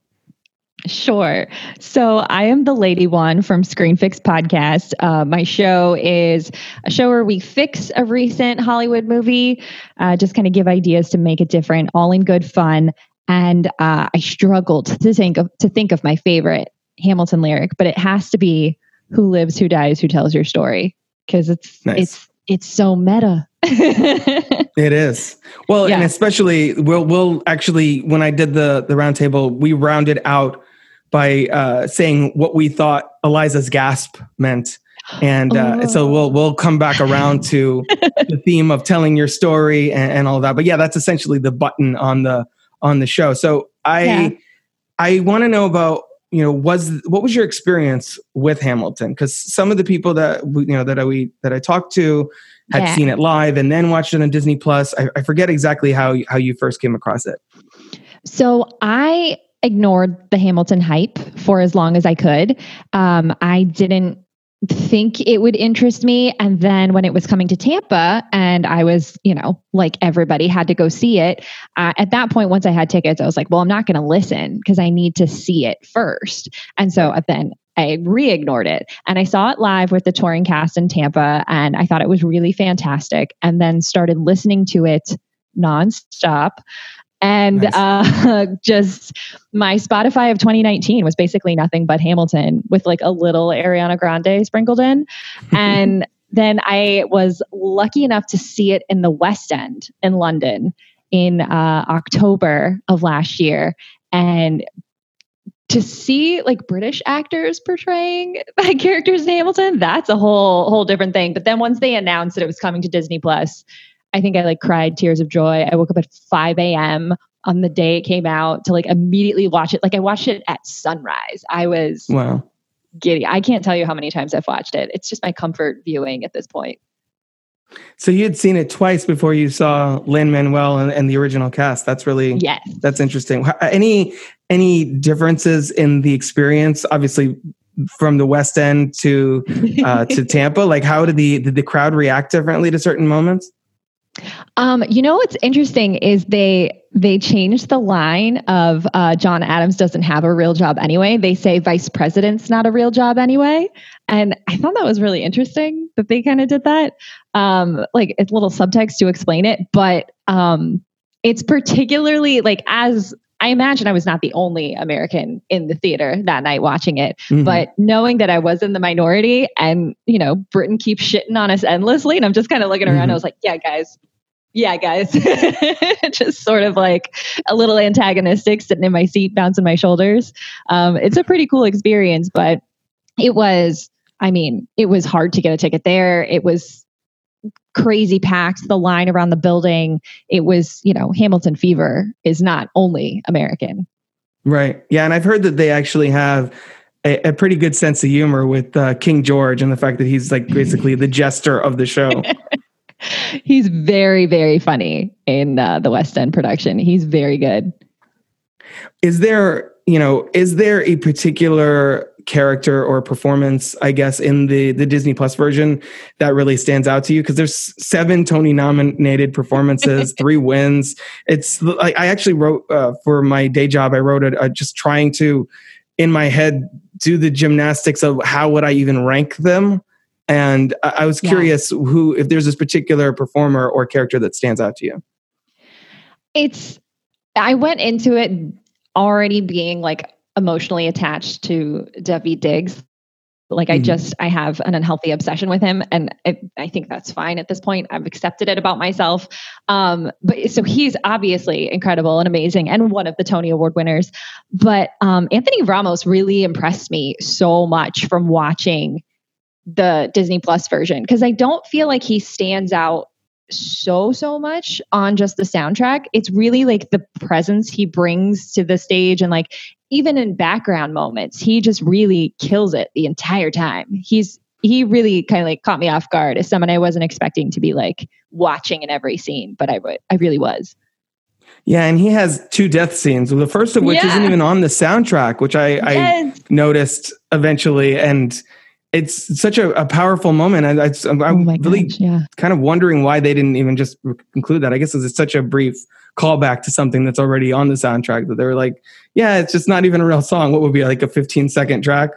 S7: Sure. So I am the lady one from Screen Fix Podcast. Uh, my show is a show where we fix a recent Hollywood movie, uh, just kind of give ideas to make it different, all in good fun. And uh, I struggled to think of to think of my favorite Hamilton lyric, but it has to be "Who lives, who dies, who tells your story," because it's
S1: Nice.
S7: it's it's so meta.
S1: It is. Well, and especially we'll we'll actually when I did the the roundtable, we rounded out by uh, saying what we thought Eliza's gasp meant. And uh, so
S7: Oh.
S1: we'll we'll come back around to the theme of telling your story and, and all that. But yeah, that's essentially the button on the on the show. So I
S7: Yeah.
S1: I want to know about you know was what was your experience with Hamilton? Because some of the people that you know that I we that I talked to had
S7: Yeah.
S1: seen it live and then watched it on Disney Plus. I, I forget exactly how how you first came across it.
S7: So I ignored the Hamilton hype for as long as I could. Um, I didn't think it would interest me. And then when it was coming to Tampa and I was, you know, like everybody had to go see it, uh, at that point, once I had tickets, I was like, well, I'm not going to listen because I need to see it first. And so uh, then I re ignored it and I saw it live with the touring cast in Tampa and I thought it was really fantastic. And then started listening to it nonstop. And
S1: Nice.
S7: uh, just my Spotify of 2019 was basically nothing but Hamilton with like a little Ariana Grande sprinkled in. And then I was lucky enough to see it in the West End in London in uh, October of last year. And to see like British actors portraying like characters in Hamilton, that's a whole whole different thing. But then once they announced that it was coming to Disney Plus, I think I like cried tears of joy. I woke up at 5 a.m. on the day it came out to like immediately watch it. Like I watched it at sunrise. I was
S1: Wow.
S7: giddy. I can't tell you how many times I've watched it. It's just my comfort viewing at this point.
S1: So you had seen it twice before you saw Lin Manuel and, and the original cast. That's really
S7: Yes.
S1: that's interesting. Any any differences in the experience? Obviously, from the West End to uh, to Tampa, like how did the did the crowd react differently to certain moments?
S7: Um, you know what's interesting is they they changed the line of uh, John Adams doesn't have a real job anyway. They say vice president's not a real job anyway, and I thought that was really interesting that they kind of did that. Um, like it's little subtext to explain it, but um, it's particularly like as I imagine I was not the only American in the theater that night watching it,
S1: Mhm.
S7: but knowing that I was in the minority and, you know, Britain keeps shitting on us endlessly. And I'm just kind of looking around.
S1: Mhm.
S7: I was like, yeah, guys. Yeah, guys. just sort of like a little antagonistic, sitting in my seat, bouncing my shoulders. Um, it's a pretty cool experience, but it was, I mean, it was hard to get a ticket there. It was crazy packed, the line around the building. It was, you know, Hamilton fever is not only American.
S1: Right. Yeah, and I've heard that they actually have a, a pretty good sense of humor with uh, King George and the fact that he's like basically the jester of the show.
S7: He's very, very funny in uh, the West End production. He's very good.
S1: is there you know is there a particular character or performance i guess in the the disney plus version that really stands out to you because there's seven tony nominated performances three wins it's like i actually wrote uh, for my day job i wrote it uh, just trying to in my head do the gymnastics of how would i even rank them and i, I was
S7: Yeah.
S1: curious who if there's this particular performer or character that stands out to you
S7: It's, I went into it already being like emotionally attached to Daveed Diggs. Like I
S1: Mhm.
S7: just, I have an unhealthy obsession with him, and I, I think that's fine at this point. I've accepted it about myself. Um, but so he's obviously incredible and amazing, and one of the Tony Award winners. But um, Anthony Ramos really impressed me so much from watching the Disney Plus version because I don't feel like he stands out so so much on just the soundtrack. It's really like the presence he brings to the stage and like even in background moments, he just really kills it the entire time. He's he really kind of like caught me off guard as someone I wasn't expecting to be like watching in every scene, but I would I really was.
S1: Yeah, and he has two death scenes. The first of which
S7: Yeah.
S1: isn't even on the soundtrack, which I, I noticed eventually, and it's such a, a powerful moment. And I, I'm,
S7: oh
S1: really
S7: gosh, yeah.
S1: kind of wondering why they didn't even just include that. I guess it's such a brief callback to something that's already on the soundtrack that they were like, yeah, it's just not even a real song. What would be like a 15 second track?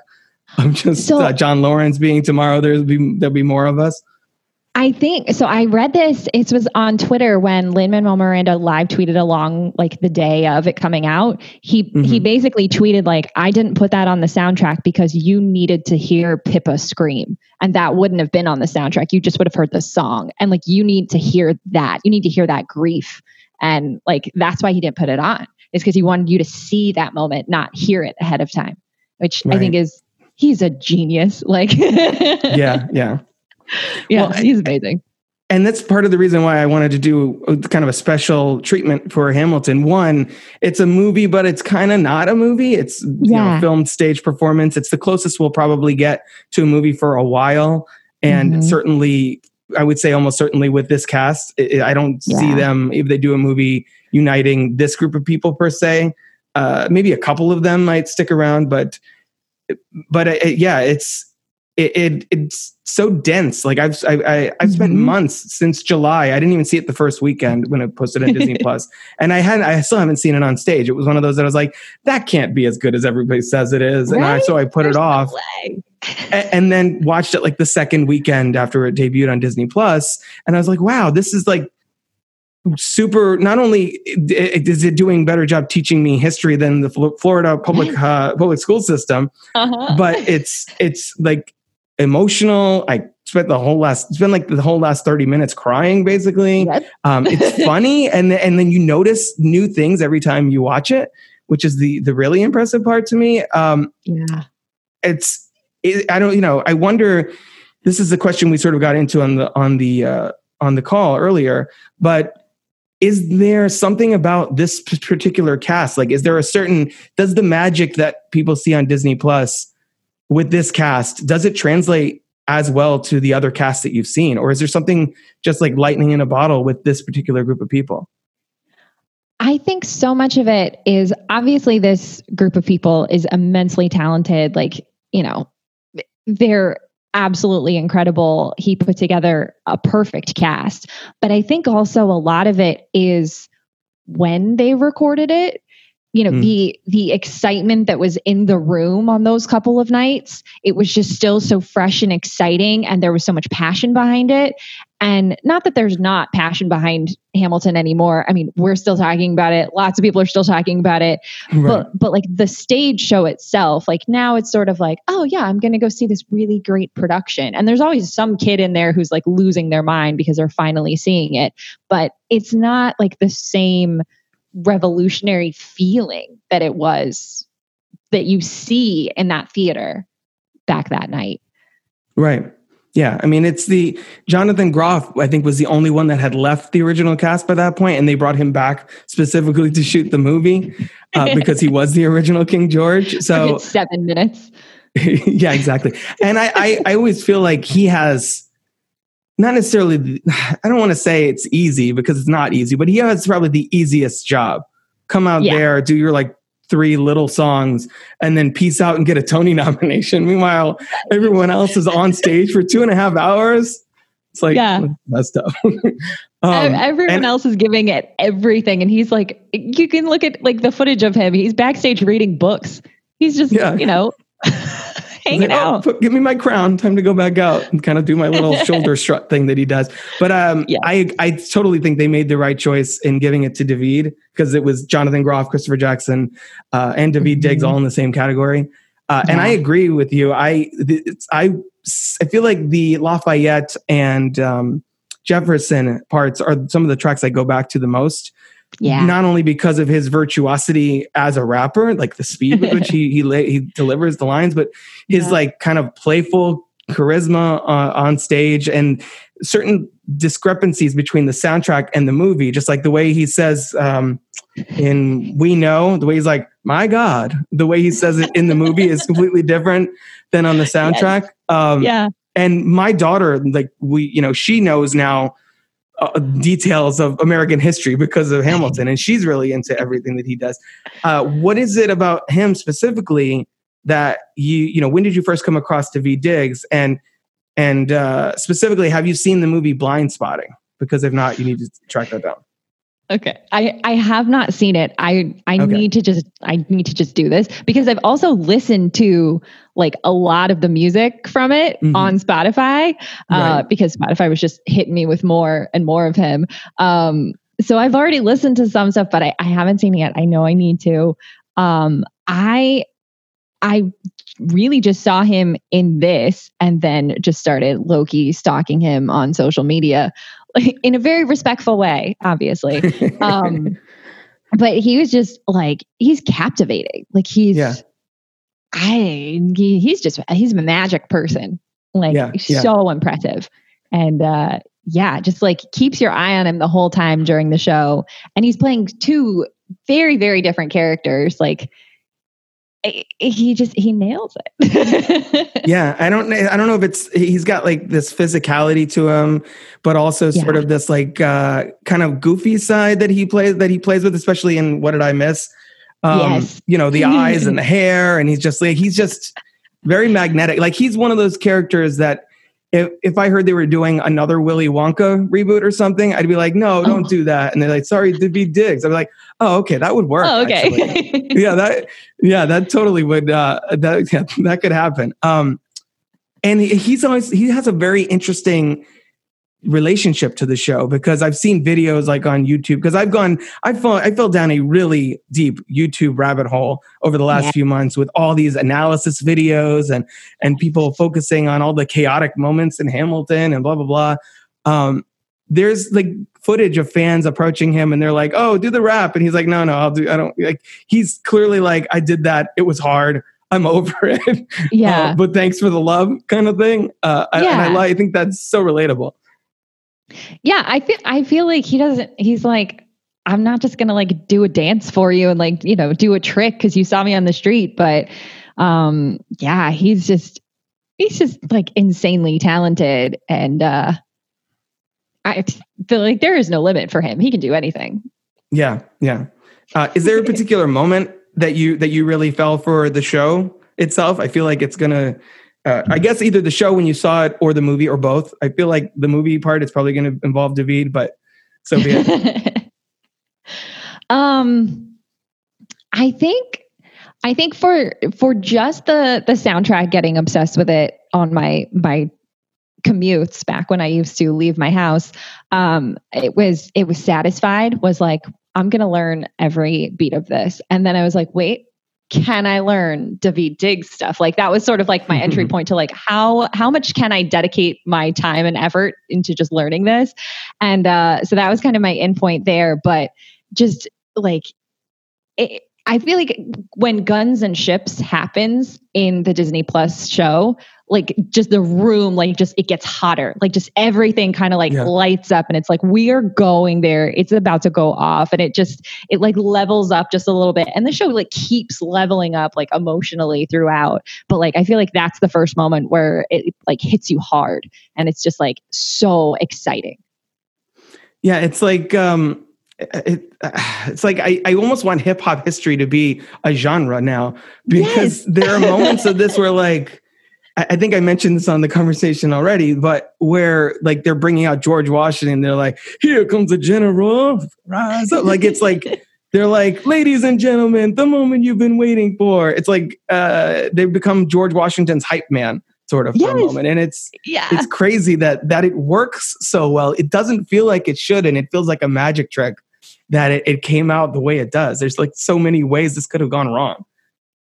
S1: I'm just
S7: So-
S1: uh, John Laurens being tomorrow. There'll be there'll be more of us.
S7: I think so. I read this. It was on Twitter when Lin Manuel Miranda live tweeted along like the day of it coming out. He he
S1: Mhm.
S7: basically tweeted like, "I didn't put that on the soundtrack because you needed to hear Pippa scream, and that wouldn't have been on the soundtrack. You just would have heard the song, and like you need to hear that. You need to hear that grief, and like that's why he didn't put it on. Is because he wanted you to see that moment, not hear it ahead of time, which I think is he's a genius. Like,
S1: Yeah, yeah.
S7: Yeah,
S1: Well,
S7: he's amazing.
S1: and that's part of the reason why I wanted to do kind of a special treatment for Hamilton. One, it's a movie, but it's kind of not a movie. It's you know, filmed stage performance. It's the closest we'll probably get to a movie for a while, and
S7: Mhm.
S1: certainly, I would say almost certainly with this cast, I don't see them if they do a movie uniting this group of people per se. Uh, maybe a couple of them might stick around, but but uh, yeah, it's it, it it's so dense. Like I've I, I, I've spent
S7: Mhm.
S1: months since July. I didn't even see it the first weekend when it posted on Disney Plus, and I had I still haven't seen it on stage. It was one of those that I was like, that can't be as good as everybody says it is, and I, so I put
S7: There's
S1: it off. A- and then watched it like the second weekend after it debuted on Disney Plus, and I was like, wow, this is like super. Not only is it doing a better job teaching me history than the Florida public uh, public school system,
S7: Uh-huh.
S1: but it's it's like emotional. I spent the whole last it's been like the whole last 30 minutes crying basically. Um, it's funny and then, and then you notice new things every time you watch it, which is the the really impressive part to me. Um,
S7: yeah.
S1: it's it, I don't you know I wonder this is the question we sort of got into on the on the uh, on the call earlier, but is there something about this particular cast? Like, is there a certain does the magic that people see on Disney Plus with this cast does it translate as well to the other casts that you've seen, or is there something just like lightning in a bottle with this particular group of people?
S7: I think so much of it is obviously this group of people is immensely talented. Like, you know, they're absolutely incredible. He put together a perfect cast. But I think also a lot of it is when they recorded it. You know,
S1: Mm.
S7: the the excitement that was in the room on those couple of nights, it was just still so fresh and exciting and there was so much passion behind it. And not that there's not passion behind Hamilton anymore. I mean, we're still talking about it. Lots of people are still talking about it. But but like the stage show itself, like now it's sort of like, oh yeah, I'm gonna go see this really great production. And there's always some kid in there who's like losing their mind because they're finally seeing it. But it's not like the same revolutionary feeling that it was that you see in that theater back that night.
S1: Right. Yeah. I mean, it's the Jonathan Groff, I think, was the only one that had left the original cast by that point, and they brought him back specifically to shoot the movie uh, because he was the original King George. So,
S7: seven minutes.
S1: yeah, exactly. And I, I, I always feel like he has not necessarily, I don't want to say it's easy because it's not easy, but he has probably the easiest job. Come out
S7: Yeah.
S1: there, do your like three little songs, and then peace out and get a Tony nomination. Meanwhile, everyone else is on stage for two and a half hours. It's like,
S7: Yeah.
S1: messed up. Um,
S7: Everyone
S1: and-
S7: else is giving it everything, and he's like, you can look at like the footage of him. He's backstage reading books. He's just,
S1: Yeah.
S7: you know, hanging
S1: like, "Oh,
S7: out.
S1: put- give me my crown. Time to go back out and kind of do my little shoulder strut thing that he does. But um,
S7: Yeah.
S1: I I totally think they made the right choice in giving it to Daveed because it was Jonathan Groff, Christopher Jackson, uh, and Daveed Diggs
S7: Mhm.
S1: all in the same category. Uh, And I agree with you. I it's, I I feel like the Lafayette and um, Jefferson parts are some of the tracks I go back to the most
S7: Yeah.
S1: not only because of his virtuosity as a rapper, like the speed with which he he, la- he delivers the lines, but his
S7: Yeah.
S1: like kind of playful charisma uh, on stage and certain discrepancies between the soundtrack and the movie. Just like the way he says um, in "We Know," the way he's like, "My God," the way he says it in the movie is completely different than on the soundtrack. Um,
S7: yeah.
S1: and my daughter like we you know she knows now uh, details of american history because of hamilton and she's really into everything that he does uh, what is it about him specifically that you you know when did you first come across Daveed Diggs and and uh, specifically have you seen the movie blind spotting because if not you need to track that down
S7: Okay. I, I have not seen it. I I
S1: Okay.
S7: need to just I need to just do this because I've also listened to like a lot of the music from it
S1: Mhm.
S7: on Spotify uh,
S1: Right.
S7: because Spotify was just hitting me with more and more of him. Um, so I've already listened to some stuff, but I, I haven't seen it yet. I know I need to. Um, I I really just saw him in this and then just started Loki stalking him on social media in a very respectful way, obviously. Um, but he was just like, he's captivating. Like he's,
S1: Yeah.
S7: I, he, he's just, he's a magic person. Like
S1: Yeah, yeah.
S7: so impressive. And, uh, yeah, just like keeps your eye on him the whole time during the show. And he's playing two very, very different characters. Like, he just he nails it.
S1: yeah, I don't I don't know if it's he's got like this physicality to him, but also sort
S7: Yeah.
S1: of this like uh kind of goofy side that he plays that he plays with, especially in What Did I Miss? Um,
S7: Yes.
S1: you know, the eyes and the hair, and he's just like he's just very magnetic. Like he's one of those characters that if if I heard they were doing another Willy Wonka reboot or something, I'd be like, no, don't
S7: Oh.
S1: do that. And they're like, sorry, Daveed Diggs. I'm like, oh, okay, that would work.
S7: oh, okay.
S1: yeah that yeah that totally would uh that yeah, that could happen um and he's always he has a very interesting relationship to the show because i've seen videos like on youtube because i've gone i fell i fell down a really deep youtube rabbit hole over the last
S7: Yeah.
S1: few months with all these analysis videos and and people focusing on all the chaotic moments in hamilton and blah blah blah um there's like footage of fans approaching him and they're like, "Oh, do the rap," and he's like, "No, no, I'll do. I don't like." He's clearly like, "I did that. It was hard. I'm over it.
S7: yeah.
S1: Uh, but thanks for the love," kind of thing. Uh, I, and I,
S7: Yeah.
S1: I think that's so relatable.
S7: Yeah, I feel I feel like he doesn't he's like I'm not just going to like do a dance for you and like, you know, do a trick cuz you saw me on the street, but um yeah, he's just he's just like insanely talented and uh I feel like there is no limit for him. He can do anything.
S1: Yeah, yeah. Uh, is there a particular moment that you that you really fell for the show itself? I feel like it's gonna. Uh, I guess either the show when you saw it or the movie or both. I feel like the movie part is probably going to involve Daveed, but so be it.
S7: um I think I think for for just the the soundtrack getting obsessed with it on my my commutes back when I used to leave my house um it was it was satisfied was like I'm going to learn every beat of this and then I was like wait can I learn Daveed Diggs stuff? Like that was sort of like my entry point to like how how much can I dedicate my time and effort into just learning this? And uh, so that was kind of my end point there. But just like it, I feel like when Guns and Ships happens in the Disney Plus show, like just the room, like just it gets hotter. Like just everything kind of like
S1: Yeah.
S7: lights up and it's like we are going there. It's about to go off. And it just it like levels up just a little bit. And the show like keeps leveling up like emotionally throughout. But like I feel like that's the first moment where it like hits you hard and it's just like so exciting.
S1: Yeah, it's like um, it, it's like I, I almost want hip hop history to be a genre now because there are moments of this where like I think I mentioned this on the conversation already, but where like they're bringing out George Washington, they're like, "Here comes the general, rise up!" Like it's like they're like, "Ladies and gentlemen, the moment you've been waiting for." It's like uh, they've become George Washington's hype man, sort of for a
S7: Yes.
S1: moment, and it's
S7: Yeah.
S1: it's crazy that that it works so well. It doesn't feel like it should, and it feels like a magic trick that it, it came out the way it does. There's like so many ways this could have gone wrong.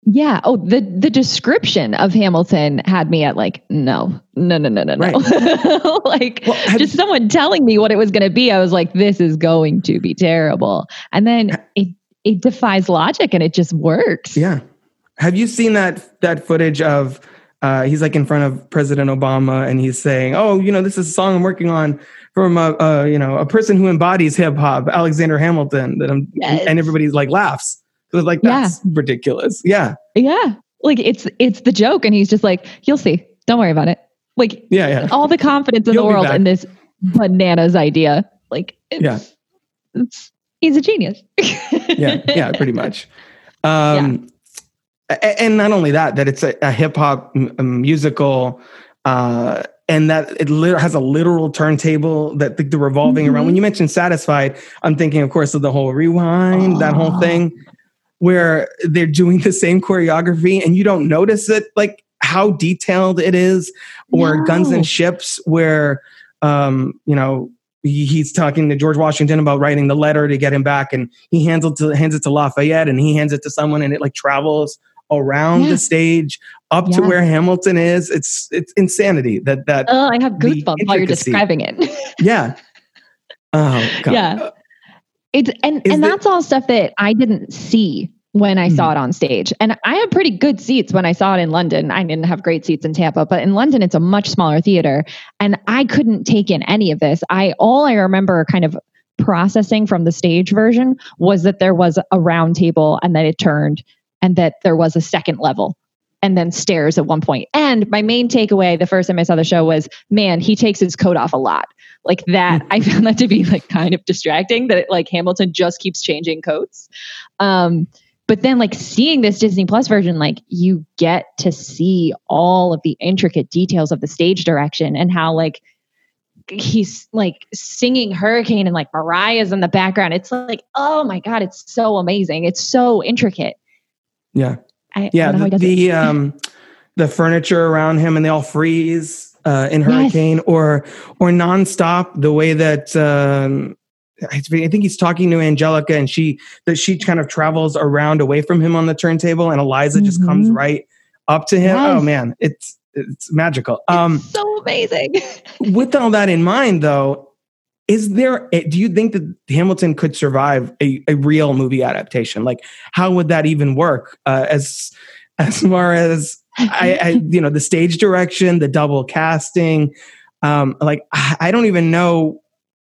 S7: Yeah. Oh, the the description of Hamilton had me at like, no, no, no, no, no, no. like
S1: Well, have-
S7: just someone telling me what it was going to be. I was like, this is going to be terrible. And then it it defies logic and it just works.
S1: Yeah. Have you seen that that footage of uh, he's like in front of President Obama and he's saying, "Oh, you know, this is a song I'm working on from a, a you know a person who embodies hip hop, Alexander Hamilton." That I'm
S7: Yes.
S1: and everybody's like laughs. It's like
S7: Yeah.
S1: that's ridiculous. Yeah,
S7: Yeah. Like it's it's the joke, and he's just like, you'll see. Don't worry about it. Like
S1: yeah, yeah.
S7: all the confidence in
S1: You'll
S7: the world in this bananas idea. Like it's,
S1: Yeah.
S7: it's he's a genius.
S1: yeah, yeah, pretty much. Um, a- And not only that, that it's a, a hip hop m- musical, uh, and that it has a literal turntable that the, the revolving around.
S7: Mhm.
S1: When you mentioned satisfied, I'm thinking, of course, of the whole rewind, that whole
S7: Oh.
S1: thing where they're doing the same choreography and you don't notice it, like how detailed it is, or Guns and Ships, where um, you know he- he's talking to George Washington about writing the letter to get him back, and he hands it to hands it to Lafayette, and he hands it to someone, and it like travels around the stage up to where Hamilton is. It's it's insanity that that
S7: Oh, I have goosebumps while you're describing it.
S1: yeah. Oh God.
S7: Yeah. It's and
S1: Is
S7: and that's all stuff that I didn't see when I
S1: Mm-hmm.
S7: saw it on stage. And I had pretty good seats when I saw it in London. I didn't have great seats in Tampa, but in London it's a much smaller theater and I couldn't take in any of this. I all I remember kind of processing from the stage version was that there was a round table and that it turned and that there was a second level and then stairs at one point. And my main takeaway the first time I saw the show was, man, he takes his coat off a lot. Like that, I found that to be like kind of distracting that it, like Hamilton just keeps changing coats. Um, but then like seeing this Disney Plus version, like you get to see all of the intricate details of the stage direction and how like he's like singing hurricane and like maria's in the background it's like oh my god it's so amazing it's so intricate
S1: Yeah.
S7: I, I
S1: Yeah.
S7: how
S1: The,
S7: he does it.
S1: the um the furniture around him and they all freeze uh in
S7: Yes.
S1: hurricane or or nonstop the way that um I think he's talking to Angelica and she that she kind of travels around away from him on the turntable and Eliza just comes
S7: Mhm.
S1: right up to him. Oh man, it's it's magical. Um
S7: It's so amazing
S1: with all that in mind though is there do you think that hamilton could survive a, a real movie adaptation like how would that even work uh, as as far as I, I you know the stage direction the double casting um like i don't even know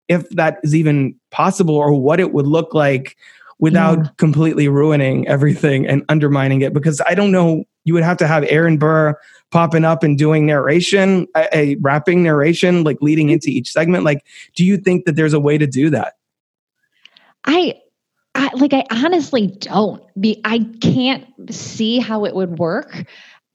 S1: if that is even possible or what it would look like without
S7: Yeah.
S1: completely ruining everything and undermining it because i don't know you would have to have aaron burr popping up and doing narration, a, a rapping narration, like leading into each segment. Like, do you think that there's a way to do that?
S7: I, I like I honestly don't be I can't see how it would work.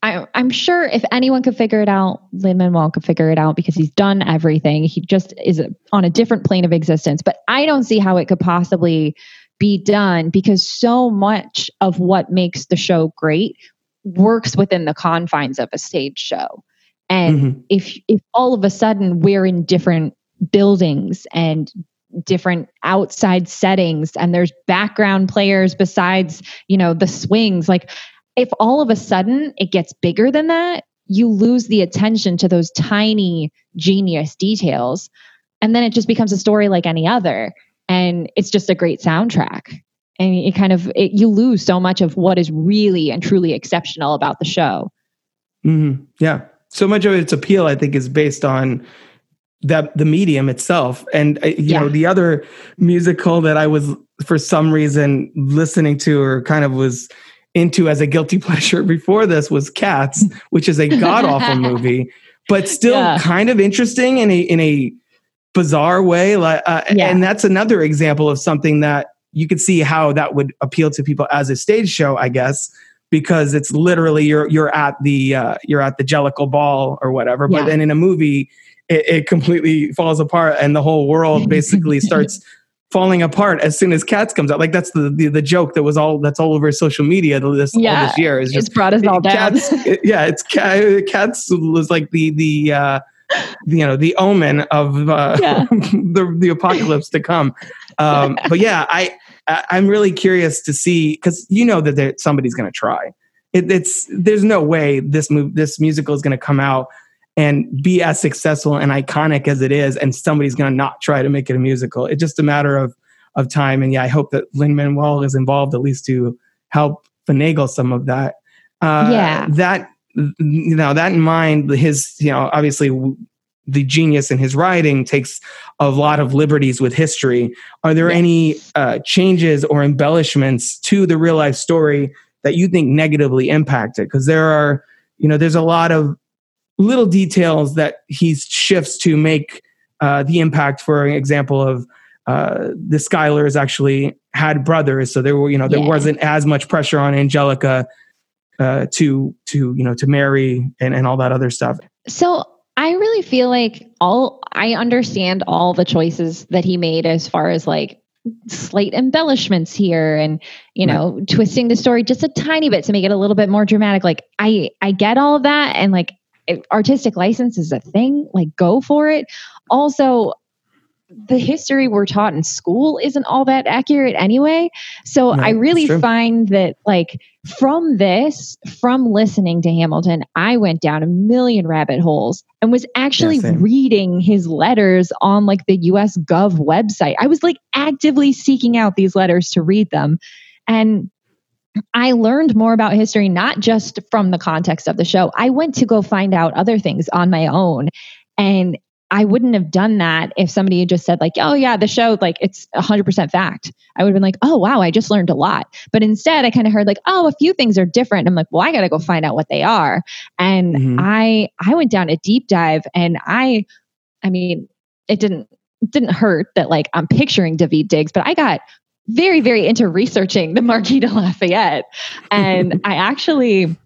S7: I, I'm sure if anyone could figure it out, Lin Manuel could figure it out because he's done everything. He just is on a different plane of existence. But I don't see how it could possibly be done because so much of what makes the show great works within the confines of a stage show. And
S1: Mhm.
S7: if if all of a sudden we're in different buildings and different outside settings and there's background players besides you know the swings like if all of a sudden it gets bigger than that you lose the attention to those tiny genius details and then it just becomes a story like any other and it's just a great soundtrack and it kind of it, you lose so much of what is really and truly exceptional about the show
S1: Mhm. Yeah. So much of its appeal, I think, is based on that the medium itself. And uh, you know, the other musical that I was for some reason listening to or kind of was into as a guilty pleasure before this was Cats, which is a god awful movie, but still
S7: Yeah.
S1: kind of interesting in a in a bizarre way. Like, uh,
S7: Yeah.
S1: and that's another example of something that you could see how that would appeal to people as a stage show, I guess, because it's literally you're you're at the uh, you're at the Jellicle Ball or whatever. But
S7: Yeah.
S1: then in a movie, it, it completely falls apart, and the whole world basically starts falling apart as soon as Cats comes out. Like that's the the, the joke that was all that's all over social media this
S7: Yeah.
S1: this year is
S7: it's
S1: just
S7: brought us all down
S1: Cats, it- yeah, it's Cats was like the the uh, you know the omen of uh,
S7: Yeah.
S1: the the apocalypse to come. Um, but yeah, I, I I'm really curious to see because you know that there, somebody's going to try. It, it's there's no way this move this musical is going to come out and be as successful and iconic as it is, and somebody's going to not try to make it a musical. It's just a matter of of time. And yeah, I hope that Lin Manuel is involved at least to help finagle some of that. Uh,
S7: Yeah.
S1: that you know that in mind, his you know obviously the genius in his writing takes a lot of liberties with history. Are there any uh, changes or embellishments to the real life story that you think negatively impacted? Because there are, you know, there's a lot of little details that he shifts to make uh, the impact. For example, of uh, the Schuylers actually had brothers, so there were, you know, there
S7: Yeah.
S1: wasn't as much pressure on Angelica uh, to to you know to marry and and all that other stuff.
S7: So I really feel like all I understand all the choices that he made as far as like slight embellishments here and you know right. twisting the story just a tiny bit to make it a little bit more dramatic. Like I I get all of that and like artistic license is a thing. Like go for it. Also the history we're taught in school isn't all that accurate anyway. So I really find that like from this, from listening to Hamilton, I went down a million rabbit holes and was actually yeah, reading his letters on like the US Gov website. I was like actively seeking out these letters to read them. And I learned more about history, not just from the context of the show. I went to go find out other things on my own. And I wouldn't have done that if somebody had just said like, "Oh yeah, the show like it's 100% fact." I would have been like, "Oh wow, I just learned a lot." But instead, I kind of heard like, "Oh, a few things are different." And I'm like, "Well, I got to go find out what they are." And mm-hmm. I I went down a deep dive and I I mean, it didn't didn't hurt that like I'm picturing Daveed Diggs, but I got very very into researching the Marquis de Lafayette. And I actually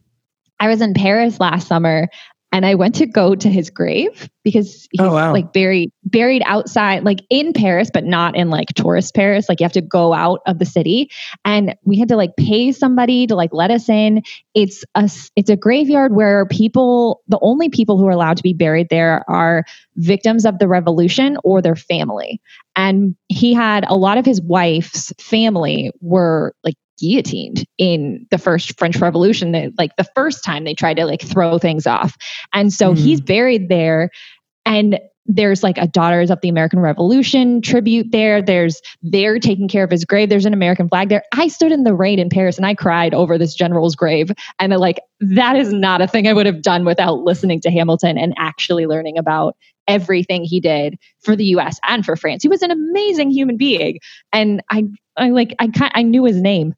S7: I was in Paris last summer and I went to go to his grave because he's oh, wow. like buried buried outside, like in Paris, but not in like tourist Paris. Like you have to go out of the city, and we had to like pay somebody to like let us in. It's a it's a graveyard where people, the only people who are allowed to be buried there are victims of the revolution or their family. And he had a lot of his wife's family were like guillotined in the first French Revolution. That, like the first time they tried to like throw things off. And so mm. he's buried there. And there's like a Daughters of the American Revolution tribute there. There's they're taking care of his grave. There's an American flag there. I stood in the rain in Paris and I cried over this general's grave. And like that is not a thing I would have done without listening to Hamilton and actually learning about everything he did for the US and for France. He was an amazing human being. And I I like I I knew his name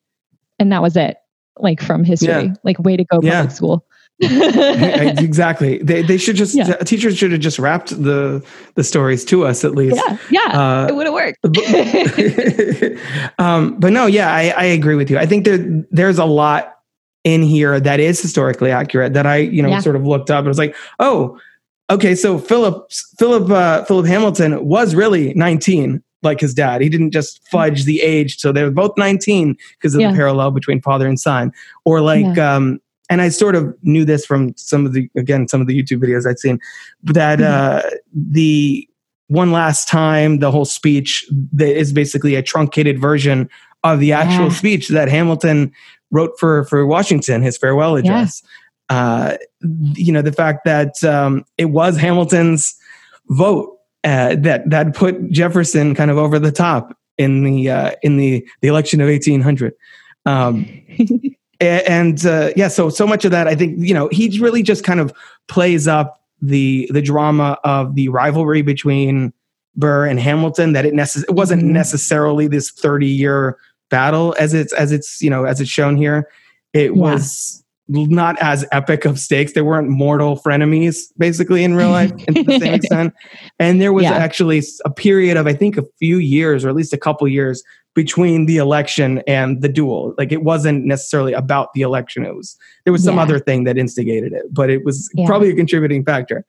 S7: and that was it like from history. Yeah. like way to go public yeah. school
S1: exactly. They, they should just yeah. teachers should have just wrapped the the stories to us at least.
S7: Yeah yeah. Uh, it would have worked.
S1: but, um, but no yeah I, I agree with you. I think there there's a lot in here that is historically accurate that i you know sort of looked up and was like oh okay so philip philip uh, philip hamilton was really 19 like his dad. He didn't just fudge the age. So they were both 19 because of yeah. the parallel between father and son. Or like, yeah. um, and I sort of knew this from some of the, again, some of the YouTube videos I'd seen, that mm-hmm. uh, the one last time, the whole speech that is basically a truncated version of the actual yeah. speech that Hamilton wrote for, for Washington, his farewell address. Uh, you know, the fact that um, it was Hamilton's vote uh, that that put Jefferson kind of over the top in the uh, in the the election of 1800. Um, and uh, yeah, so so much of that, I think you know, he really just kind of plays up the the drama of the rivalry between Burr and Hamilton. That it, necess- it wasn't mm-hmm. necessarily this 30 year battle as it's as it's you know as it's shown here. It yeah. was not as epic of stakes. They weren't mortal frenemies, basically, in real life, to the same extent. And there was yeah. actually a period of, I think, a few years, or at least a couple years, between the election and the duel. Like it wasn't necessarily about the election. It was there was some yeah. other thing that instigated it, but it was yeah. probably a contributing factor.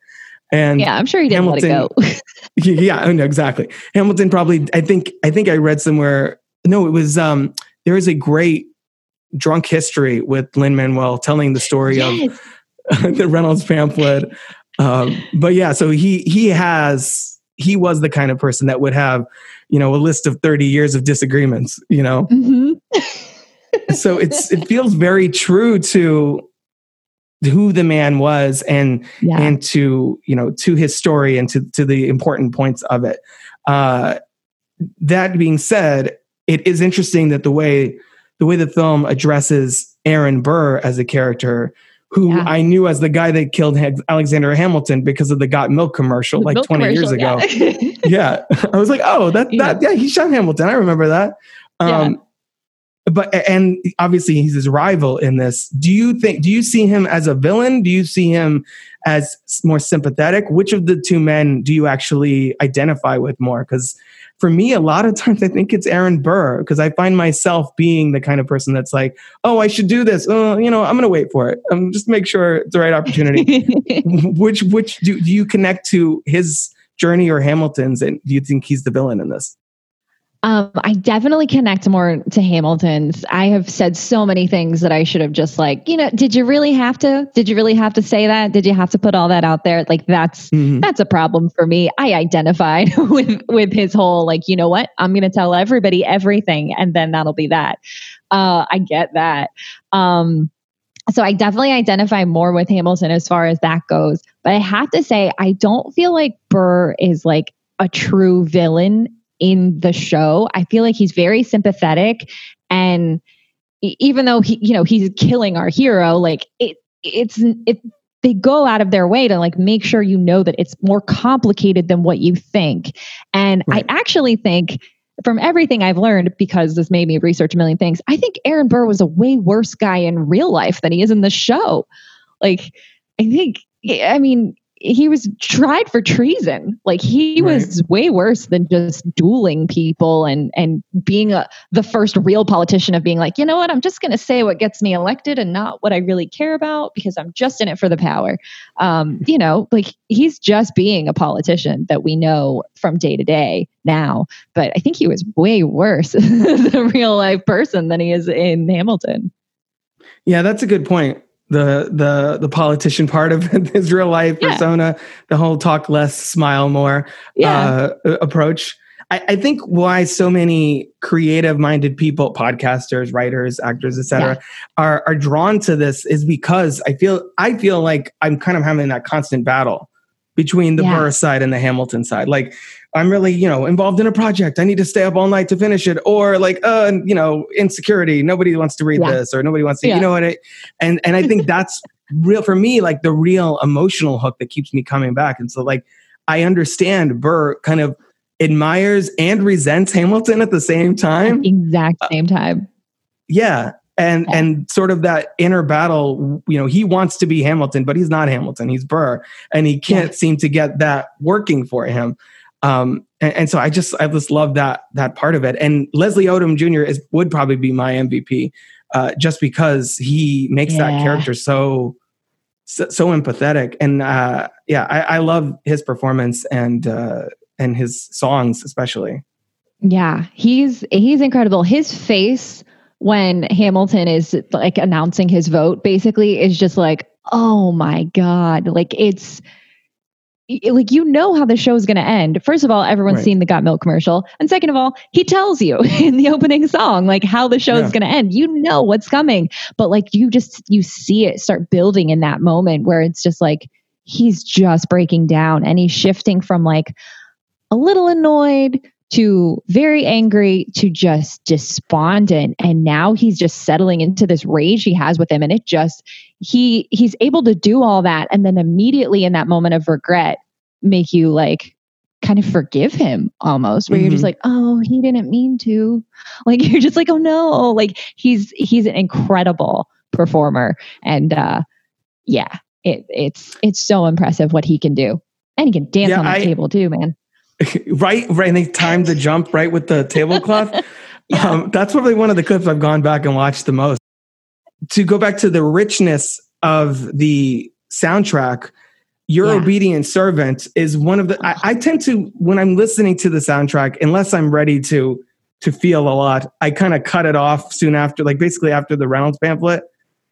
S1: And
S7: yeah, I'm sure he didn't Hamilton, let
S1: it go. yeah, exactly. Hamilton probably. I think. I think I read somewhere. No, it was. um There is a great drunk history with Lin-Manuel telling the story yes. of the Reynolds pamphlet. Um, but yeah, so he he has he was the kind of person that would have you know a list of 30 years of disagreements you know mm-hmm. so it's it feels very true to who the man was and yeah. and to you know to his story and to to the important points of it uh that being said it is interesting that the way the way the film addresses Aaron Burr as a character who yeah. I knew as the guy that killed Alexander Hamilton because of the Got Milk commercial the like milk 20 commercial, years ago. Yeah. yeah. I was like, oh, that, that, yeah, he shot Hamilton. I remember that. Um, yeah. But, and obviously he's his rival in this. Do you think, do you see him as a villain? Do you see him as more sympathetic? Which of the two men do you actually identify with more? Because for me, a lot of times I think it's Aaron Burr because I find myself being the kind of person that's like, oh, I should do this. Oh, you know, I'm going to wait for it. Um, just make sure it's the right opportunity. which which do, do you connect to his journey or Hamilton's, and do you think he's the villain in this?
S7: Um, I definitely connect more to Hamilton's. I have said so many things that I should have just like, you know, did you really have to? Did you really have to say that? Did you have to put all that out there? Like that's
S1: Mhm.
S7: that's a problem for me. I identified with with his whole like, you know what? I'm going to tell everybody everything, and then that'll be that. Uh, I get that. Um, so I definitely identify more with Hamilton as far as that goes. But I have to say, I don't feel like Burr is like a true villain in the show. I feel like he's very sympathetic and even though he you know he's killing our hero like it it's it they go out of their way to like make sure you know that it's more complicated than what you think. And
S1: Right.
S7: I actually think from everything I've learned, because this made me research a million things, I think Aaron Burr was a way worse guy in real life than he is in the show. Like, I think, I mean, he was tried for treason. Like he was way worse than just dueling people and and being a the first real politician of being like, you know what, I'm just going to say what gets me elected and not what I really care about because I'm just in it for the power. Um, you know, like he's just being a politician that we know from day to day now. But I think he was way worse as a real life person than he is in Hamilton.
S1: Yeah, that's a good point. The the the politician part of his real life
S7: Yeah.
S1: persona, the whole talk less, smile more
S7: Yeah.
S1: uh, approach. I, I think why so many creative minded people, podcasters, writers, actors, etc., are are drawn to this is because I feel I feel like I'm kind of having that constant battle between the
S7: Yeah.
S1: Burr side and the Hamilton side. Like I'm really, you know, involved in a project. I need to stay up all night to finish it. Or like, uh, you know, insecurity. Nobody wants to read
S7: Yeah.
S1: this, or nobody wants to,
S7: Yeah.
S1: you know what? I, and and I think that's real for me, like the real emotional hook that keeps me coming back. And so, like, I understand Burr kind of admires and resents Hamilton at the same time.
S7: Exact same time.
S1: Yeah. And
S7: Yeah.
S1: and sort of that inner battle, you know, he wants to be Hamilton, but he's not Hamilton. He's Burr, and he can't seem to get that working for him. Um, and, and so I just I just love that that part of it. And Leslie Odom Jr. is would probably be my MVP, uh, just because he makes that character so so, so empathetic. And uh, yeah, I, I love his performance and uh, and his songs especially.
S7: Yeah, he's he's incredible. His face when Hamilton is like announcing his vote basically is just like, "Oh my god." Like it's like you know how the show is going to end. First of all, everyone's
S1: Right.
S7: seen the Got Milk commercial, and second of all, he tells you in the opening song like how the show
S1: Yeah.
S7: is going to end. You know what's coming, but like you just you see it start building in that moment where it's just like he's just breaking down and he's shifting from like a little annoyed to very angry to just despondent and now he's just settling into this rage he has with him and it just he he's able to do all that and then immediately in that moment of regret make you like kind of forgive him almost where you're just
S1: Mhm.
S7: like oh he didn't mean to like you're just like oh no like he's he's an incredible performer and uh yeah it it's it's so impressive what he can do and he can dance
S1: Yeah,
S7: on the
S1: I-
S7: table too man
S1: right, right. And they timed the jump right with the tablecloth. um, that's probably one of the clips I've gone back and watched the most. To go back to the richness of the soundtrack, Your
S7: Yeah.
S1: Obedient Servant is one of the. I, I tend to when I'm listening to the soundtrack, unless I'm ready to to feel a lot, I kind of cut it off soon after, like basically after the Reynolds pamphlet,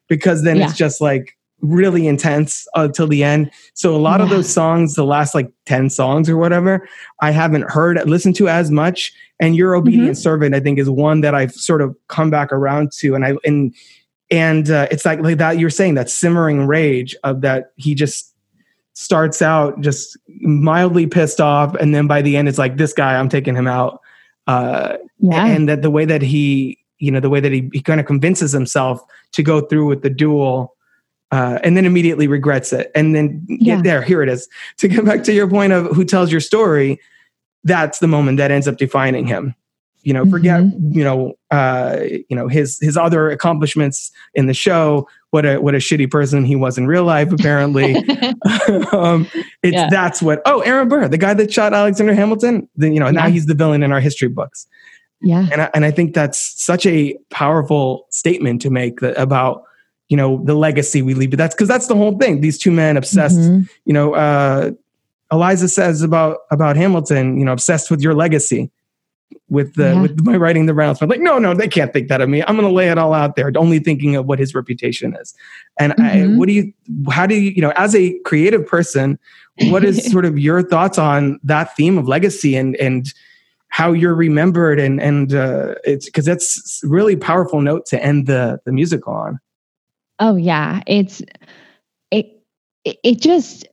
S1: because then
S7: Yeah.
S1: it's just like really intense uh, until the end. So a lot of those songs, the last like 10 songs or whatever, I haven't heard, listened to as much. And Your mm-hmm. Obedient Servant, I think, is one that I've sort of come back around to. And I, and, and uh, it's like, like that you're saying, that simmering rage of that he just starts out just mildly pissed off. And then by the end, it's like, this guy, I'm taking him out. Uh,
S7: yeah
S1: and that the way that he you know the way that he, he kind of convinces himself to go through with the duel uh, and then immediately regrets it and then
S7: Yeah.
S1: there here it is to get back to your point of who tells your story that's the moment that ends up defining him you know forget
S7: Mm-hmm.
S1: you know uh, you know his his other accomplishments in the show what a what a shitty person he was in real life. Apparently, um, it's
S7: Yeah.
S1: that's what. Oh, Aaron Burr, the guy that shot Alexander Hamilton. Then you know now he's the villain in our history books,
S7: Yeah.
S1: and I, and I think that's such a powerful statement to make that, about you know the legacy we leave. But that's because that's the whole thing. These two men obsessed.
S7: Mhm.
S1: You know, uh, Eliza says about about Hamilton. You know, obsessed with your legacy. With the
S7: Yeah.
S1: with my writing the rounds, I'm like, no, no, they can't think that of me. I'm going to lay it all out there, only thinking of what his reputation is. And I,
S7: Mhm.
S1: what do you, how do you, you know, as a creative person, what is sort of your thoughts on that theme of legacy and and how you're remembered and and uh, it's because that's really powerful note to end the the musical on.
S7: Oh yeah, it's it it, it just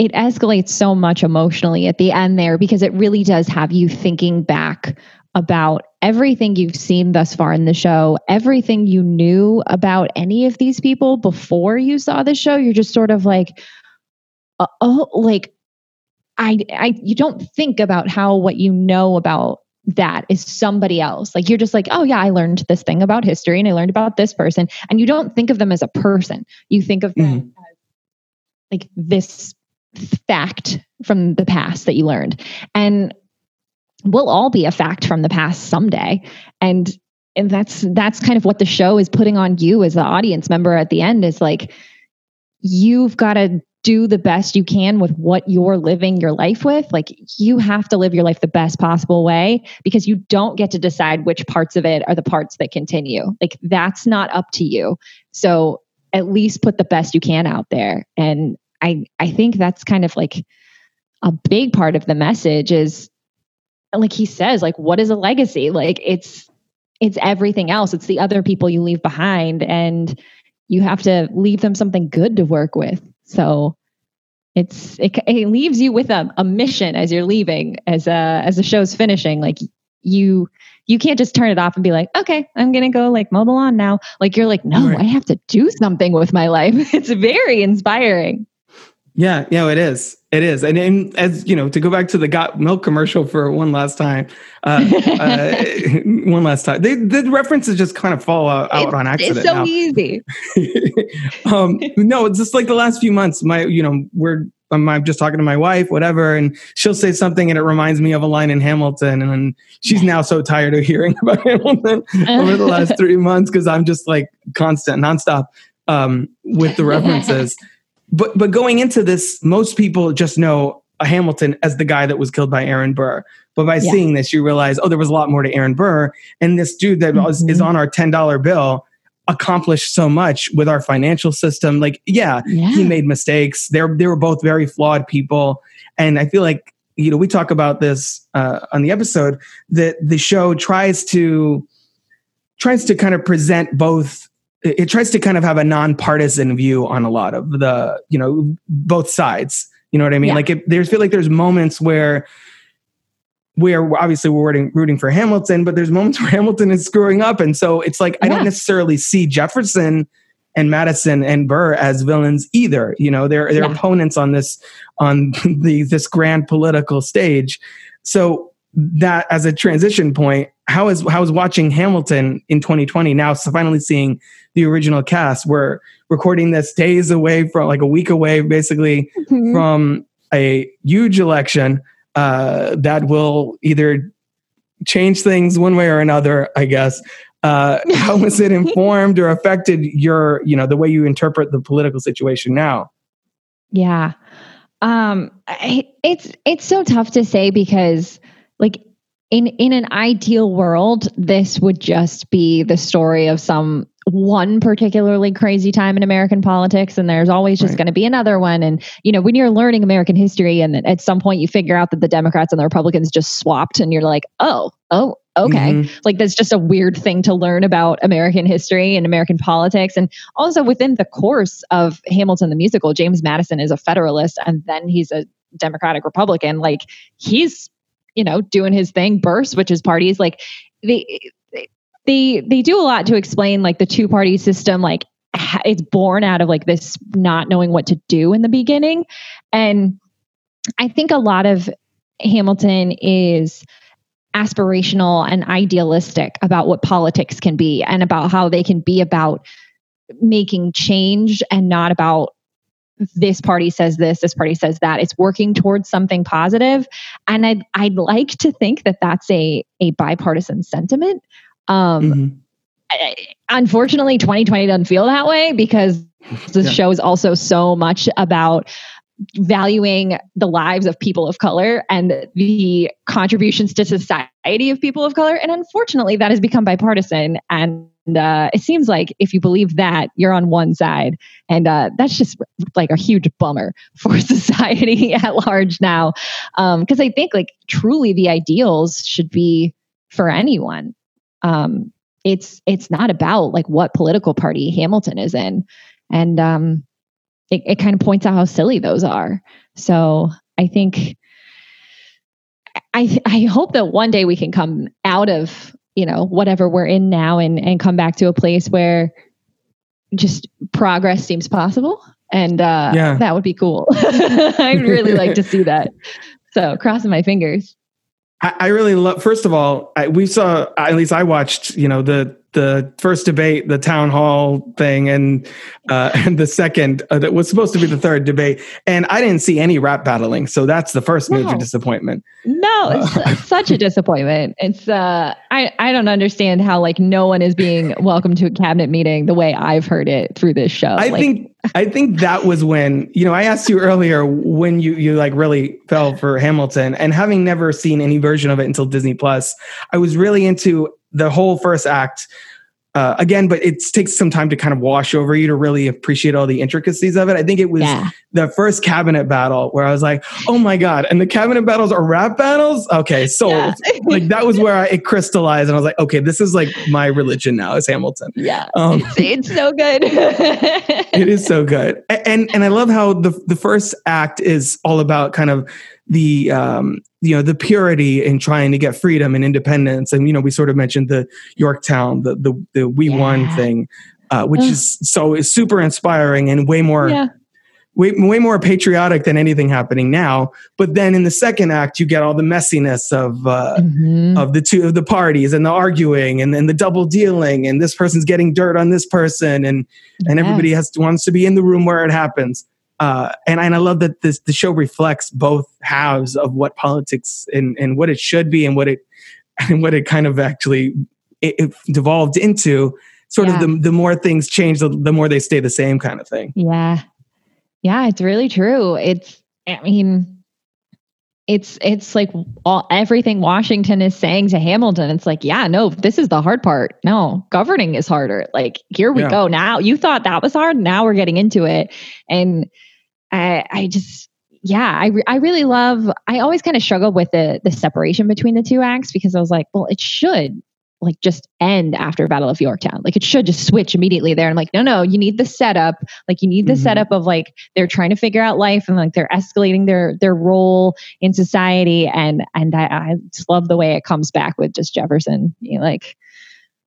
S7: it escalates so much emotionally at the end there because it really does have you thinking back about everything you've seen thus far in the show, everything you knew about any of these people before you saw the show. You're just sort of like, uh, oh, like I, I, you don't think about how what you know about that is somebody else. Like you're just like, oh yeah, I learned this thing about history and I learned about this person, and you don't think of them as a person. You think of them as like this fact from the past that you learned, and we'll all be a fact from the past someday, and and that's that's kind of what the show is putting on you as the audience member at the end is like you've got to do the best you can with what you're living your life with. Like you have to live your life the best possible way because you don't get to decide which parts of it are the parts that continue. Like that's not up to you. So at least put the best you can out there. And I I think that's kind of like a big part of the message is like he says like what is a legacy? Like it's it's everything else. It's the other people you leave behind and you have to leave them something good to work with. So it's it, it leaves you with a, a mission as you're leaving as a as the show's finishing. Like you you can't just turn it off and be like, okay, I'm gonna go like mow the lawn now. Like you're like, no,
S1: Right.
S7: I have to do something with my life. It's very inspiring.
S1: Yeah, yeah, it is. It is. And, and as you know, to go back to the got milk commercial for one last time, uh, uh, one last time, they, the references just kind of fall out, out on accident.
S7: It's so
S1: now.
S7: easy.
S1: um, no, it's just like the last few months. My, you know, we're I'm, I'm just talking to my wife, whatever, and she'll say something, and it reminds me of a line in Hamilton, and she's now so tired of hearing about Hamilton over the last three months because I'm just like constant, nonstop um, with the references. But but going into this, most people just know a Hamilton as the guy that was killed by Aaron Burr. But by
S7: Yeah.
S1: seeing this, you realize, oh, there was a lot more to Aaron Burr, and this dude that was, is on our ten dollar bill accomplished so much with our financial system. Like, yeah,
S7: Yeah.
S1: he made mistakes. They're they were both very flawed people, and I feel like you know we talk about this uh, on the episode that the show tries to tries to kind of present both. It tries to kind of have a nonpartisan view on a lot of the you know both sides. You know what I mean?
S7: Yeah.
S1: Like it, there's feel like there's moments where where obviously we're rooting, rooting for Hamilton, but there's moments where Hamilton is screwing up, and so it's like I don't necessarily see Jefferson and Madison and Burr as villains either. You know, they're they're
S7: Yeah.
S1: opponents on this on the this grand political stage. So that as a transition point, how is how is watching Hamilton in 2020 now so finally seeing the original cast? We're recording this days away from like a week away, basically
S7: Mhm.
S1: from a huge election uh, that will either change things one way or another, I guess. Uh, how has it informed or affected your, you know, the way you interpret the political situation now?
S7: Yeah. Um I, it's it's so tough to say because like in in an ideal world this would just be the story of some one particularly crazy time in American politics and there's always just
S1: Right.
S7: going to be another one and you know when you're learning American history and at some point you figure out that the Democrats and the Republicans just swapped and you're like oh oh okay
S1: Mhm.
S7: like that's just a weird thing to learn about American history and American politics. And also within the course of Hamilton the musical, James Madison is a Federalist and then he's a Democratic Republican. Like he's, you know, doing his thing, Burst, which is parties. Like they they they do a lot to explain like the two party system, like it's born out of like this not knowing what to do in the beginning. And I think a lot of Hamilton is aspirational and idealistic about what politics can be and about how they can be about making change and not about this party says this, this party says that. It's working towards something positive, and I'd I'd like to think that that's a a bipartisan sentiment. Um,
S1: Mhm.
S7: I- unfortunately 2020 doesn't feel that way because the
S1: Yeah.
S7: show is also so much about valuing the lives of people of color and the contributions to society of people of color and unfortunately that has become bipartisan and uh, it seems like if you believe that you're on one side. And uh, that's just like a huge bummer for society at large now. Because i think like truly the ideals should be for anyone. Um, it's it's not about like what political party Hamilton is in, and um, it, it kind of points out how silly those are. So I think I I hope that one day we can come out of you know whatever we're in now and and come back to a place where just progress seems possible, and uh,
S1: Yeah.
S7: that would be cool. I'd really like to see that. So crossing my fingers.
S1: I, I really love. First of all, I, we saw at least I watched. You know the the first debate, the town hall thing, and uh, and the second uh, that was supposed to be the third debate, and I didn't see any rap battling. So that's the first major disappointment.
S7: No, it's it's such a disappointment. It's uh I I don't understand how like no one is being welcome to a cabinet meeting the way I've heard it through this show.
S1: I
S7: Like,
S1: think I think that was when you know I asked you earlier when you you like really fell for Hamilton, and having never seen any version of it until Disney Plus, I was really into the whole first act. Uh, again, but it takes some time to kind of wash over you to really appreciate all the intricacies of it. I think it was
S7: yeah.
S1: the first cabinet battle where I was like, "Oh my god!" And the cabinet battles are rap battles. Okay, sold.
S7: Yeah.
S1: like that was where I, it crystallized, and I was like, "Okay, this is like my religion now." Is Hamilton.
S7: Yeah.
S1: Um,
S7: It's, it's so good.
S1: it is so good and and i love how the the first act is all about kind of the um you know the purity in trying to get freedom and independence and you know we sort of mentioned the yorktown the the, the we won thing uh, which
S7: Ugh.
S1: is so is super inspiring and way more
S7: yeah.
S1: way, way more patriotic than anything happening now but then in the second act you get all the messiness of uh
S7: Mhm.
S1: of the two of the parties and the arguing and then the double dealing and this person's getting dirt on this person and and
S7: Yeah.
S1: everybody has wants to be in the room where it happens. Uh, and and I love that this the show reflects both halves of what politics and and what it should be and what it and what it kind of actually it, it devolved into. Sort
S7: Yeah.
S1: of the the more things change, the, the more they stay the same kind of thing.
S7: Yeah. Yeah, it's really true. It's I mean it's it's like all everything Washington is saying to Hamilton. It's like, yeah, no, this is the hard part. No, governing is harder. Like, here we
S1: Yeah.
S7: go. Now you thought that was hard. Now we're getting into it. And I I just yeah, I re- I really love I always kind of struggled with the the separation between the two acts because I was like, well, it should like just end after Battle of Yorktown. Like it should just switch immediately there. I'm like, no, no, you need the setup. Like you need the
S1: Mhm.
S7: setup of like they're trying to figure out life and like they're escalating their their role in society. And and I, I just love the way it comes back with just Jefferson. You like,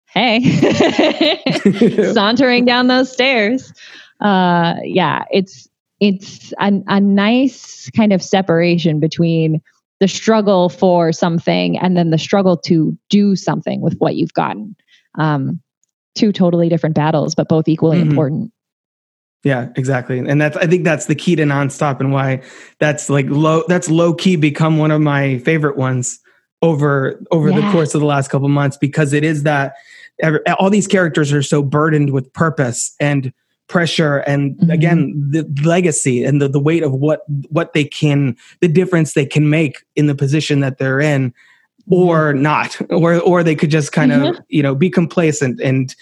S7: hey, sauntering down those stairs. Uh, yeah, it's it's a, a nice kind of separation between the struggle for something and then the struggle to do something with what you've gotten. Um, two totally different battles, but both equally
S1: Mhm.
S7: important.
S1: Yeah, exactly. And that's I think that's the key to nonstop and why that's like low that's low key become one of my favorite ones over over the course of the last couple months because it is that all these characters are so burdened with purpose and pressure and
S7: Mhm.
S1: again the legacy and the, the weight of what what they can the difference they can make in the position that they're in or not or or they could just kind of you know be complacent and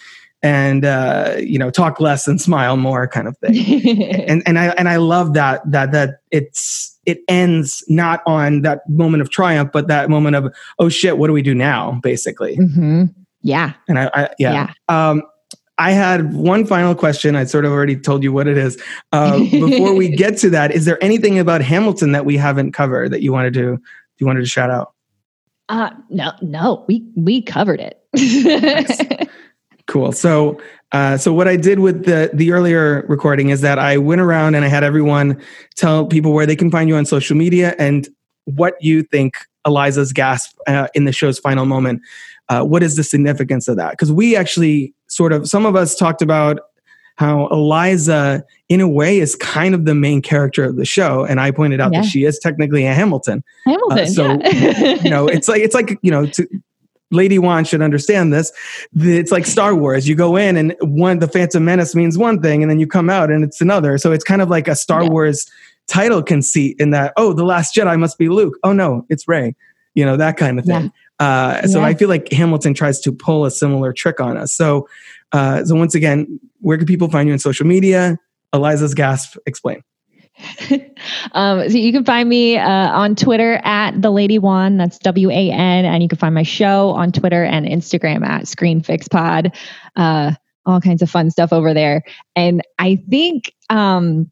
S1: and uh you know talk less and smile more kind of thing and and I and I love that that that it's it ends not on that moment of triumph, but that moment of oh shit, what do we do now? Basically,
S7: hmm Yeah.
S1: and I, I yeah.
S7: Yeah.
S1: Um, I had one final question. I sort of already told you what it is. Uh, before we get to that, is there anything about Hamilton that we haven't covered that you wanted to you wanted to shout out?
S7: Uh, no, no, we we covered it.
S1: Cool. So, uh, so what I did with the the earlier recording is that I went around and I had everyone tell people where they can find you on social media and what you think Eliza's gasp uh, in the show's final moment. Uh, what is the significance of that? Because we actually sort of some of us talked about how Eliza, in a way, is kind of the main character of the show. And I pointed out
S7: Yeah.
S1: that she is technically a Hamilton.
S7: Hamilton.
S1: Uh, so,
S7: yeah.
S1: You know, it's like it's like you know. To, Lady Wan should understand this. It's like Star Wars. You go in and one, the Phantom Menace means one thing, and then you come out and it's another. So it's kind of like a Star
S7: Yeah.
S1: Wars title conceit in that, oh, the Last Jedi must be Luke. Oh no, it's Rey. You know that kind of thing. Uh, so
S7: Yeah.
S1: I feel like Hamilton tries to pull a similar trick on us. So, uh, so once again, where can people find you on social media? Eliza's gasp. Explain.
S7: um, so you can find me uh, on Twitter at the Lady Wan. That's W A N, and you can find my show on Twitter and Instagram at Screen Fix Pod. Uh, all kinds of fun stuff over there. And I think um,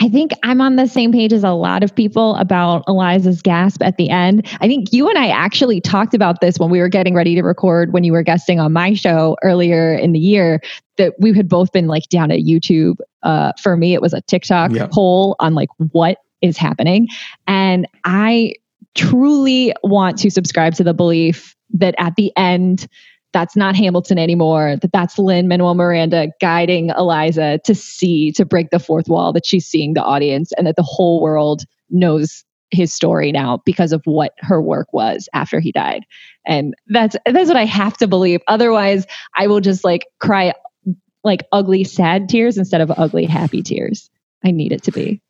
S7: I think I'm on the same page as a lot of people about Eliza's gasp at the end. I think you and I actually talked about this when we were getting ready to record when you were guesting on my show earlier in the year that we had both been like down at YouTube. Uh, for me, it was a TikTok
S1: Yeah.
S7: poll on like what is happening. And I truly want to subscribe to the belief that at the end, that's not Hamilton anymore, that that's Lin-Manuel Miranda guiding Eliza to see, to break the fourth wall, that she's seeing the audience and that the whole world knows his story now because of what her work was after he died. And that's that's what I have to believe. Otherwise, I will just like cry like ugly sad tears instead of ugly happy tears. I need it to be.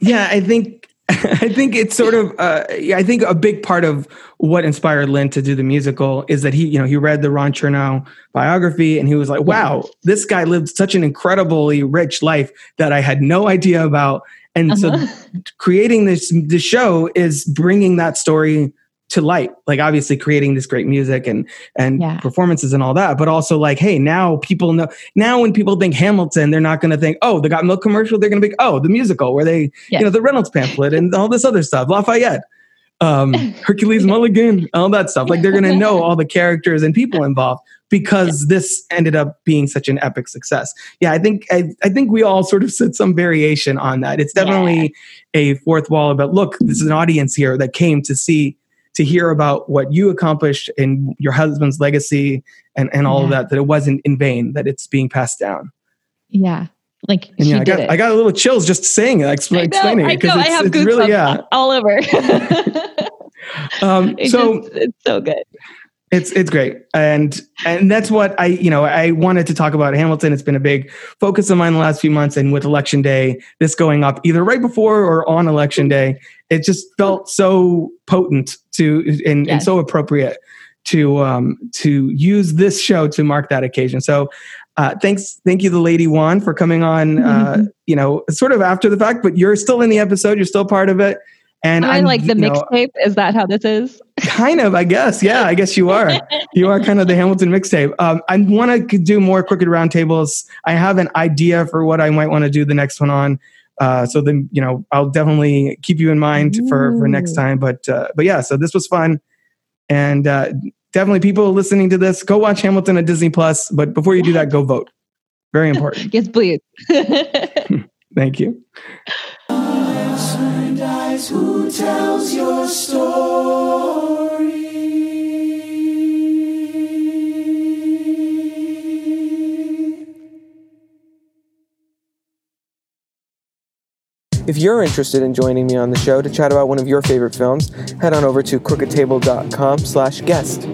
S1: Yeah, I think I think it's sort of uh, I think a big part of what inspired Lin to do the musical is that he you know he read the Ron Chernow biography and he was like, wow, this guy lived such an incredibly rich life that I had no idea about, and
S7: Uh-huh.
S1: so creating this the show is bringing that story to light like obviously creating this great music and and
S7: Yeah.
S1: performances and all that but also like hey now people know now when people think hamilton they're not going to think oh the got milk commercial they're going to be oh the musical where they
S7: Yes.
S1: you know the reynolds pamphlet and all this other stuff lafayette um hercules mulligan all that stuff like they're going to know all the characters and people involved because this ended up being such an epic success yeah i think I, I think we all sort of said some variation on that it's definitely a fourth wall about look this is an audience here that came to see to hear about what you accomplished in your husband's legacy and, and all of that that it wasn't in vain that it's being passed down
S7: Yeah. Like
S1: and yeah, I got
S7: it.
S1: I got a little chills just saying it,
S7: know,
S1: explaining
S7: I
S1: it because
S7: know,
S1: it's,
S7: I have
S1: it's really yeah.
S7: all over.
S1: Um,
S7: It's
S1: so
S7: just- it's so good.
S1: It's it's great, and and that's what I you know I wanted to talk about Hamilton. It's been a big focus of mine the last few months, and with election day, this going up either right before or on election day, it just felt so potent to and, and so appropriate to um to use this show to mark that occasion. So. Uh, thanks, thank you, the lady Wan, for coming on. Uh, you know, sort of after the fact, but you're still in the episode. You're still part of it, and
S7: I
S1: I'm,
S7: like the mixtape? Is that how this is?
S1: kind of i guess. Yeah i guess you are. You are kind of the hamilton mixtape. Um, i want to do more crooked roundtables. I have an idea for what i might want to do the next one on. Uh, so then you know i'll definitely keep you in mind for for next time. But uh, but yeah so this was fun. And uh, definitely people listening to this go watch hamilton at disney plus. But before you do that go vote. Very important.
S7: Yes, please.
S1: thank you
S3: Who tells your story?
S1: If you're interested in joining me on the show to chat about one of your favorite films, head on over to crookedtable.com slash guest.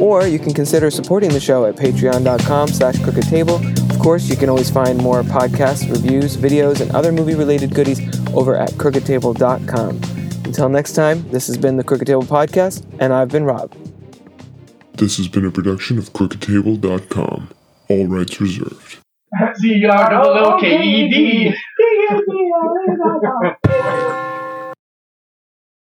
S1: Or you can consider supporting the show at patreon.com slash crookedtable. Of course, you can always find more podcasts, reviews, videos, and other movie-related goodies over at crookedtable.com. Until next time, this has been the Crooked Table Podcast, and I've been Rob.
S8: This has been a production of crookedtable.com. All rights reserved.
S9: Z-R